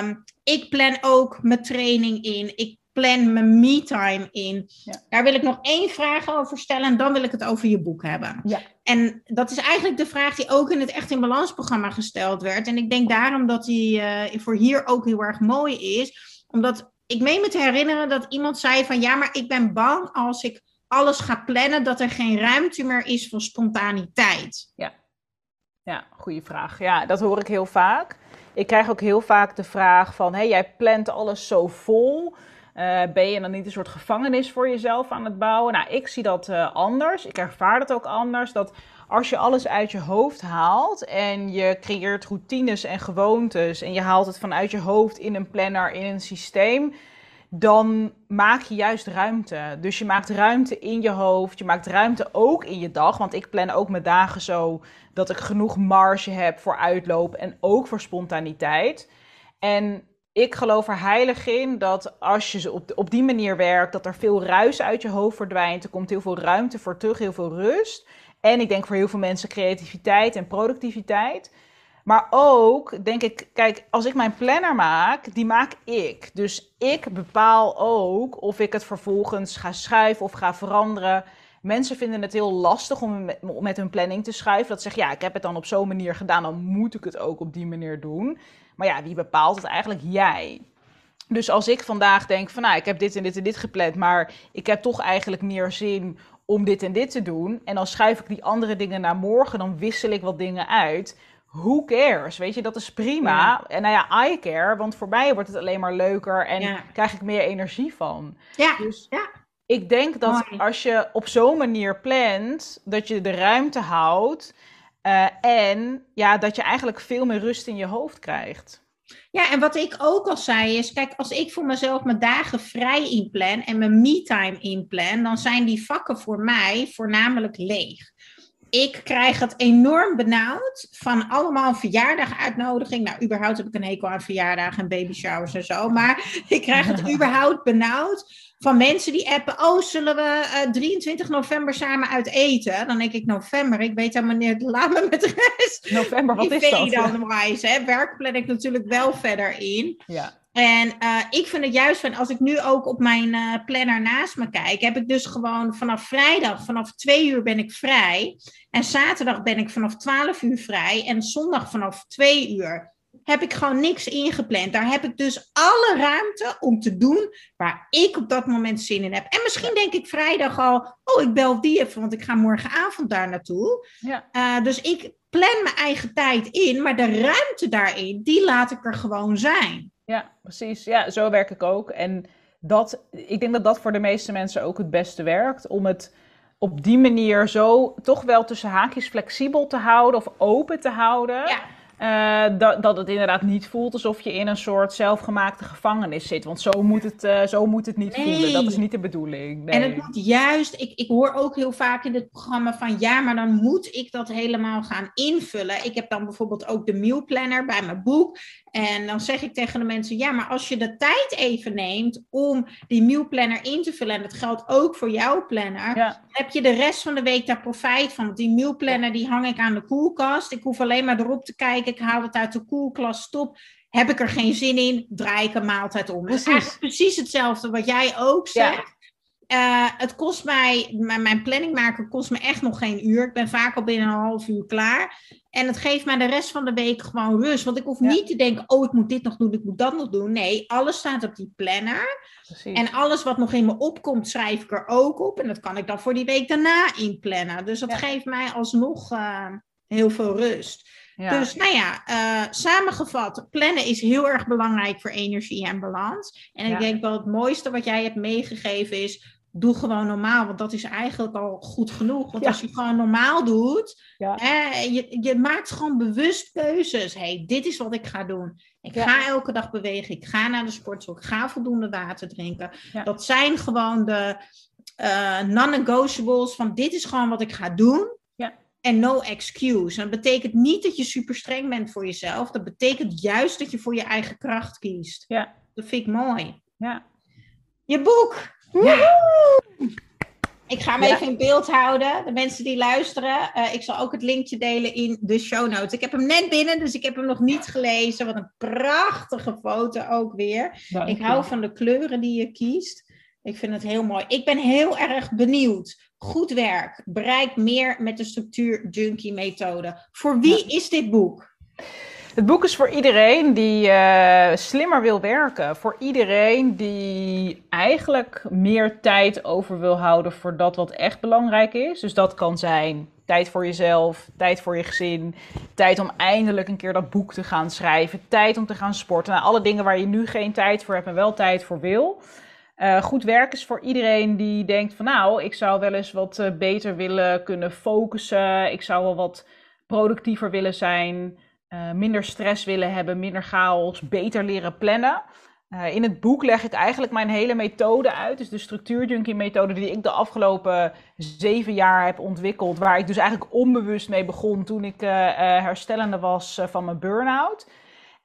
Um, ik plan ook mijn training in. Ik plan mijn me-time in. Ja. Daar wil ik nog één vraag over stellen en dan wil ik het over je boek hebben. Ja. En dat is eigenlijk de vraag die ook in het Echt in Balans programma gesteld werd. En ik denk daarom dat die uh, voor hier ook heel erg mooi is. Omdat ik meen me te herinneren dat iemand zei van ja, maar ik ben bang als ik alles ga plannen, dat er geen ruimte meer is voor spontaniteit? Ja, ja goede vraag. Ja, dat hoor ik heel vaak. Ik krijg ook heel vaak de vraag van, hey, jij plant alles zo vol. Uh, ben je dan niet een soort gevangenis voor jezelf aan het bouwen? Nou, ik zie dat uh, anders. Ik ervaar dat ook anders. Dat als je alles uit je hoofd haalt en je creëert routines en gewoontes en je haalt het vanuit je hoofd in een planner, in een systeem, dan maak je juist ruimte. Dus je maakt ruimte in je hoofd, je maakt ruimte ook in je dag. Want ik plan ook mijn dagen zo dat ik genoeg marge heb voor uitloop en ook voor spontaniteit. En ik geloof er heilig in dat als je op, op die manier werkt, dat er veel ruis uit je hoofd verdwijnt. Er komt heel veel ruimte voor terug, heel veel rust. En ik denk voor heel veel mensen creativiteit en productiviteit. Maar ook denk ik, kijk, als ik mijn planner maak, die maak ik. Dus ik bepaal ook of ik het vervolgens ga schuiven of ga veranderen. Mensen vinden het heel lastig om met hun planning te schuiven. Dat zeg ja, ik heb het dan op zo'n manier gedaan, dan moet ik het ook op die manier doen. Maar ja, wie bepaalt het eigenlijk? Jij. Dus als ik vandaag denk van nou, ik heb dit en dit en dit gepland, maar ik heb toch eigenlijk meer zin om dit en dit te doen. En dan schuif ik die andere dingen naar morgen, dan wissel ik wat dingen uit who cares? Weet je, dat is prima. En nou ja, I care, want voor mij wordt het alleen maar leuker en krijg ik meer energie van. Ja, dus ja. ik denk dat als je op zo'n manier plant, dat je de ruimte houdt uh, en ja, dat je eigenlijk veel meer rust in je hoofd krijgt. Ja, en wat ik ook al zei is, kijk, als ik voor mezelf mijn dagen vrij inplan en mijn me-time inplan, dan zijn die vakken voor mij voornamelijk leeg ik krijg het enorm benauwd van allemaal verjaardaguitnodiging. Nou, überhaupt heb ik een hekel aan verjaardagen en baby showers en zo. Maar ik krijg het überhaupt benauwd van mensen die appen. Oh, zullen we uh, eh, 23 november samen uit eten? Dan denk ik november. Ik weet helemaal niet. Laat me met de rest. November, wat is dat? Dan wijs, hè? Werk plan ik natuurlijk wel verder in. Ja. En uh, ik vind het juist van, als ik nu ook op mijn uh, planner naast me kijk, heb ik dus gewoon vanaf vrijdag, vanaf twee uur ben ik vrij. En zaterdag ben ik vanaf twaalf uur vrij. En zondag vanaf twee uur. Heb ik gewoon niks ingepland. Daar heb ik dus alle ruimte om te doen waar ik op dat moment zin in heb. En misschien denk ik vrijdag al, oh, ik bel die even, want ik ga morgenavond daar naartoe. Ja. Uh, dus ik plan mijn eigen tijd in, maar de ruimte daarin, die laat ik er gewoon zijn. Ja, precies. Ja, zo werk ik ook. En dat, ik denk dat dat voor de meeste mensen ook het beste werkt. Om het op die manier zo toch wel tussen haakjes flexibel te houden of open te houden. Ja. Uh, dat, dat het inderdaad niet voelt alsof je in een soort zelfgemaakte gevangenis zit. Want zo moet het, uh, zo moet het niet voelen. Dat is niet de bedoeling. Nee. En het moet juist, ik, ik hoor ook heel vaak in het programma van ja, maar dan moet ik dat helemaal gaan invullen. Ik heb dan bijvoorbeeld ook de mealplanner bij mijn boek. En dan zeg ik tegen de mensen, ja, maar als je de tijd even neemt om die mealplanner in te vullen, en dat geldt ook voor jouw planner, heb je de rest van de week daar profijt van. Want die mealplanner die hang ik aan de koelkast. Ik hoef alleen maar erop te kijken, ik haal het uit de koelkast, stop. Heb ik er geen zin in, draai ik een maaltijd om. Precies. precies hetzelfde wat jij ook zegt. Uh, het kost mij, mijn planning maken kost me echt nog geen uur. Ik ben vaak al binnen een half uur klaar. En het geeft mij de rest van de week gewoon rust. Want ik hoef niet te denken, oh, ik moet dit nog doen, ik moet dat nog doen. Nee, alles staat op die planner. Precies. En alles wat nog in me opkomt, schrijf ik er ook op. En dat kan ik dan voor die week daarna inplannen. Dus dat geeft mij alsnog uh, heel veel rust. Dus nou ja, uh, samengevat, plannen is heel erg belangrijk voor energie en balans. En ik denk wel het mooiste wat jij hebt meegegeven is doe gewoon normaal, want dat is eigenlijk al goed genoeg. Want als je gewoon normaal doet, hè, je, je maakt gewoon bewust keuzes. hey, dit is wat ik ga doen. Ik ga elke dag bewegen, ik ga naar de sportschool, ik ga voldoende water drinken. Dat zijn gewoon de uh, non-negotiables van dit is gewoon wat ik ga doen. En no excuse. En dat betekent niet dat je super streng bent voor jezelf. Dat betekent juist dat je voor je eigen kracht kiest. Ja. Dat vind ik mooi. Ja. Je boek. Ik ga hem even in beeld houden. De mensen die luisteren. Uh, ik zal ook het linkje delen in de show notes. Ik heb hem net binnen, dus ik heb hem nog niet gelezen. Wat een prachtige foto ook weer. ik hou van de kleuren die je kiest. Ik vind het heel mooi. Ik ben heel erg benieuwd. Goed werk. Bereik meer met de structuur junkie methode. Voor wie is dit boek? Het boek is voor iedereen die uh, slimmer wil werken. Voor iedereen die eigenlijk meer tijd over wil houden voor dat wat echt belangrijk is. Dus dat kan zijn tijd voor jezelf, tijd voor je gezin, tijd om eindelijk een keer dat boek te gaan schrijven, tijd om te gaan sporten. Nou, alle dingen waar je nu geen tijd voor hebt en wel tijd voor wil. Uh, goed werk is voor iedereen die denkt van nou, ik zou wel eens wat uh, beter willen kunnen focussen. Ik zou wel wat productiever willen zijn. Uh, minder stress willen hebben, minder chaos, beter leren plannen. In het boek leg ik eigenlijk mijn hele methode uit. Dus de structuurjunkie methode die ik de afgelopen zeven jaar heb ontwikkeld. Waar ik dus eigenlijk onbewust mee begon toen ik herstellende was van mijn burn-out.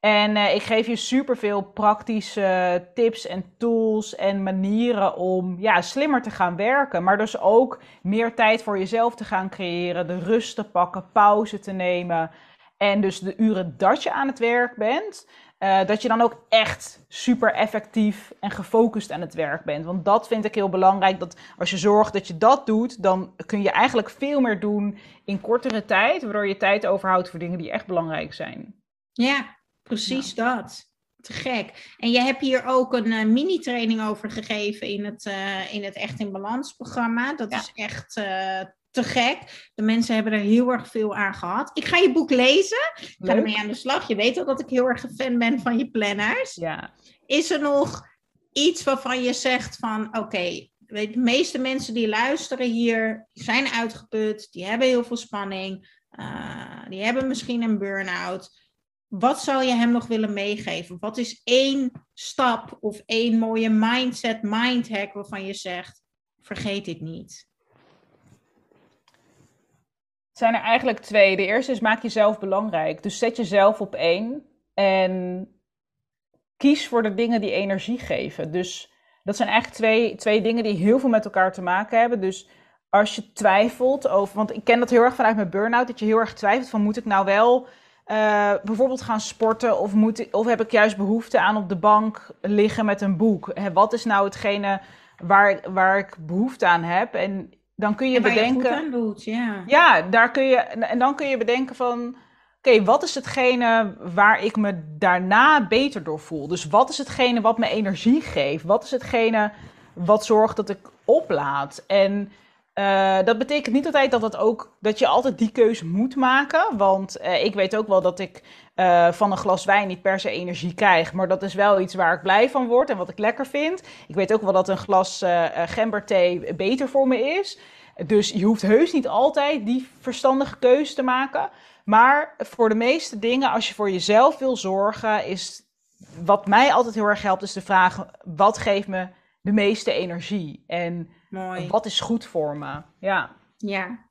En ik geef je superveel praktische tips en tools en manieren om ja, slimmer te gaan werken. Maar dus ook meer tijd voor jezelf te gaan creëren. De rust te pakken, pauze te nemen. En dus de uren dat je aan het werk bent, uh, dat je dan ook echt super effectief en gefocust aan het werk bent. Want dat vind ik heel belangrijk. Dat als je zorgt dat je dat doet, dan kun je eigenlijk veel meer doen in kortere tijd. Waardoor je tijd overhoudt voor dingen die echt belangrijk zijn. Ja, precies dat. Te gek. En je hebt hier ook een uh, mini-training over gegeven in het, uh, in het Echt in Balans programma. Dat is echt te gek. De mensen hebben er heel erg veel aan gehad. Ik ga je boek lezen. Ik ga ermee aan de slag. Je weet al dat ik heel erg een fan ben van je planners. Ja. Is er nog iets waarvan je zegt van oké, de meeste mensen die luisteren hier zijn uitgeput, die hebben heel veel spanning, uh, die hebben misschien een burn-out. Wat zou je hem nog willen meegeven? Wat is één stap of één mooie mindset, mindhack waarvan je zegt: vergeet dit niet? zijn er eigenlijk twee. De eerste is maak jezelf belangrijk. Dus zet jezelf op één en kies voor de dingen die energie geven. Dus dat zijn eigenlijk twee, twee dingen die heel veel met elkaar te maken hebben. Dus als je twijfelt over, want ik ken dat heel erg vanuit mijn burn-out, dat je heel erg twijfelt van moet ik nou wel uh, bijvoorbeeld gaan sporten of, moet of heb ik juist behoefte aan op de bank liggen met een boek? wat is nou hetgene waar, waar ik behoefte aan heb? En dan kun je bedenken. Je doet, ja. ja, daar kun je. En dan kun je bedenken van. oké, wat is hetgene waar ik me daarna beter door voel? Dus wat is hetgene wat me energie geeft? Wat is hetgene wat zorgt dat ik oplaad? En uh, dat betekent niet altijd dat, het ook, dat je altijd die keuze moet maken. Want uh, ik weet ook wel dat ik uh, van een glas wijn niet per se energie krijg. Maar dat is wel iets waar ik blij van word en wat ik lekker vind. Ik weet ook wel dat een glas gemberthee beter voor me is. Dus je hoeft heus niet altijd die verstandige keuze te maken. Maar voor de meeste dingen, als je voor jezelf wil zorgen, is wat mij altijd heel erg helpt, is de vraag: wat geeft me de meeste energie? En Mooi. wat is goed voor me? Ja. Ja.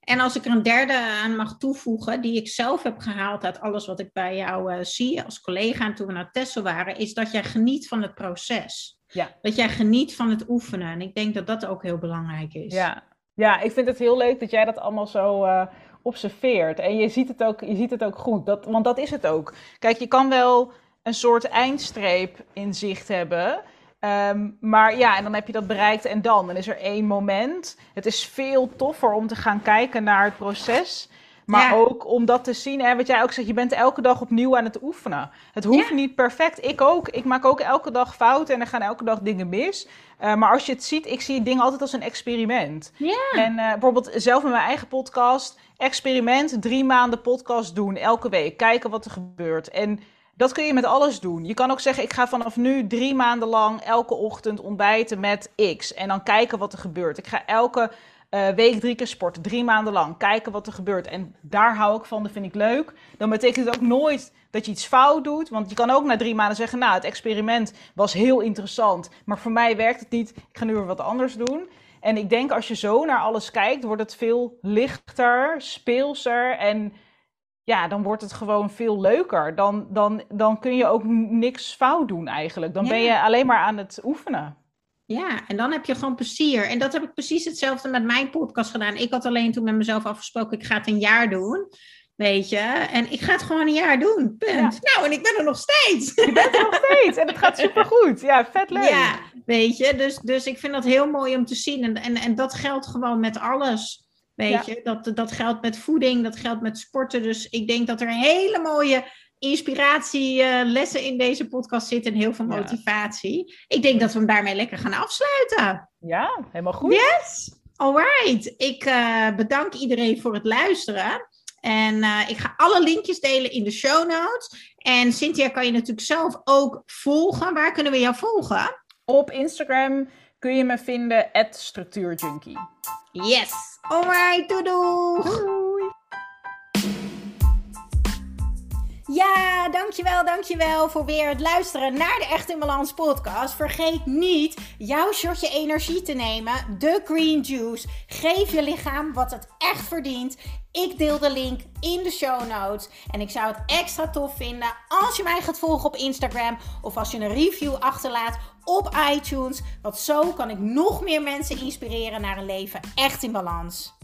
En als ik er een derde aan mag toevoegen, die ik zelf heb gehaald uit alles wat ik bij jou uh, zie als collega en toen we naar Tessel waren, is dat jij geniet van het proces. Ja. Dat jij geniet van het oefenen. En ik denk dat dat ook heel belangrijk is. Ja, ja ik vind het heel leuk dat jij dat allemaal zo uh, observeert. En je ziet het ook, je ziet het ook goed, dat, want dat is het ook. Kijk, je kan wel een soort eindstreep in zicht hebben. Um, maar ja, en dan heb je dat bereikt en dan. Dan is er één moment. Het is veel toffer om te gaan kijken naar het proces. Maar ook om dat te zien, hè, wat jij ook zegt, je bent elke dag opnieuw aan het oefenen. Het hoeft niet perfect. Ik ook. Ik maak ook elke dag fouten en er gaan elke dag dingen mis. Uh, maar als je het ziet, ik zie dingen altijd als een experiment. Ja. En uh, bijvoorbeeld zelf met mijn eigen podcast, experiment, drie maanden podcast doen, elke week. Kijken wat er gebeurt. En dat kun je met alles doen. Je kan ook zeggen, ik ga vanaf nu drie maanden lang elke ochtend ontbijten met X. En dan kijken wat er gebeurt. Ik ga elke uh, week drie keer sporten, drie maanden lang. Kijken wat er gebeurt. En daar hou ik van, dat vind ik leuk. Dan betekent het ook nooit dat je iets fout doet. Want je kan ook na drie maanden zeggen, nou, het experiment was heel interessant. Maar voor mij werkt het niet. Ik ga nu weer wat anders doen. En ik denk als je zo naar alles kijkt, wordt het veel lichter, speelser en ja, dan wordt het gewoon veel leuker. Dan, dan, dan kun je ook niks fout doen eigenlijk. Dan ben je alleen maar aan het oefenen. Ja, en dan heb je gewoon plezier. En dat heb ik precies hetzelfde met mijn podcast gedaan. Ik had alleen toen met mezelf afgesproken, ik ga het een jaar doen. Weet je, en ik ga het gewoon een jaar doen. Punt. Nou, en ik ben er nog steeds. Je bent er nog steeds en het gaat supergoed. Ja, vet leuk. Ja, weet je, dus, dus ik vind dat heel mooi om te zien. En, en, en dat geldt gewoon met alles. Weet je, dat, dat geldt met voeding, dat geldt met sporten. Dus ik denk dat er hele mooie inspiratielessen in deze podcast zitten en heel veel motivatie. Ik denk dat we hem daarmee lekker gaan afsluiten. Ja, helemaal goed. Yes! Alright. Ik uh, bedank iedereen voor het luisteren. En uh, ik ga alle linkjes delen in de show notes. En Cynthia kan je natuurlijk zelf ook volgen. Waar kunnen we jou volgen? Op Instagram kun je me vinden, structuurjunkie. Yes! Alright, doei doei! Ja, dankjewel, dankjewel voor weer het luisteren naar de Echt in Balans podcast. Vergeet niet jouw shotje energie te nemen, de Green Juice. Geef je lichaam wat het echt verdient. Ik deel de link in de show notes. En ik zou het extra tof vinden als je mij gaat volgen op Instagram of als je een review achterlaat op iTunes. Want zo kan ik nog meer mensen inspireren naar een leven echt in balans.